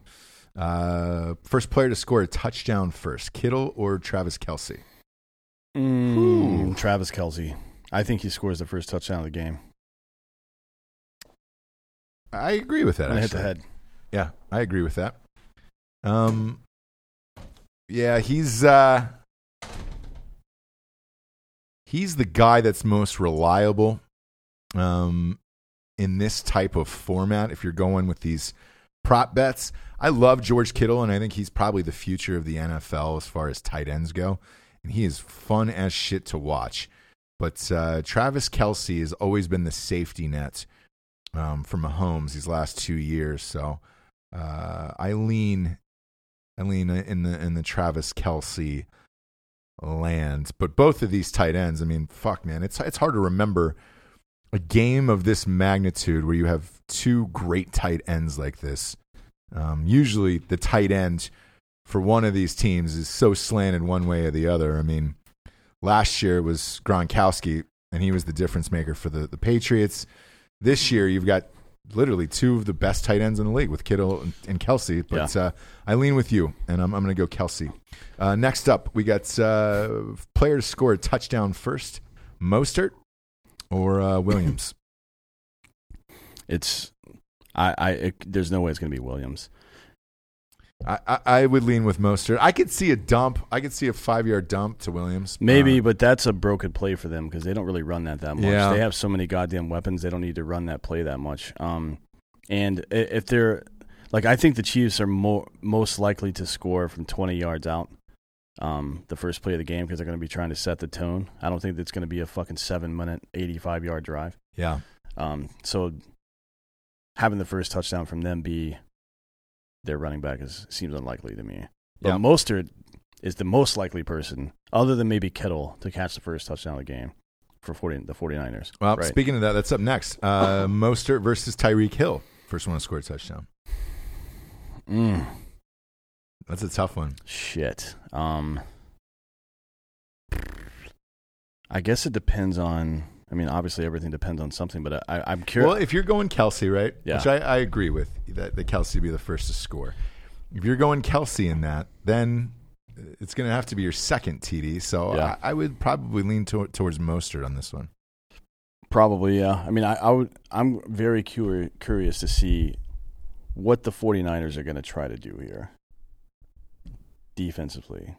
Uh, first player to score a touchdown first, Kittle or Travis Kelce? Mm, Travis Kelce. I think he scores the first touchdown of the game. I agree with that. I'm hit the head. Yeah, I agree with that. Um, yeah, he's uh, he's the guy that's most reliable. Um, in this type of format, if you're going with these prop bets, I love George Kittle, and I think he's probably the future of the NFL as far as tight ends go. And he is fun as shit to watch. But uh, Travis Kelce has always been the safety net um, for Mahomes these last two years. So Uh, I lean, I lean in the in the Travis Kelce land. But both of these tight ends, I mean, fuck, man, it's it's hard to remember a game of this magnitude where you have two great tight ends like this. Um, usually, the tight end for one of these teams is so slanted one way or the other. I mean, last year was Gronkowski, and he was the difference maker for the, the Patriots. This year, you've got literally two of the best tight ends in the league with Kittle and, and Kelce. But Yeah. uh, I lean with you, and I'm, I'm going to go Kelce. Uh, next up, we got uh, player to score a touchdown first Mostert or uh, Williams. It's I I it, there's no way it's going to be Williams. I, I, I would lean with Mostert. I could see a dump. I could see a five yard dump to Williams. Maybe, Uh, but that's a broken play for them because they don't really run that that much. Yeah. They have so many goddamn weapons; they don't need to run that play that much. Um, and if they're like, I think the Chiefs are more most likely to score from 20 yards out. Um, the first play of the game because they're going to be trying to set the tone. I don't think it's going to be a fucking seven minute, 85 yard drive. yeah. Um, so having the first touchdown from them be their running back is seems unlikely to me. But Yeah. Mostert is the most likely person, other than maybe Kittle, to catch the first touchdown of the game for 40, the 49ers. Well, Right. speaking of that, that's up next. Uh, Mostert versus Tyreek Hill. First one to score a touchdown. Mm, That's a tough one. shit. Um, I guess it depends on. I mean, obviously everything depends on something, but I, I'm curious. Well, if you're going Kelce, right? Yeah. Which I, I agree with that, that Kelce be the first to score. If you're going Kelce in that, then it's going to have to be your second TD. So Yeah. I, I would probably lean to, towards Mostert on this one. Probably, yeah. I mean, I, I would. I'm very curi- curious to see what the 49ers are going to try to do here defensively.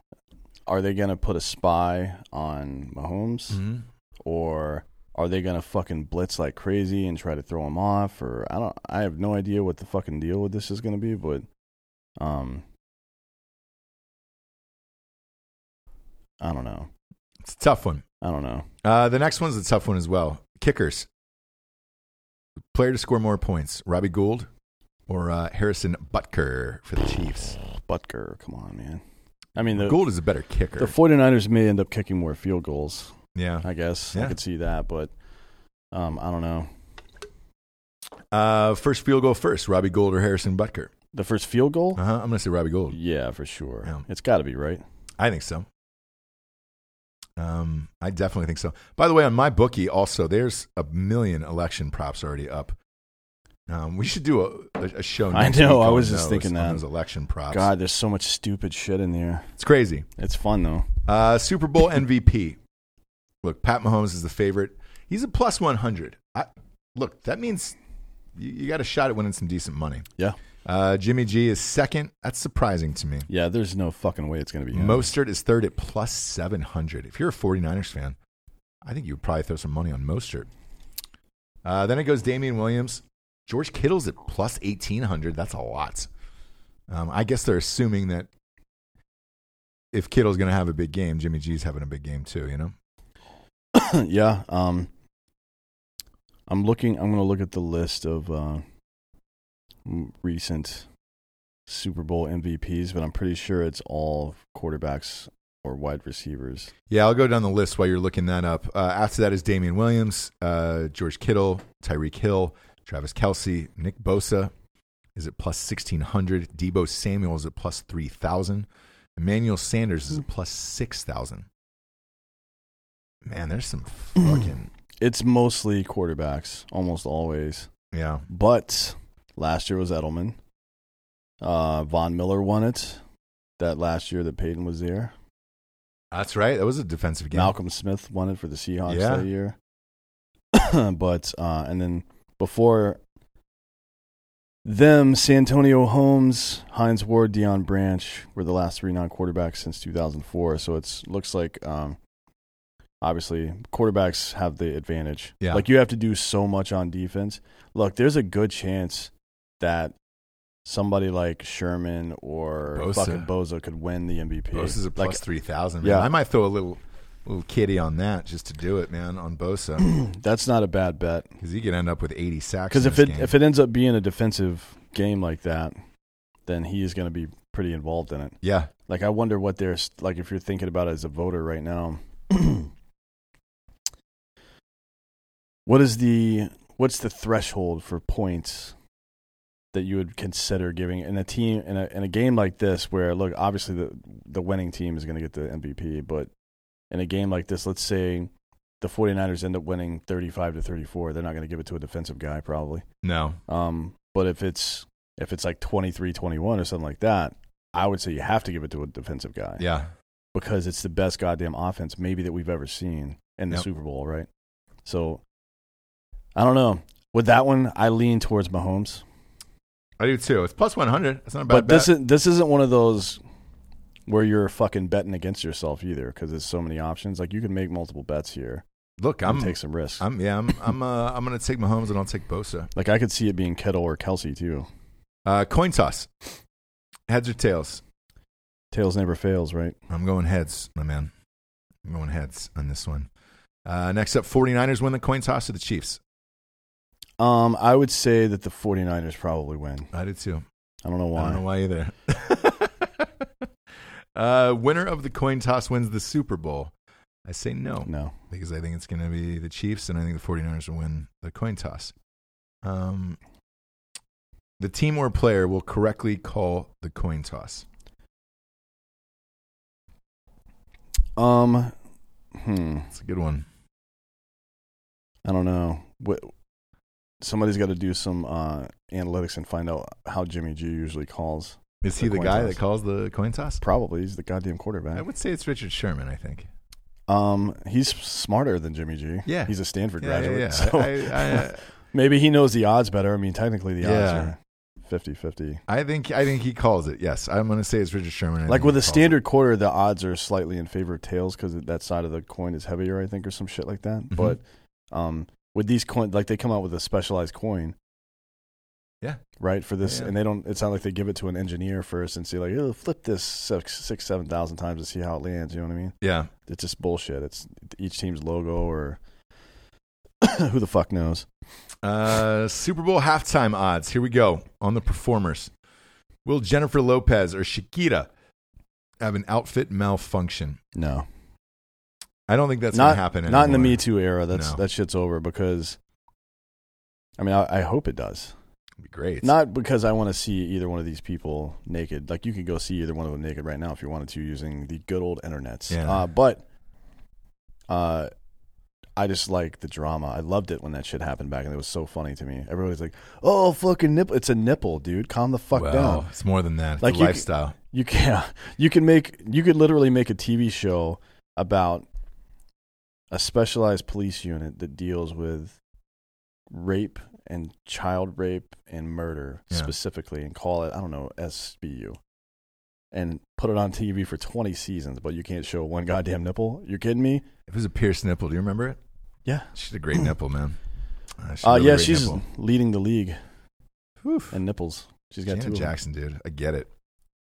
Are they going to put a spy on Mahomes, Mm-hmm. or are they going to fucking blitz like crazy and try to throw him off? Or I don't. I have no idea what the fucking deal with this is going to be, but um, I don't know. It's a tough one. I don't know. Uh, the next one's a tough one as well. Kickers. Player to score more points, Robbie Gould or uh, Harrison Butker for the Chiefs. Butker, come on, man. I mean, the Gould is a better kicker. The 49ers may end up kicking more field goals, yeah. I guess. I could see that, but um, I don't know. Uh, first field goal first, Robbie Gould or Harrison Butker. The first field goal? Uh-huh. I'm going to say Robbie Gould. Yeah, for sure. Yeah. It's got to be, right? I think so. Um, I definitely think so. By the way, on MyBookie, also there's a million election props already up. Um, we should do a, a- a show. I know, I was just thinking that. those election props. God, there's so much stupid shit in there. it's crazy. It's fun, though. Uh, Super Bowl MVP. Look, Pat Mahomes is the favorite. He's a plus 100. I, look, that means you, you got a shot at winning some decent money. Yeah. Uh, Jimmy G is second. That's surprising to me. Yeah, there's no fucking way it's going to be him. Mostert is third at plus 700. If you're a 49ers fan, I think you would probably throw some money on Mostert. Uh, then it goes Damien Williams. George Kittle's at plus 1800. That's a lot. Um, I guess they're assuming that if Kittle's going to have a big game, Jimmy G's having a big game too, you know? yeah. Um, I'm looking. I'm going to look at the list of uh, recent Super Bowl MVPs, but I'm pretty sure it's all quarterbacks or wide receivers. Yeah, I'll go down the list while you're looking that up. Uh, after that is Damien Williams, uh, George Kittle, Tyreek Hill, Travis Kelce, Nick Bosa is at plus 1600. Deebo Samuel is at plus 3000. Emmanuel Sanders is at plus 6000. Man, there's some fucking. It's mostly quarterbacks, almost always. Yeah. But last year was Edelman. Uh, Von Miller won it. That last year that Peyton was there. That's right. That was a defensive game. Malcolm Smith won it for the Seahawks Yeah. that year. but uh, and then before them, Santonio Holmes, Hines Ward, Deion Branch were the last three non-quarterbacks since 2004. So it's looks like um, obviously quarterbacks have the advantage. Yeah. like you have to do so much on defense. Look, there's a good chance that somebody like Sherman or Bosa. fucking Bosa could win the MVP. Bosa's a Like, plus 3000. Yeah. Yeah. I might throw a little little kitty on that just to do it, man, on Bosa. that's not a bad bet. Because he could end up with 80 sacks. Because if it game. if it ends up being a defensive game like that, then he is going to be pretty involved in it. Yeah. Like I wonder what there's like if you're thinking about it as a voter right now. what is the what's the threshold for points that you would consider giving in a team in a in a game like this where look obviously the the winning team is going to get the MVP but in a game like this let's say the 49ers end up winning 35 to 34 they're not going to give it to a defensive guy probably No. um but if it's if it's like 23-21 or something like that I would say you have to give it to a defensive guy Yeah. because it's the best goddamn offense maybe that we've ever seen in the Yep. Super Bowl, right? So I don't know. With that one, I lean towards Mahomes. I do too. It's plus 100. That's not a bad But this bet. is this isn't one of those where you're fucking betting against yourself either because there's so many options. Like you can make multiple bets here Look, I'm take some risks. I'm yeah, I'm I'm uh, I'm going to take Mahomes and I'll take Bosa. like I could see it being Kittle or Kelce too. Uh, coin toss. Heads or tails? Tails never fails, right? I'm going heads, my man. I'm going heads on this one. Uh, next up, 49ers win the coin toss to the Chiefs. Um, I would say that the 49ers probably win. I did too. I don't know why. I don't know why either. uh, winner of the coin toss wins the Super Bowl. I say no No. because I think it's going to be the Chiefs and I think the 49ers will win the coin toss. Um, the team or player will correctly call the coin toss. Um, hmm. It's a good one. I don't know. What somebody's got to do some uh, analytics and find out how Jimmy G usually calls. Is he the guy toss. that calls the coin toss? Probably he's the goddamn quarterback. I would say it's Richard Sherman. I think. Um, he's smarter than Jimmy G. Yeah. he's a Stanford Yeah, graduate. yeah. So I, I, uh, maybe he knows the odds better. I mean, technically the odds are 50-50. I think I think he calls it. Yes, I'm going to say it's Richard Sherman. I Like with a calls it. standard quarter, the odds are slightly in favor of tails because that side of the coin is heavier, I think, or some shit like that. Mhm. But um, with these coins, like they come out with a specialized coin. Yeah. Right for this, Yeah. and they don't. It's not like they give it to an engineer first and see like, "Oh, flip this six, six, seven thousand times to see how it lands." You know what I mean? Yeah, It's just bullshit. It's each team's logo or who the fuck knows. Uh, Super Bowl halftime odds. Here we go on the performers. Will Jennifer Lopez or Shakira have an outfit malfunction? No, I don't think that's not going to happen. Not in the. Me Too era. That's No. that shit's over because. I mean, I, I hope it does. It'd be great. Not because I want to see either one of these people naked. Like you could go see either one of them naked right now if you wanted to using the good old internets. Yeah. Uh, but uh, I just like the drama. I loved it when that shit happened back, and it was so funny to me. Everybody's like, "Oh, fucking nipple! It's a nipple, dude. Calm the fuck well, down." it's more than that. It's Like the you lifestyle. You can you can make you could literally make a TV show about a specialized police unit that deals with rape and child rape and murder Yeah. specifically and call it I don't know SVU and put it on TV for 20 seasons but you can't show one goddamn nipple. You're kidding me? It was a pierced nipple. Do you remember it? Yeah. She's a great nipple, man. Uh, she's Uh really yeah, she's nipple. leading the league Whew. in nipples. She's got Janet two. Jackson, dude. I get it.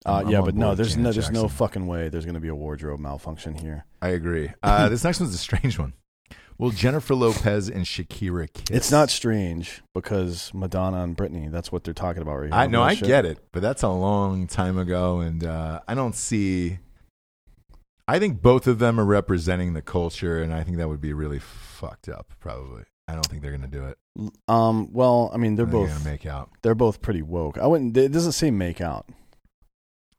Uh, I'm- I'm yeah, but no, there's Janet no, there's no fucking way there's going to be a wardrobe malfunction here. I agree. Uh, this next one's a strange one. Will Jennifer Lopez and Shakira kiss? It's not strange because Madonna and Britney, that's what they're talking about right here. I know, I Bullshit. get it, but that's a long time ago, and uh, I don't see. I think both of them are representing the culture, and I think that would be really fucked up. Probably, I don't think they're going to do it. Um, well, I mean, they're I both make out. they're both pretty woke. I wouldn't. It doesn't say make out.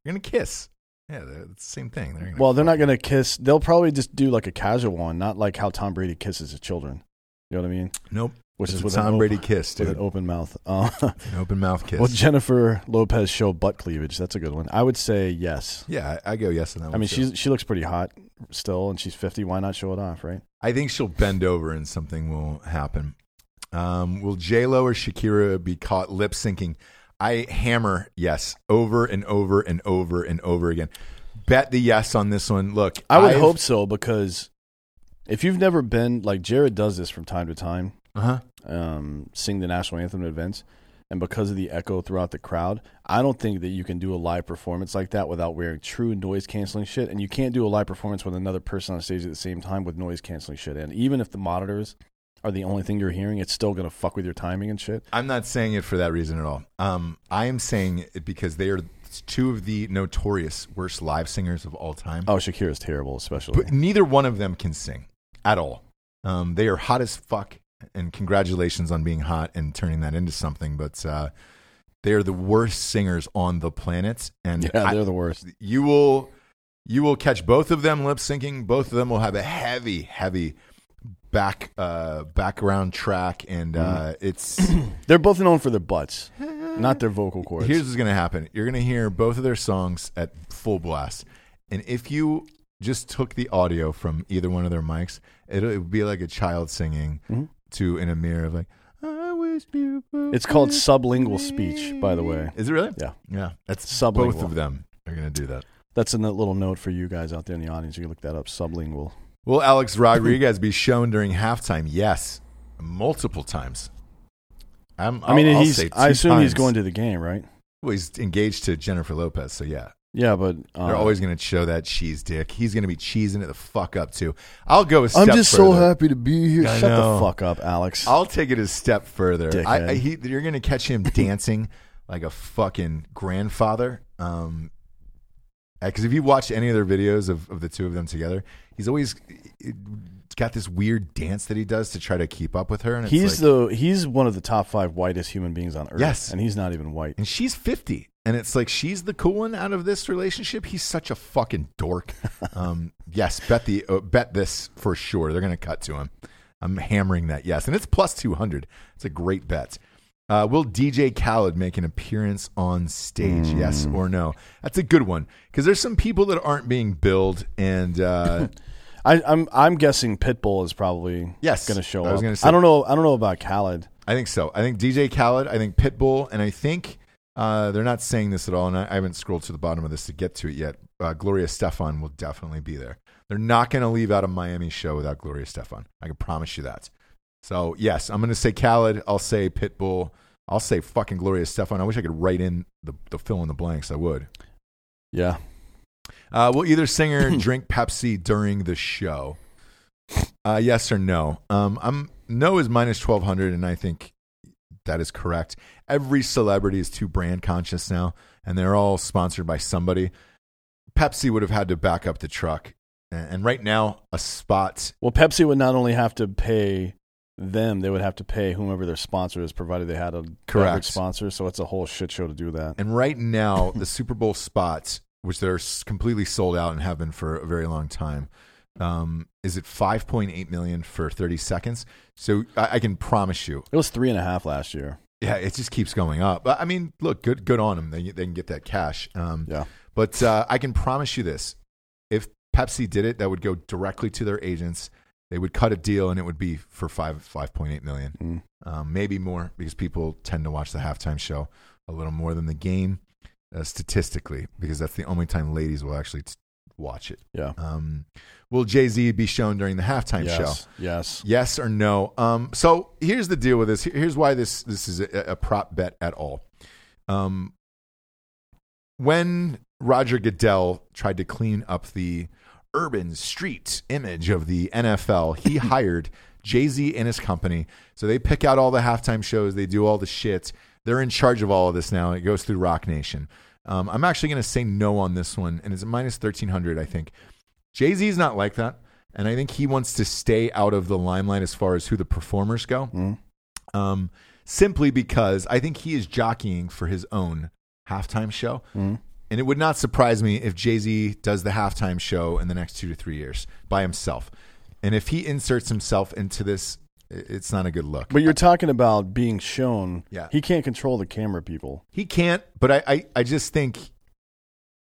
You're going to kiss. Yeah, the same thing. They're Well, they're not going to kiss. They'll probably just do like a casual one, not like how Tom Brady kisses his children. You know what I mean? Nope. Which It's is with Tom Brady open, kiss, with an open mouth. Uh, An open mouth kiss. well, Jennifer Lopez show butt cleavage. That's a good one. I would say yes. yeah, I, I go yes on that. One. I mean, she's she looks pretty hot still, and she's fifty. Why not show it off, right? I think she'll bend over and something will happen. Um, will J Lo or Shakira be caught lip syncing? I hammer yes over and over and over and over again. Bet the yes on this one. Look, I would I've- hope so because if you've never been like Jared does this from time to time, Uh-huh. um, sing the national anthem at events, and because of the echo throughout the crowd, I don't think that you can do a live performance like that without wearing true noise canceling shit. And you can't do a live performance with another person on stage at the same time with noise canceling shit. And even if the monitors are the only thing you're hearing, it's still gonna fuck with your timing and shit. I'm not saying it for that reason at all. Um, I am saying it because they are two of the notorious worst live singers of all time. Oh, Shakira's terrible, especially. But neither one of them can sing at all. Um, they are hot as fuck, and congratulations on being hot and turning that into something. But uh, they are the worst singers on the planet, and yeah, I- they're the worst. you will you will catch both of them lip syncing. Both of them will have a heavy, heavy back uh, background track, and uh, it's They're both known for their butts, not their vocal cords. here's what's gonna happen. You're gonna hear both of their songs at full blast, and if you just took the audio from either one of their mics, it it would be like a child singing Mhm. to in a mirror of like. I wish you were It's called with sublingual speech, by the way. Is it really? Yeah. Yeah. That's Sublingual. both of them are going to do that. That's a little note for you guys out there in the audience. You can look that up. Sublingual. Will Alex Rodriguez be shown during halftime? Yes. Multiple times. I'm, I mean, I'll- I'll he's. say I two assume he's going to the game, right? Well, he's engaged to Jennifer Lopez, so yeah. Yeah, but uh, They're always going to show that cheese dick. He's going to be cheesing it the fuck up, too. I'll go a step I'm just so happy to be here. I Shut know. the fuck up, Alex. I'll take it a step further. I, I, he, you're going to catch him dancing like a fucking grandfather. Um, because if you watch any of their videos of, of the two of them together, he's always got this weird dance that he does to try to keep up with her. And it's he's like, the he's one of the top five whitest human beings on earth. Yes. and he's not even white. and she's 50 and it's like she's the cool one out of this relationship he's such a fucking dork um, yes bet the uh, bet this for sure they're gonna cut to him i'm hammering that yes and it's plus 200 it's a great bet uh, will dj khaled make an appearance on stage yes or no that's a good one because there's some people that aren't being billed and uh, I, I'm I'm guessing Pitbull is probably Yes, going to show I up. I don't know. I don't know about Khaled. I think so. I think DJ Khaled, I think Pitbull, and I think uh, they're not saying this at all, and I, I haven't scrolled to the bottom of this to get to it yet. Uh, Gloria Estefan will definitely be there. They're not going to leave out a Miami show without Gloria Estefan. I can promise you that. So, yes, I'm going to say Khaled. I'll say Pitbull. I'll say fucking Gloria Estefan. I wish I could write in the, the fill in the blanks. I would. Yeah, Uh, will either singer drink Pepsi during the show? Uh, yes or no? Um, I'm no is minus twelve hundred, and I think that is correct. Every celebrity is too brand conscious now, and they're all sponsored by somebody. Pepsi would have had to back up the truck, and, and right now, a spot. Well, Pepsi would not only have to pay them, they would have to pay whomever their sponsor is, provided they had a Correct. sponsor. So it's a whole shit show to do that. And right now, the Super Bowl spots, which they're completely sold out and have been for a very long time, um, is it 5.8 million for 30 seconds? So I, I can promise you, It was three and a half last year. yeah, it just keeps going up. But I mean, look, good, good on them. They, they can get that cash. Um, Yeah. But uh, I can promise you this: if Pepsi did it, that would go directly to their agents. They would cut a deal, and it would be for five five point eight million, Mm. um, maybe more, because people tend to watch the halftime show a little more than the game, uh, statistically, because that's the only time ladies will actually t- watch it. Yeah. Um, will Jay Z be shown during the halftime show? yes. Yes. Yes or no? Um, so here's the deal with this. Here's why this this is a, a prop bet at all. Um, when Roger Goodell tried to clean up the urban street image of the NFL, he hired Jay Z and his company. So they pick out all the halftime shows. They do all the shit. They're in charge of all of this now. It goes through Roc Nation. Um, I'm actually going to say no on this one, and it's minus 1300, I think. Jay Z is not like that. And I think he wants to stay out of the limelight as far as who the performers go. Mm. Um, simply because I think he is jockeying for his own halftime show. Mm. And it would not surprise me if Jay Z does the halftime show in the next two to three years by himself. And if he inserts himself into this, it's not a good look. But you're talking about being shown. Yeah. He can't control the camera people. He can't, but I, I, I just think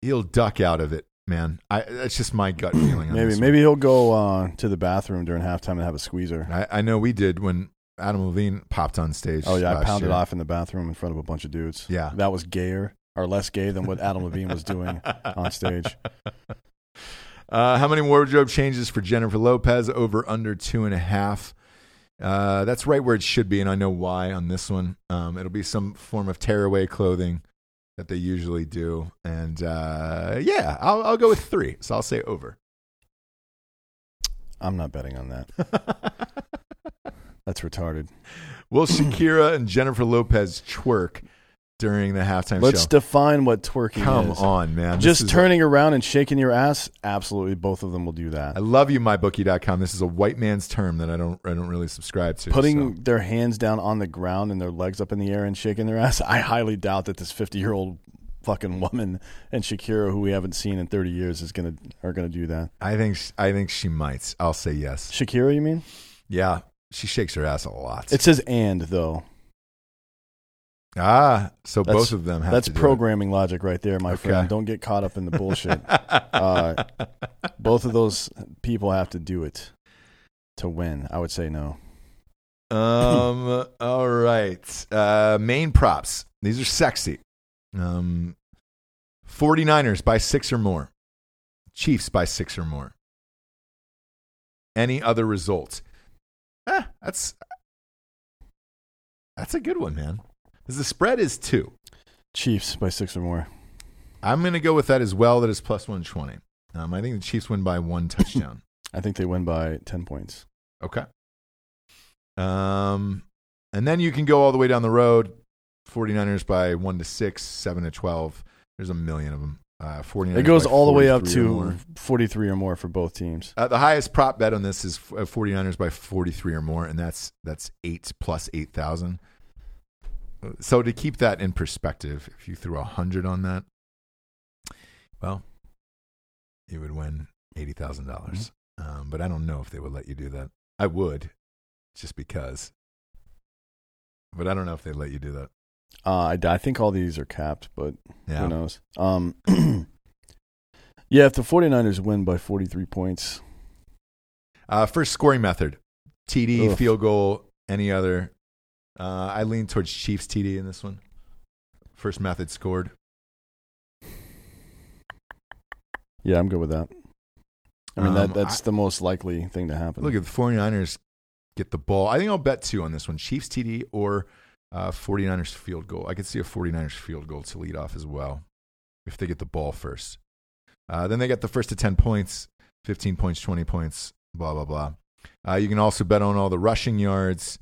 he'll duck out of it, man. I, that's just my gut feeling. on Maybe maybe he'll go uh, to the bathroom during halftime and have a squeezer. I, I know we did when Adam Levine popped on stage. Oh yeah, I pounded year. off in the bathroom in front of a bunch of dudes. Yeah. that was gayer or less gay than what Adam Levine was doing on stage. Uh, how many wardrobe changes for Jennifer Lopez? Over under two and a half. Uh, that's right where it should be, and I know why on this one. Um, it'll be some form of tearaway clothing that they usually do, and uh, yeah, I'll, I'll go with three. So I'll say over. I'm not betting on that. That's retarded. Will Shakira and Jennifer Lopez twerk during the halftime Let's show? define what twerking Come is. on, man. This Just is- turning around and shaking your ass. Absolutely, both of them will do that. I love you, mybookie.com. This is a white man's term that I don't I don't really subscribe to. Putting so. their hands down on the ground and their legs up in the air and shaking their ass. I highly doubt that this fifty-year-old fucking woman and Shakira, who we haven't seen in thirty years, is gonna are gonna do that. I think I think she might. I'll say yes. Shakira, you mean? Yeah, she shakes her ass a lot. It says and though. Ah, so That's- both of them have That's to do it. programming logic right there, my Okay. friend. Don't get caught up in the bullshit. uh, both of those people have to do it to win. I would say no. Um. all right. Uh, main props. These are sexy. Um. 49ers by six or more. Chiefs by six or more. Any other results? Eh, that's that's a good one, man. 'Cause the spread is two. Chiefs by six or more. I'm going to go with that as well. That is plus 120. Um, I think the Chiefs win by one touchdown. I think they win by ten points. Okay. Um, and then you can go all the way down the road. 49ers by 1 to 6, 7 to 12. There's a million of them. Uh, 49ers It goes all the way up 43 to forty-three or more for both teams. Uh, the highest prop bet on this is uh, 49ers by 43 or more, and that's that's 8 plus 8,000. So to keep that in perspective, if you threw a 100 on that, well, you would win $80,000. dollars Um, but I don't know if they would let you do that. I would, just because. But I don't know if they'd let you do that. Uh, I, I think all these are capped, but Yeah. who knows? Um, yeah, if the 49ers win by 43 points, Uh, first scoring method TD, Ugh. field goal, any other. Uh, I lean towards Chiefs TD in this one. First method scored. yeah, I'm good with that. I mean, Um, that that's I- the most likely thing to happen. Look, if the 49ers get the ball, I think I'll bet two on this one Chiefs TD or uh, 49ers field goal. I could see a 49ers field goal to lead off as well if they get the ball first. Uh, then they get the first to 10 points, 15 points, 20 points, blah, blah, blah. Uh, you can also bet on all the rushing yards,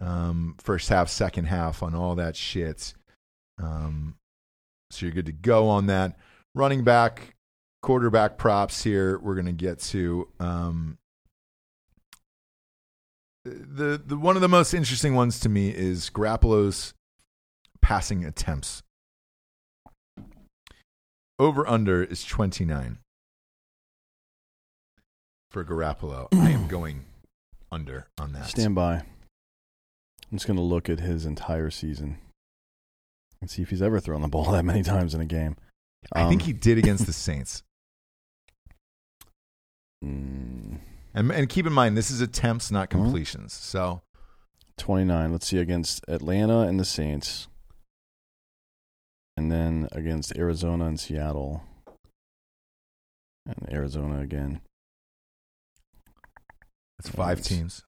um, first half, second half, on all that shit. Um, so you're good to go on that. Running back, quarterback props here. We're going to get to. Um, the, the one of the most interesting ones to me is Garoppolo's passing attempts. Over under is 29 for Garoppolo. I am going under on that. Stand by. I'm just going to look at his entire season and see if he's ever thrown the ball that many times in a game. I think Um, he did against the Saints. Mm, And, and keep in mind, this is attempts, not Mhm. completions. So 29. Let's see against Atlanta and the Saints. And then against Arizona and Seattle. And Arizona again. That's five teams.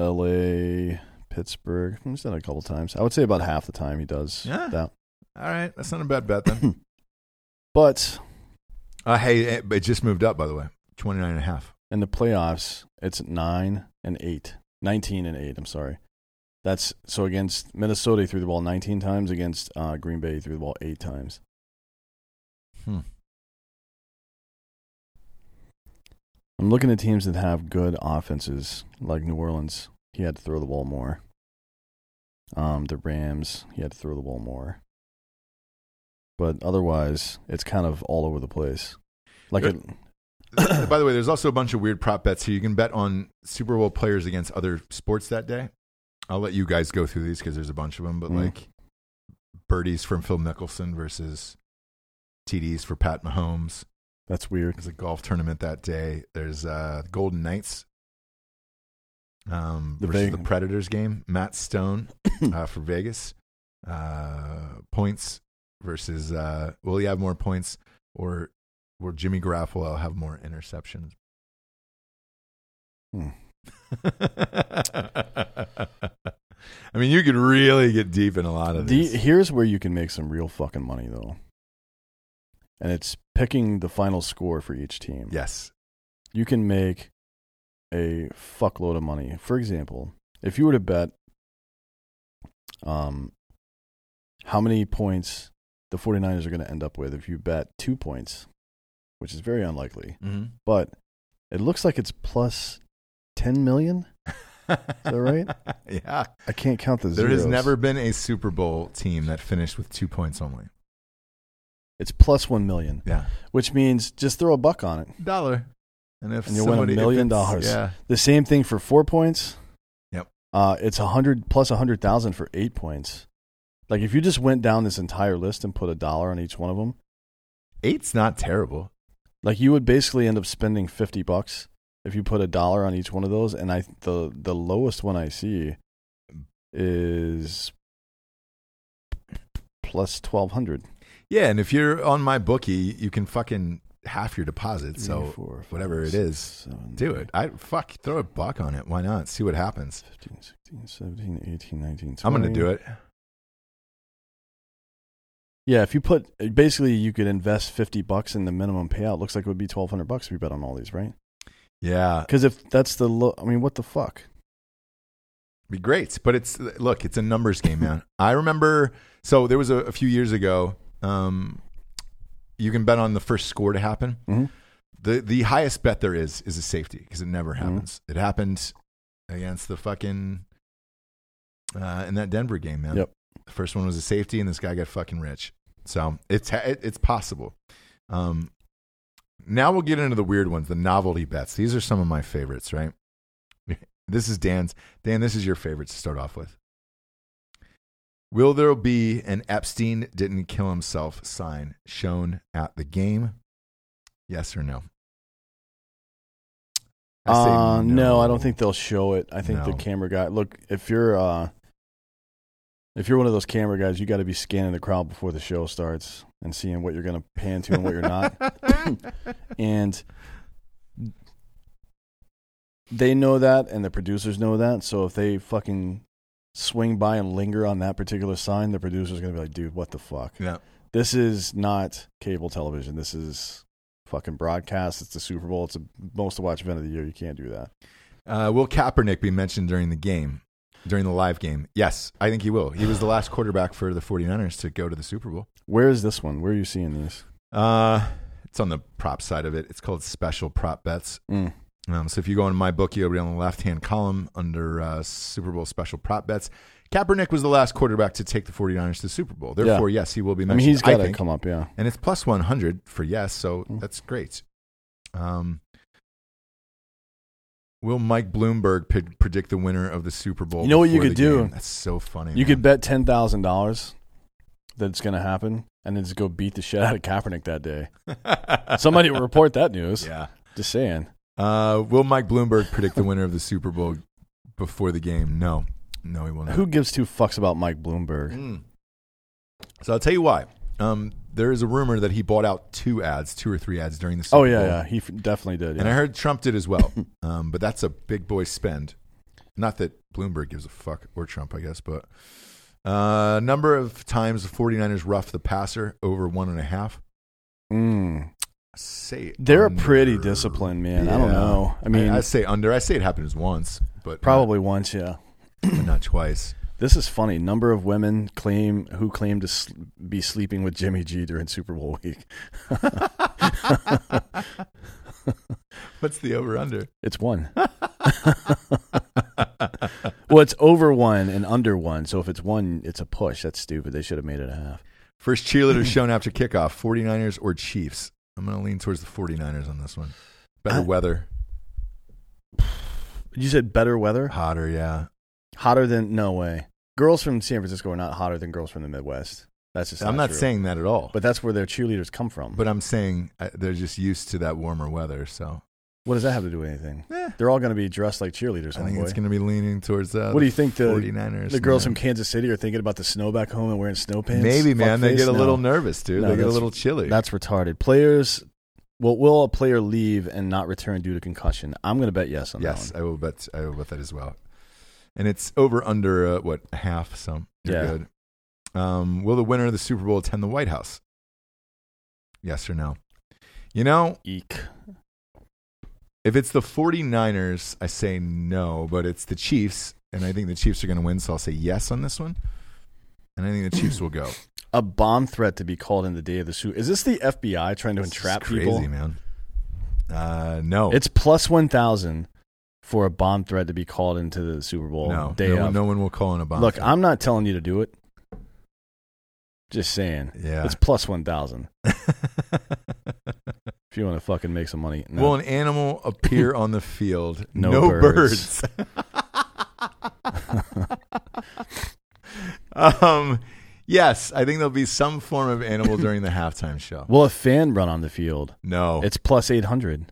LA, Pittsburgh. He's done it a couple times. I would say about half the time he does Yeah. that. All right, that's not a bad bet then. But uh, hey, it, it just moved up, by the way. 29 and a half. in the playoffs, it's 9 and 8. 19 and 8, I'm sorry. That's so against Minnesota, he threw the ball 19 times. Against uh, Green Bay, he threw the ball 8 times. Hmm. I'm looking at teams that have good offenses, like New Orleans. He had to throw the ball more. Um, the Rams, he had to throw the ball more. But otherwise, it's kind of all over the place. Like it, By the way, there's also a bunch of weird prop bets here. You can bet on Super Bowl players against other sports that day. I'll let you guys go through these because there's a bunch of them. But Mhm. like birdies from Phil Mickelson versus TDs for Pat Mahomes. that's weird. There's a golf tournament that day. There's uh, Golden Knights um, The versus Veg- the Predators game. Mark Stone uh, for Vegas. Uh, points versus uh, will he have more points or will Jimmy Garoppolo have more interceptions? Hmm. I mean, you could really get deep in a lot of The, these. here's where you can make some real fucking money, though. And it's picking the final score for each team. yes. You can make a fuckload of money. For example, If you were to bet, um, how many points the 49ers are going to end up with if you bet two points, which is very unlikely, Mm-hmm. but it looks like it's plus 10 million. Is that right? yeah. I can't count the zeros. There has never been a Super Bowl team that finished with two points only. It's plus 1 million, Yeah. which means just throw a buck on it. Dollar. And if And you'll win a million dollars. Yeah. The same thing for four points. Yep. Uh, it's a hundred plus a hundred thousand for eight points. Like if you just went down this entire list and put a dollar on each one of them, Eight's not terrible. like you would basically end up spending fifty bucks if you put a dollar on each one of those. And I the the lowest one I see is plus twelve hundred. Yeah, and if you're on MyBookie, you can fucking half your deposit. So whatever it is, do it. I fuck throw a buck on it. Why not? See what happens. 15, 16, 17, 18, 19, 20. I'm gonna do it. Yeah, if you put basically you could invest fifty bucks in the minimum payout. Looks like it would be twelve hundred bucks if you bet on all these, right? Yeah, Because if that's the low, I mean, what the fuck? be great. But it's look, it's a numbers game, man. I remember. So there was a, a few years ago. Um, you can bet on the first score to happen. Mhm. The the highest bet there is is a safety because it never Mm-hmm. happens. It happened against the fucking uh, in that Denver game, man. Yep. The first one was a safety, and this guy got fucking rich. So it's it, it's possible. Um, now we'll get into the weird ones, the novelty bets. These are some of my favorites, right? This is Dan's. Dan, this is your favorite to start off with. Will there be an Epstein didn't kill himself sign shown at the game? Yes or no? I Uh, no. I don't think they'll show it. I think the camera guy. Look, if you're uh, if you're one of those camera guys, you got to be scanning the crowd before the show starts and seeing what you're going to pan to and what you're not. and they know that, and the producers know that. So if they fucking swing by and linger on that particular sign, the producer's going to be like, "Dude, what the fuck? yeah. This is not cable television. This is fucking broadcast. It's the Super Bowl. It's the most watched event of the year. You can't do that." Uh, will Kaepernick be mentioned during the game, during the live game? Yes, I think he will. He was the last quarterback for the 49ers to go to the Super Bowl. Where is this one? Where are you seeing these? Uh, it's on the prop side of it. It's called special prop bets. Mm. Um, so if you go into MyBookie, it'll be on the left hand column under uh, Super Bowl special prop bets. Kaepernick was the last quarterback to take the 49ers to the Super Bowl. Therefore, yes, he will be I mentioned. mean, he's got to come up. Yeah. and it's plus 100 for yes, so Mm. that's great. Um, will Mike Bloomberg p- predict the winner of the Super Bowl? You know what you could do? game? That's so funny. You man. could bet ten thousand dollars that it's going to happen, and then just go beat the shit out of Kaepernick that day. Somebody will report that news. yeah. Just saying. Uh, will Mike Bloomberg predict the winner of the Super Bowl before the game? No, no, he will not. Who gives two fucks about Mike Bloomberg? Mm. So I'll tell you why. Um, there is a rumor that he bought out two ads, two or three ads during the Super Oh yeah, Bowl. yeah. He f- definitely did. And I heard Trump did as well. um, but that's a big boy spend. Not that Bloomberg gives a fuck, or Trump, I guess, but uh, number of times the 49ers rough the passer over one and a half. Mm. Say They're under. pretty disciplined, man. I don't know. I mean, I, say under. I say it happens once, but probably once. Yeah. not, but not twice. This is funny. Number of women claim who claim to sl- be sleeping with Jimmy G during Super Bowl week. What's the over under? It's one. well, it's over one and under one. So if it's one, it's a push. That's stupid. They should have made it a half. First cheerleader shown after kickoff 49ers or Chiefs? I'm going to lean towards the 49ers on this one. Better I- weather. You said better weather, Hotter, yeah. hotter than no way. Girls from San Francisco are not hotter than girls from the Midwest. That's just I'm not true. saying that at all. but that's where their cheerleaders come from. But I'm saying uh, they're just used to that warmer weather. So what does that have to do with anything? Eh. They're all going to be dressed like cheerleaders. I think homeboy. it's going to be leaning towards uh, What do you think the 49ers. the girls man. from Kansas City are thinking about the snow back home and wearing snow pants? Maybe, man. They get a No. little nervous, dude. No, they get a little chilly. That's retarded. Players, well, will a player leave and not return due to concussion? I'm going to bet yes on yes, that Yes, I will bet. I will bet that as well. And it's over under uh, what half. Some you're Yeah. good. Um, will the winner of the Super Bowl attend the White House? Yes or no? You know. Eek. If it's the 49ers, I say no, but it's the Chiefs. and I think the Chiefs are going to win. So I'll say yes on this one, and I think the Chiefs will go. A bomb threat to be called in the day of the Super. Is this the FBI trying to This is entrap crazy, people? man. Uh, no, It's plus one thousand for a bomb threat to be called into the Super Bowl no, day no, of. one- no one will call in a bomb. Look, threat. I'm not telling you to do it. Just saying. yeah. It's plus one thousand if you want to fucking make some money. No. Will an animal appear on the field? No birds. um, yes, I think there'll be some form of animal during the halftime show. Will a fan run on the field? No, It's plus eight hundred.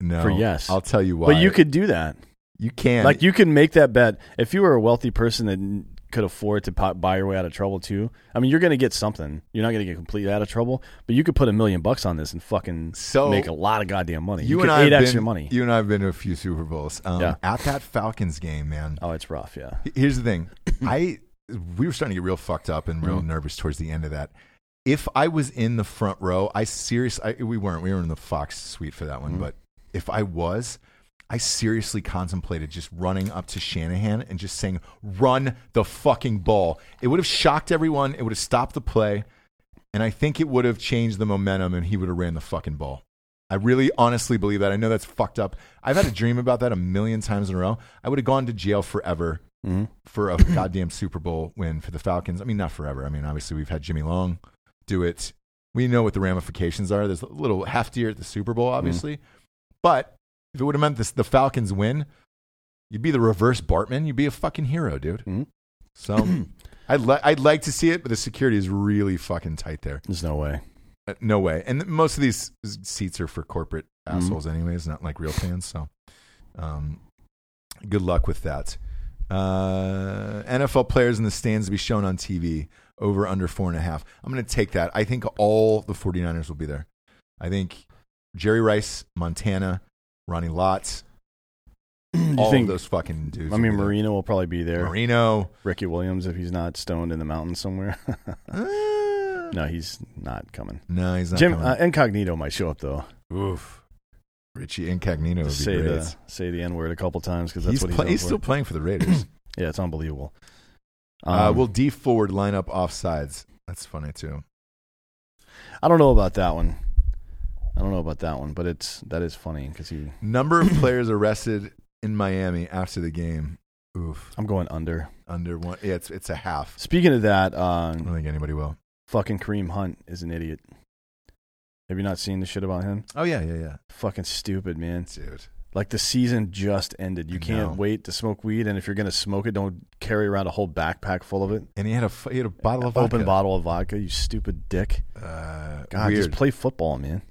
no. for yes. I'll tell you why. But you could do that. you can. Like you can make that bet if you were a wealthy person that could afford to buy your way out of trouble too. I mean, you're going to get something. You're not going to get completely out of trouble, but you could put a million bucks on this and fucking So, make a lot of goddamn money. you, You, and I have been, money. You and I have been to a few Super Bowls. Um, Yeah. At that Falcons game, man. oh, it's rough. Yeah. Here's the thing. I we were starting to get real fucked up and real Mhm. nervous towards the end of that. If I was in the front row, I seriously we weren't. We were in the Fox suite for that one, Mhm. but if I was, I seriously contemplated just running up to Shanahan and just saying, "Run the fucking ball." It would have shocked everyone. It would have stopped the play, and I think it would have changed the momentum, and he would have ran the fucking ball. I really honestly believe that. I know that's fucked up. I've had a dream about that a million times in a row. I would have gone to jail forever hmm for a goddamn Super Bowl win for the Falcons. I mean, not forever. I mean, obviously we've had Jimmy Long do it. We know what the ramifications are. There's a little heftier at the Super Bowl, obviously, but if it would have meant this, the Falcons win, you'd be the reverse Bartman. You'd be a fucking hero, dude. Mhm. So I'd li- I'd like to see it, but the security is really fucking tight there. There's no way. Uh, no way. And most of these seats are for corporate Mhm. assholes, anyways, not like real fans. So, um, good luck with that. Uh, NFL players in the stands to be shown on TV over under four and a half. I'm going to take that. I think all the 49ers will be there. I think Jerry Rice, Montana, Ronnie Lots. you all think? of those fucking dudes. I mean. Marino will probably be there. Marino. Ricky Williams, if he's not stoned in the mountains somewhere. Uh, no, he's not coming. no, he's not Jim coming. uh, Incognito might show up though. Oof. Richie Incognito would be say great. the say the n word a couple times because that's he's what he's, he's still playing for the Raiders. Yeah, it's unbelievable. uh, Um, will Dee Ford line up offsides? That's funny too. I don't know about that one. I don't know about that one, but it's that is funny because he. Number of players arrested in Miami after the game. Oof, I'm going under. under one. Yeah, it's it's a half. Speaking of that, uh, I don't think anybody will. fucking Kareem Hunt is an idiot. Have you not seen the shit about him? Oh yeah, yeah, yeah, Fucking stupid, man. dude. Like the season just ended. You I can't know. wait to smoke weed, and if you're gonna smoke it, don't carry around a whole backpack full of it. And he had a f- he had a bottle of Open vodka. bottle of vodka. You stupid dick. Uh, God, weird. just play football, man.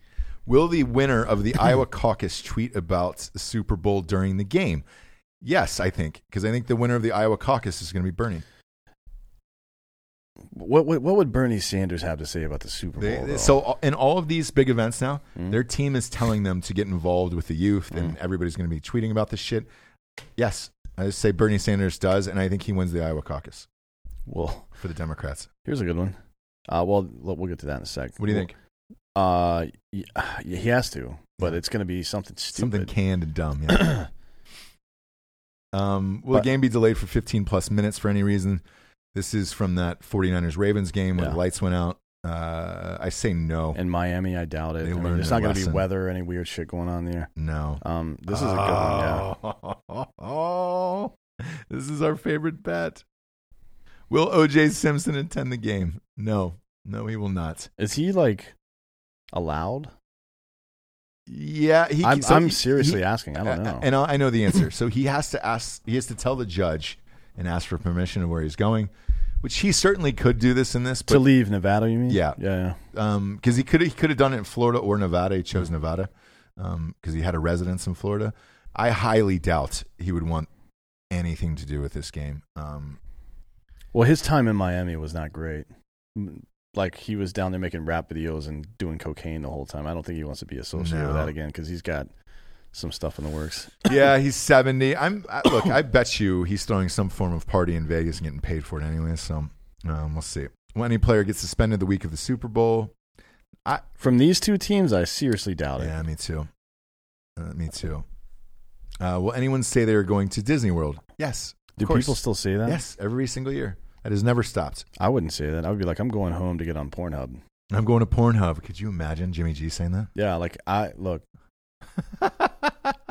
Will the winner of the Iowa caucus tweet about the Super Bowl during the game? Yes, I think because I think the winner of the Iowa caucus is going to be Bernie. What, what what would Bernie Sanders have to say about the Super Bowl? They, so uh, in all of these big events now, Mhm. their team is telling them to get involved with the youth, Mm. and everybody's going to be tweeting about this shit. Yes, I say Bernie Sanders does, and I think he wins the Iowa caucus well, for the Democrats. here's a good one. Uh, well, we'll we'll get to that in a sec. What do you think? Uh, he has to, but it's going to be something stupid. Something canned and dumb. Yeah. um, will But- the game be delayed for 15 plus minutes for any reason? This is from that 49ers Ravens game when Yeah. the lights went out. Uh, I say no. In Miami, I doubt it. I mean, there's not going to be weather or any weird shit going on there. no. Um, this is a good one. Yeah. Oh, this is our favorite bet. Will OJ Simpson attend the game? No. No, he will not. Is he like allowed? Yeah, he. I'm, so I'm he- seriously he- asking. I don't know. And I know the answer. so he has to ask. He has to tell the judge and ask for permission of where he's going, which he certainly could do this in this. to leave Nevada, you mean? Yeah. yeah. yeah. because he could he could have done it in Florida or Nevada. He chose Nevada because he had a residence in Florida. I highly doubt he would want anything to do with this game. Um, Well, his time in Miami was not great. Like he was down there making rap videos and doing cocaine the whole time. I don't think he wants to be associated No. with that again because he's got some stuff in the works. yeah, he's seventy. I'm I, look. I bet you he's throwing some form of party in Vegas and getting paid for it anyway. So um, we'll see. When any player gets suspended the week of the Super Bowl, From these two teams, I seriously doubt it. yeah, me too. Uh, me too. Uh, will anyone say they are going to Disney World? Yes, Do course. people still say that? Yes, every single year. That has never stopped. I wouldn't say that. I would be like, I'm going home to get on Pornhub. I'm going to Pornhub. Could you imagine Jimmy G saying that? Yeah, like I look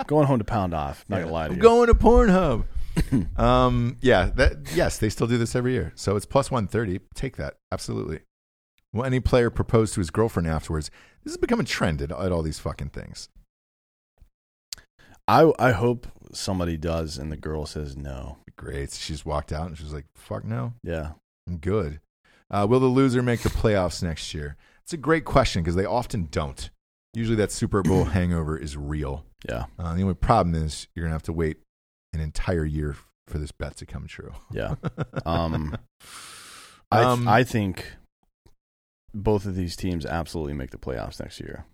going home to pound off. Not gonna lie to I'm you. going to Pornhub. um, yeah, that yes, they still do this every year. So it's plus one thirty. Take that, absolutely. Will any player propose to his girlfriend afterwards? This has become a trend at, at all these fucking things. I I hope somebody does, and the girl says no. Great. She's walked out and she's like, "Fuck no, Yeah, I'm good." Uh, will the loser make the playoffs next year? It's a great question because they often don't. Usually, that Super Bowl hangover is real. yeah, Uh, the only problem is you're gonna have to wait an entire year for this bet to come true. yeah. Um, I th- Um, I think both of these teams absolutely make the playoffs next year,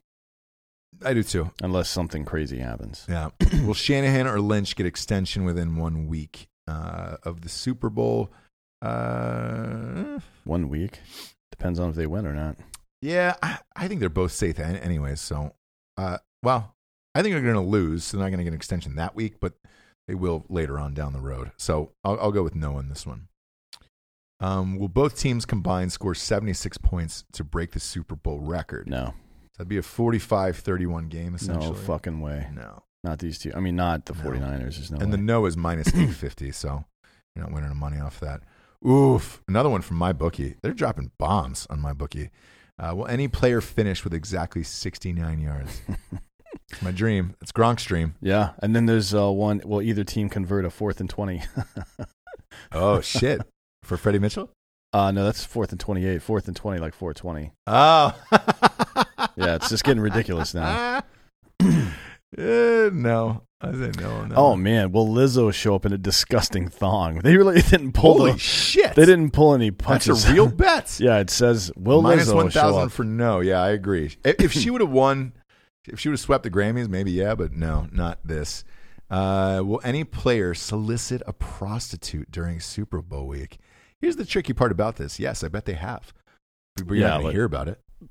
I do too. unless something crazy happens. Yeah. Will Shanahan or Lynch get extension within one week uh, of the Super Bowl? Uh, One week depends on if they win or not. yeah, I, I think they're both safe an- anyways. So, uh, well, I think they're going to lose. So they're not going to get an extension that week, but they will later on down the road. So I'll, I'll go with no on this one. Um, will both teams combined score 76 points to break the Super Bowl record? No, That'd be a 45 31 game, essentially. no fucking way. No. Not these two. I mean, not the No. 49ers. There's no and the no is minus 850 so you're not winning any money off that oof another one from MyBookie they're dropping bombs on MyBookie uh, will any player finish with exactly 69 yards it's my dream it's gronk's dream yeah, and then there's uh, one. Will either team convert a fourth and twenty? oh shit for freddie mitchell uh, no, that's fourth and twenty-eight. Fourth and twenty, like four twenty. oh Yeah, it's just getting ridiculous now. Uh, no i said no on that Oh one. man, will Lizzo show up in a disgusting thong? They really didn't pull. holy the, shit they didn't pull any punches. that's a real bet yeah, it says will Minus Lizzo one thousand for no. Yeah, I agree. If she would have won, if she would have swept the Grammys, maybe yeah, but no, not this. Uh, will any player solicit a prostitute during Super Bowl week? Here's the tricky part about this. Yes, I bet they have. But you're Yeah, not to hear about it. You're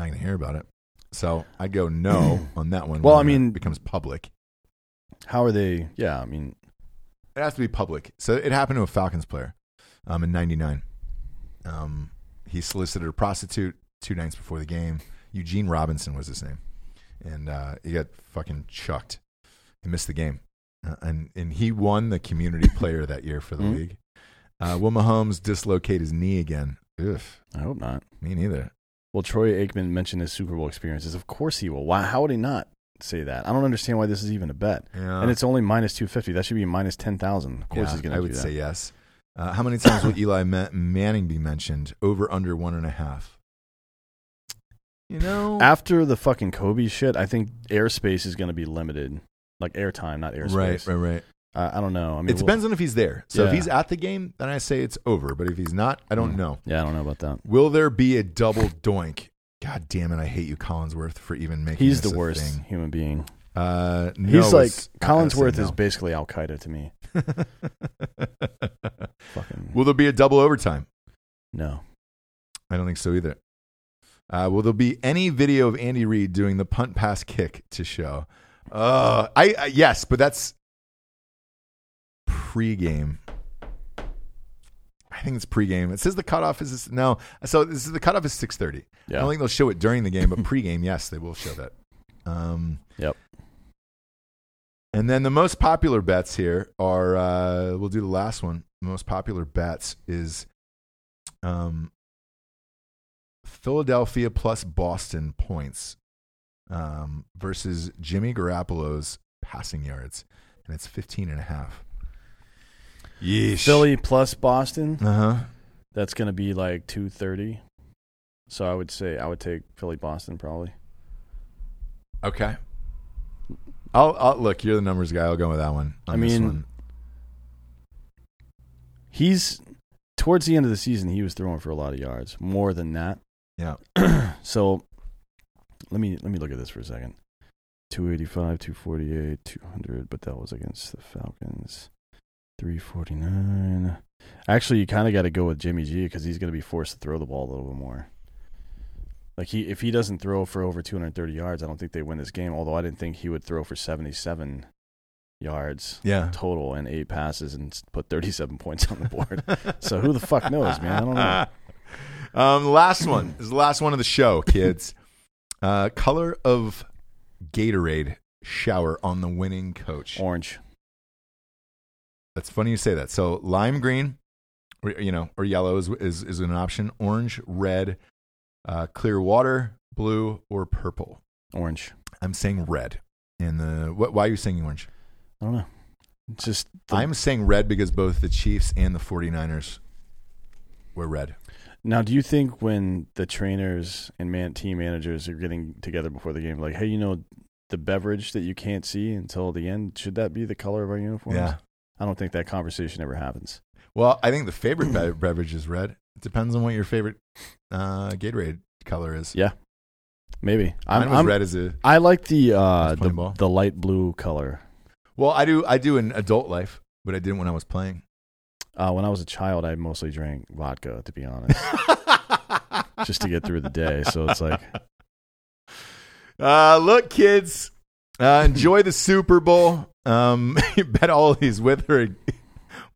not going to hear about it. So I'd go no on that one. Well, when I it mean- becomes public. How are they? Yeah, I mean, It has to be public. So it happened to a Falcons player um, in '99. Um, he solicited a prostitute two nights before the game. Eugene Robinson was his name, and uh, he got fucking chucked. He missed the game, uh, and and he won the community player that year for the Mhm. league. Uh, will Mahomes dislocate his knee again? Ugh, I hope not. me neither. Well, Troy Aikman mentioned his Super Bowl experiences. Of course he will. Why? How would he not say that? I don't understand why this is even a bet. Yeah. and it's only minus two fifty. That should be minus ten thousand. Of course Yeah, he's going to I do would that. say yes. Uh, how many times will Eli Manning be mentioned? Over under one and a half. You know, After the fucking Kobe shit, I think airspace is going to be limited, like airtime, not airspace. right, right, right. Uh, I don't know. I mean, it depends on if he's there. So if Yeah. he's at the game, then I say it's over. But if he's not, I don't Hmm. know. Yeah, I don't know about that. Will there be a double doink? God damn it! I hate you, Collinsworth, for even making. He's this the a worst thing. human being. Uh, no, He's like it's- I gotta Collinsworth say is basically Al Qaeda to me. Fucking Will there be a double overtime? no. I don't think so either. Uh, will there be any video of Andy Reid doing the punt pass kick to show? Uh, I, I yes, but that's pregame. I think it's pregame. It says the cutoff is no. So this is the cutoff is six thirty. I don't think they'll show it during the game, but pregame, yes, they will show that. Um, Yep. And then the most popular bets here are. Uh, we'll do the last one. The most popular bets is, um, Philadelphia plus Boston points, um, versus Jimmy Garoppolo's passing yards, and it's 15 and a half. Yeesh. Philly plus Boston. Uh huh. That's going to be like two thirty. So I would say I would take Philly Boston probably. Okay. I'll, I'll look. You're the numbers guy. I'll go with that one. on I this mean, one. He's towards the end of the season. He was throwing for a lot of yards, more than that. yeah. So let me let me look at this for a second. 285, 248, 200, but that was against the Falcons. 349. Actually, you kind of got to go with Jimmy G because he's going to be forced to throw the ball a little bit more. Like he, if he doesn't throw for over 230 yards, I don't think they win this game. Although I didn't think he would throw for 77 yards Yeah. total and eight passes and put 37 points on the board. so who the fuck knows, man? I don't know. Um, last one this is the last one of the show, kids. Uh, color of Gatorade shower on the winning coach. Orange. That's funny you say that. So lime green, or, you know, or yellow is is, is an option. Orange, red, uh, clear water, blue, or purple. Orange. I'm saying red. And the what, why are you saying orange? I don't know. It's just the- I'm saying red because both the Chiefs and the 49ers were red. Now, do you think when the trainers and man team managers are getting together before the game, like, hey, you know, the beverage that you can't see until the end, should that be the color of our uniforms? Yeah. I don't think that conversation ever happens. Well, I think the favorite be- beverage is red. It depends on what your favorite uh, Gatorade color is. Yeah, maybe. I'm, Mine was I'm- red as a. I like the uh, the, ball. the light blue color. Well, I do. I do in adult life, but I didn't when I was playing. Uh, when I was a child, I mostly drank vodka, to be honest, just to get through the day. So it's like, Uh, look, kids, uh, enjoy the Super Bowl. Um, bet all of these with or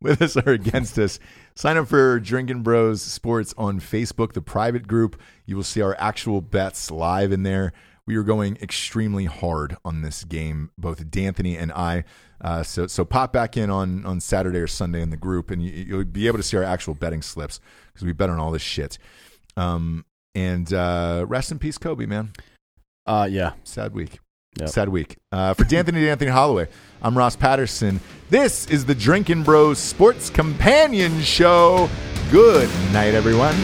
with us or against us. Sign up for Drinking Bros Sports on Facebook, the private group. You will see our actual bets live in there. We are going extremely hard on this game, both D'Anthony and I. Uh, so, so pop back in on, on Saturday or Sunday in the group, and you, you'll be able to see our actual betting slips because we bet on all this shit. Um, and uh, rest in peace, Kobe, man uh, yeah, sad week. Yep. Sad week. Uh, for D'Anthony D'Anthony Hollaway, I'm Ross Patterson. This is the Drinking Bros Sports Companion Show. Good night, everyone.